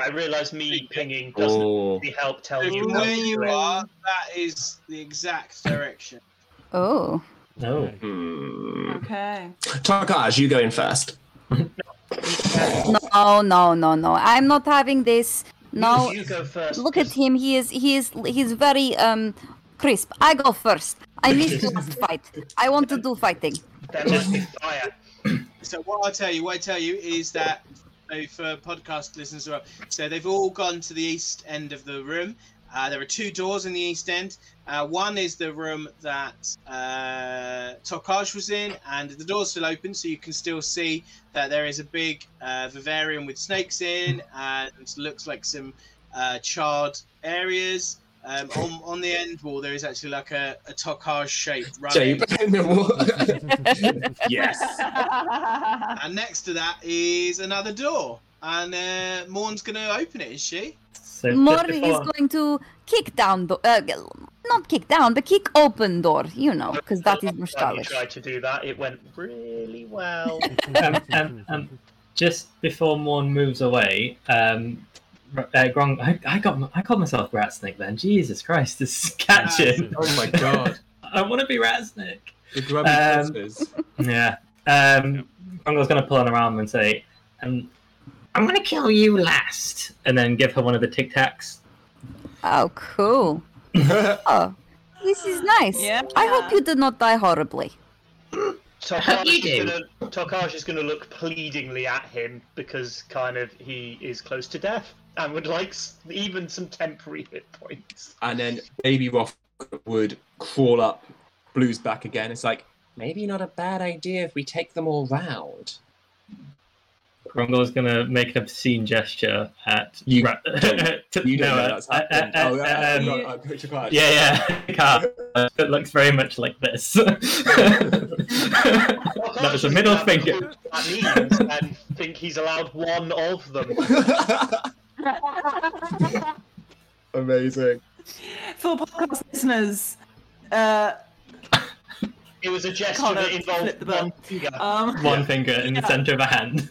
Speaker 4: I realise me pinging doesn't
Speaker 2: Oh,
Speaker 4: really help tell you how
Speaker 1: where
Speaker 4: to
Speaker 1: you
Speaker 4: do it.
Speaker 1: are, that is the exact direction.
Speaker 8: Oh.
Speaker 3: no
Speaker 2: hmm.
Speaker 6: Okay.
Speaker 2: Tokaj, you go in first.
Speaker 8: No, no, no, no. I'm not having this. No.
Speaker 4: you go first.
Speaker 8: Look at him. He is he is he's very um crisp. I go first. I missed the last fight. I want to do fighting.
Speaker 4: There might be fire.
Speaker 1: So what I'll tell you, what I tell you is that for podcast listeners, well, so they've all gone to the east end of the room. Uh, there are two doors in the east end. Uh, one is the room that uh, Tokaj was in, and the door's still open, so you can still see that there is a big uh, vivarium with snakes in, and looks like some uh, charred areas. Um, on, on the end wall, there is actually like a, a Tokaj shape running.
Speaker 2: In the wall. yes.
Speaker 1: And next to that is another door. And uh, Morn's going to open it, is she?
Speaker 3: so
Speaker 8: Morn is going to kick down do- uh, not kick down, but kick open door. You know, because that is more
Speaker 4: Last
Speaker 8: stylish.
Speaker 4: tried to do that, it went really well.
Speaker 3: um, um, um, just before Morn moves away, um, uh, Grong, I, I got I called myself Rat Snake then. Jesus Christ, this is catching.
Speaker 2: Oh my god.
Speaker 3: I want to be Ratsnick.
Speaker 2: The grubby
Speaker 3: Um. Yeah. Um, Grongle's going to pull on her arm and say, um, "I'm going to kill you last," and then give her one of the Tic Tacs.
Speaker 8: Oh, cool. Oh, this is nice.
Speaker 6: Yeah.
Speaker 8: I hope you did not die horribly.
Speaker 4: Tokaj
Speaker 7: You
Speaker 4: is,
Speaker 7: do.
Speaker 4: gonna, Tokaj is gonna look pleadingly at him because kind of he is close to death and would like even some temporary hit points.
Speaker 2: and then Baby Roth would crawl up Blue's back again. It's like, maybe not a bad idea if we take them all round.
Speaker 3: Grongle's going to make an obscene gesture at
Speaker 2: You-
Speaker 3: Ra- to-
Speaker 2: You know
Speaker 3: no,
Speaker 2: that's
Speaker 3: uh, uh, uh,
Speaker 2: oh, yeah,
Speaker 3: um,
Speaker 2: I forgot, I picture.
Speaker 3: Yeah, yeah. Car. It looks very much like this. that was a middle finger.
Speaker 4: That means and think he's allowed one of them.
Speaker 2: Amazing.
Speaker 6: For podcast listeners, uh,
Speaker 4: It was a gesture
Speaker 6: Can't
Speaker 4: that involved
Speaker 6: the
Speaker 4: one finger.
Speaker 6: um,
Speaker 3: One finger in the center of a hand.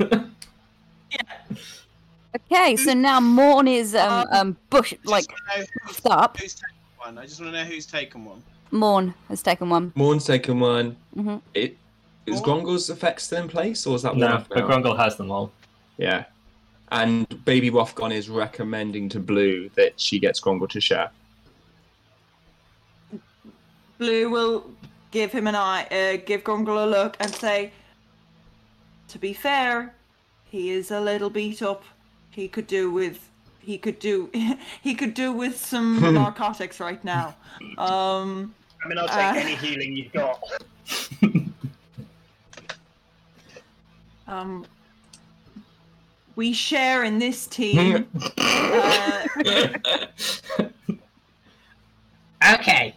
Speaker 8: Okay, so now Morn is um um bush like
Speaker 1: Just who's,
Speaker 8: up.
Speaker 1: who's taken one. I just want to know who's taken one.
Speaker 8: Morn has taken one.
Speaker 2: Morn's taken one.
Speaker 8: Mhm.
Speaker 2: It is
Speaker 1: Morn?
Speaker 2: Grongle's effect still in place, or is that one
Speaker 3: no,
Speaker 2: off
Speaker 3: but
Speaker 2: now?
Speaker 3: Grongle has them all.
Speaker 2: Yeah. And Baby Rothgon is recommending to Blue that she gets Grongle to share.
Speaker 6: Blue will give him an eye, uh, give Grongle a look, and say, "To be fair, he is a little beat up. He could do with, he could do, he could do with some narcotics right now. Um,
Speaker 4: I mean, I'll take
Speaker 6: Uh,
Speaker 4: any healing you've got.
Speaker 6: um, we share in this team. uh,
Speaker 7: Okay.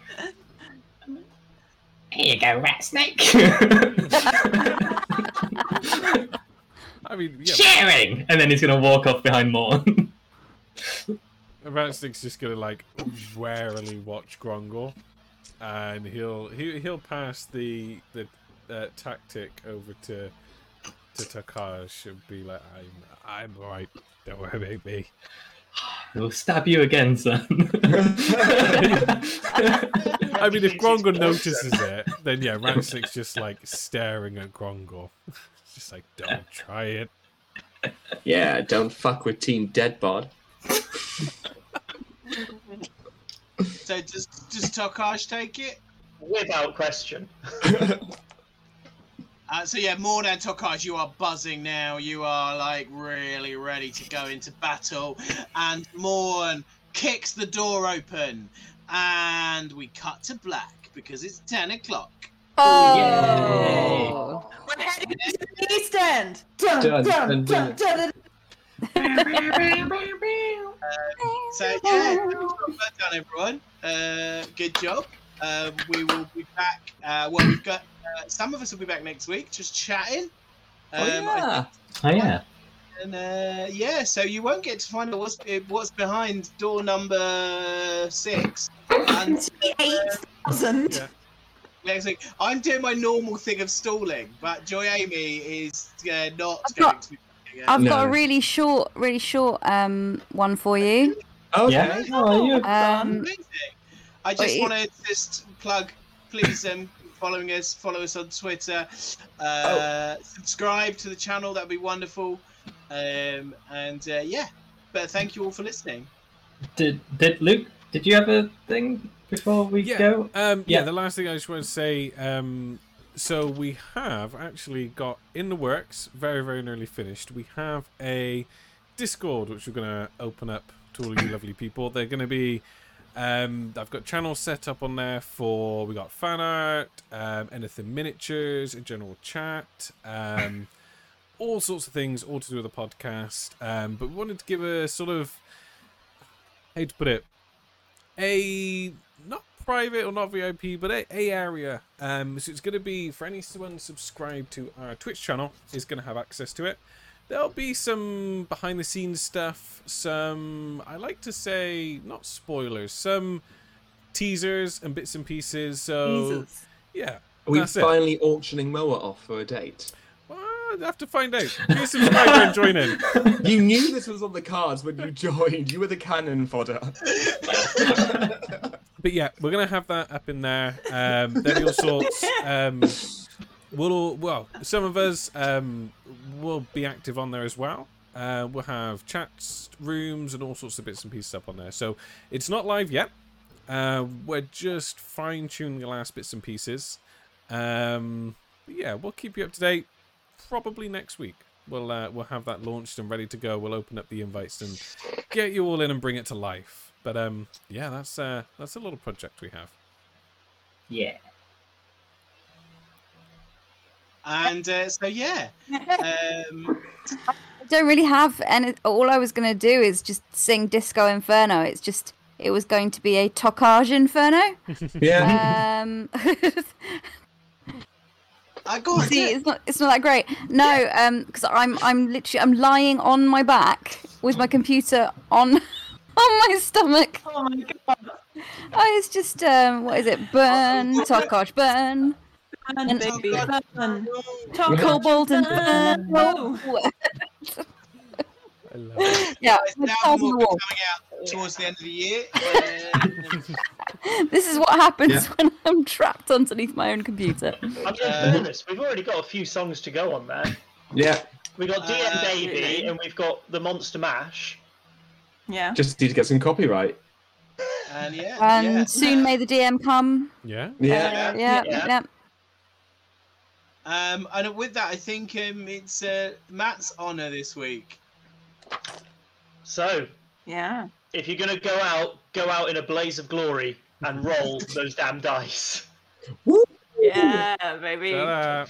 Speaker 7: Here you go, rat snake.
Speaker 5: I mean, yeah,
Speaker 3: Sharing! And then he's going to walk off behind Morn.
Speaker 5: Ratsnick's just gonna like warily watch Grongle, and he'll he, he'll pass the the uh, Tic Tac over to to Tokaj and be like, "I'm I'm alright. Don't worry about me."
Speaker 3: He'll stab you again, son.
Speaker 5: I mean, if Grongle notices it, then yeah, Ratsnick's just like staring at Grongle. It's just like, "Don't try it."
Speaker 2: Yeah, don't fuck with Team Deadbod.
Speaker 1: So does does Tokaj take it?
Speaker 4: Without question.
Speaker 1: Uh, so yeah, more than Tokaj, you are buzzing now. You are like really ready to go into battle, and Morn kicks the door open, and we cut to black because it's ten o'clock.
Speaker 8: Oh.
Speaker 6: we're heading to the East End. Dun,
Speaker 2: Dun,
Speaker 6: dun,
Speaker 2: dun,
Speaker 6: dun, dun,
Speaker 1: So yeah, well done everyone. Uh, good job. Uh, we will be back. Uh, well, we've got uh, some of us will be back next week, just chatting.
Speaker 2: Oh,
Speaker 1: Um, I
Speaker 2: yeah.
Speaker 3: oh, yeah.
Speaker 1: And uh, yeah, so you won't get to find out what's what's behind door number six. And
Speaker 6: Eight thousand.
Speaker 5: Yeah.
Speaker 1: next week, I'm doing my normal thing of stalling, but Joy Amy is uh, not
Speaker 8: I've
Speaker 1: going
Speaker 8: got-
Speaker 1: to. Be doing it.
Speaker 8: I've got a really short, really short um one for you.
Speaker 2: Okay.
Speaker 3: Yeah. Oh, you
Speaker 8: Um,
Speaker 1: Amazing. I just
Speaker 8: Wait.
Speaker 1: want to just plug, please, um, following us, follow us on Twitter,
Speaker 2: Oh.
Speaker 1: uh, subscribe to the channel. That'd be wonderful. Um, and uh, yeah, but thank you all for listening.
Speaker 3: did did Luke? Did you have a thing before we
Speaker 5: Yeah.
Speaker 3: go?
Speaker 5: Um, yeah.
Speaker 3: Yeah.
Speaker 5: the last thing I just want to say. Um, so we have actually got in the works, very very nearly finished. We have a Discord which we're going to open up to all you lovely people. They're going to be. Um, I've got channels set up on there for we got fan art, um, anything miniatures, a general chat, um, all sorts of things, all to do with the podcast. Um, but we wanted to give a sort of how to put it, a not private or not VIP, but a, a area. Um, so it's going to be for anyone subscribed to our Twitch channel is going to have access to it. There'll be some behind the scenes stuff, some I like to say not spoilers, some teasers and bits and pieces. So
Speaker 6: Jesus.
Speaker 5: yeah,
Speaker 2: Are we
Speaker 5: that's it.
Speaker 2: finally auctioning Moa off for a date?
Speaker 5: Well, I'll have to find out. Be a subscriber and join in.
Speaker 2: You knew this was on the cards when you joined. You were the cannon fodder.
Speaker 5: But yeah, we're gonna have that up in there. Um, there'll be all sorts. Um, we'll well, some of us um, will be active on there as well. Uh, we'll have chats, rooms, and all sorts of bits and pieces up on there. So it's not live yet. Uh, we're just fine tuning the last bits and pieces. Um, yeah, we'll keep you up to date. Probably next week. We'll uh, we'll have that launched and ready to go. We'll open up the invites and get you all in and bring it to life. But um, yeah, that's uh, that's a little project we have.
Speaker 3: Yeah.
Speaker 1: And uh, so yeah, um,
Speaker 8: I don't really have any. All I was going to do is just sing Disco Inferno. It's just it was going to be a Tokaj Inferno.
Speaker 2: Yeah.
Speaker 8: Um,
Speaker 1: I got
Speaker 8: see,
Speaker 1: it.
Speaker 8: it's not it's not that great. No, um, because I'm I'm literally I'm lying on my back with my computer on on my stomach.
Speaker 6: Oh my god.
Speaker 8: Oh, it's just um, what is it? Burn, Tokaj, burn,
Speaker 6: Burn,
Speaker 8: And-
Speaker 6: baby, burn.
Speaker 8: Cobalt and
Speaker 6: Burn.
Speaker 8: burn.
Speaker 5: I love it.
Speaker 8: yeah,
Speaker 1: Guys,
Speaker 8: with
Speaker 1: the
Speaker 8: holes
Speaker 1: album
Speaker 8: in
Speaker 1: will
Speaker 8: the
Speaker 1: be
Speaker 8: wall.
Speaker 1: coming out towards the end of the year. Um,
Speaker 8: This is what happens
Speaker 2: Yeah.
Speaker 8: when I'm trapped underneath my own computer.
Speaker 4: I mean, in
Speaker 1: Uh,
Speaker 4: we've already got a few songs to go on there.
Speaker 2: yeah.
Speaker 4: We've got DM
Speaker 1: Uh,
Speaker 4: Baby and we've got the Monster Mash.
Speaker 6: Yeah.
Speaker 2: Just need to get some copyright.
Speaker 1: And yeah,
Speaker 8: And
Speaker 1: yeah.
Speaker 8: soon may the DM come.
Speaker 5: Yeah.
Speaker 2: Yeah.
Speaker 8: Uh, yeah,
Speaker 4: Yeah.
Speaker 8: yeah.
Speaker 1: Um, and with that, I think um, it's uh, Matt's honor this week.
Speaker 4: So,
Speaker 6: Yeah.
Speaker 4: if you're gonna go out, go out in a blaze of glory and roll those damn dice.
Speaker 6: Yeah, baby.
Speaker 5: Ta-da.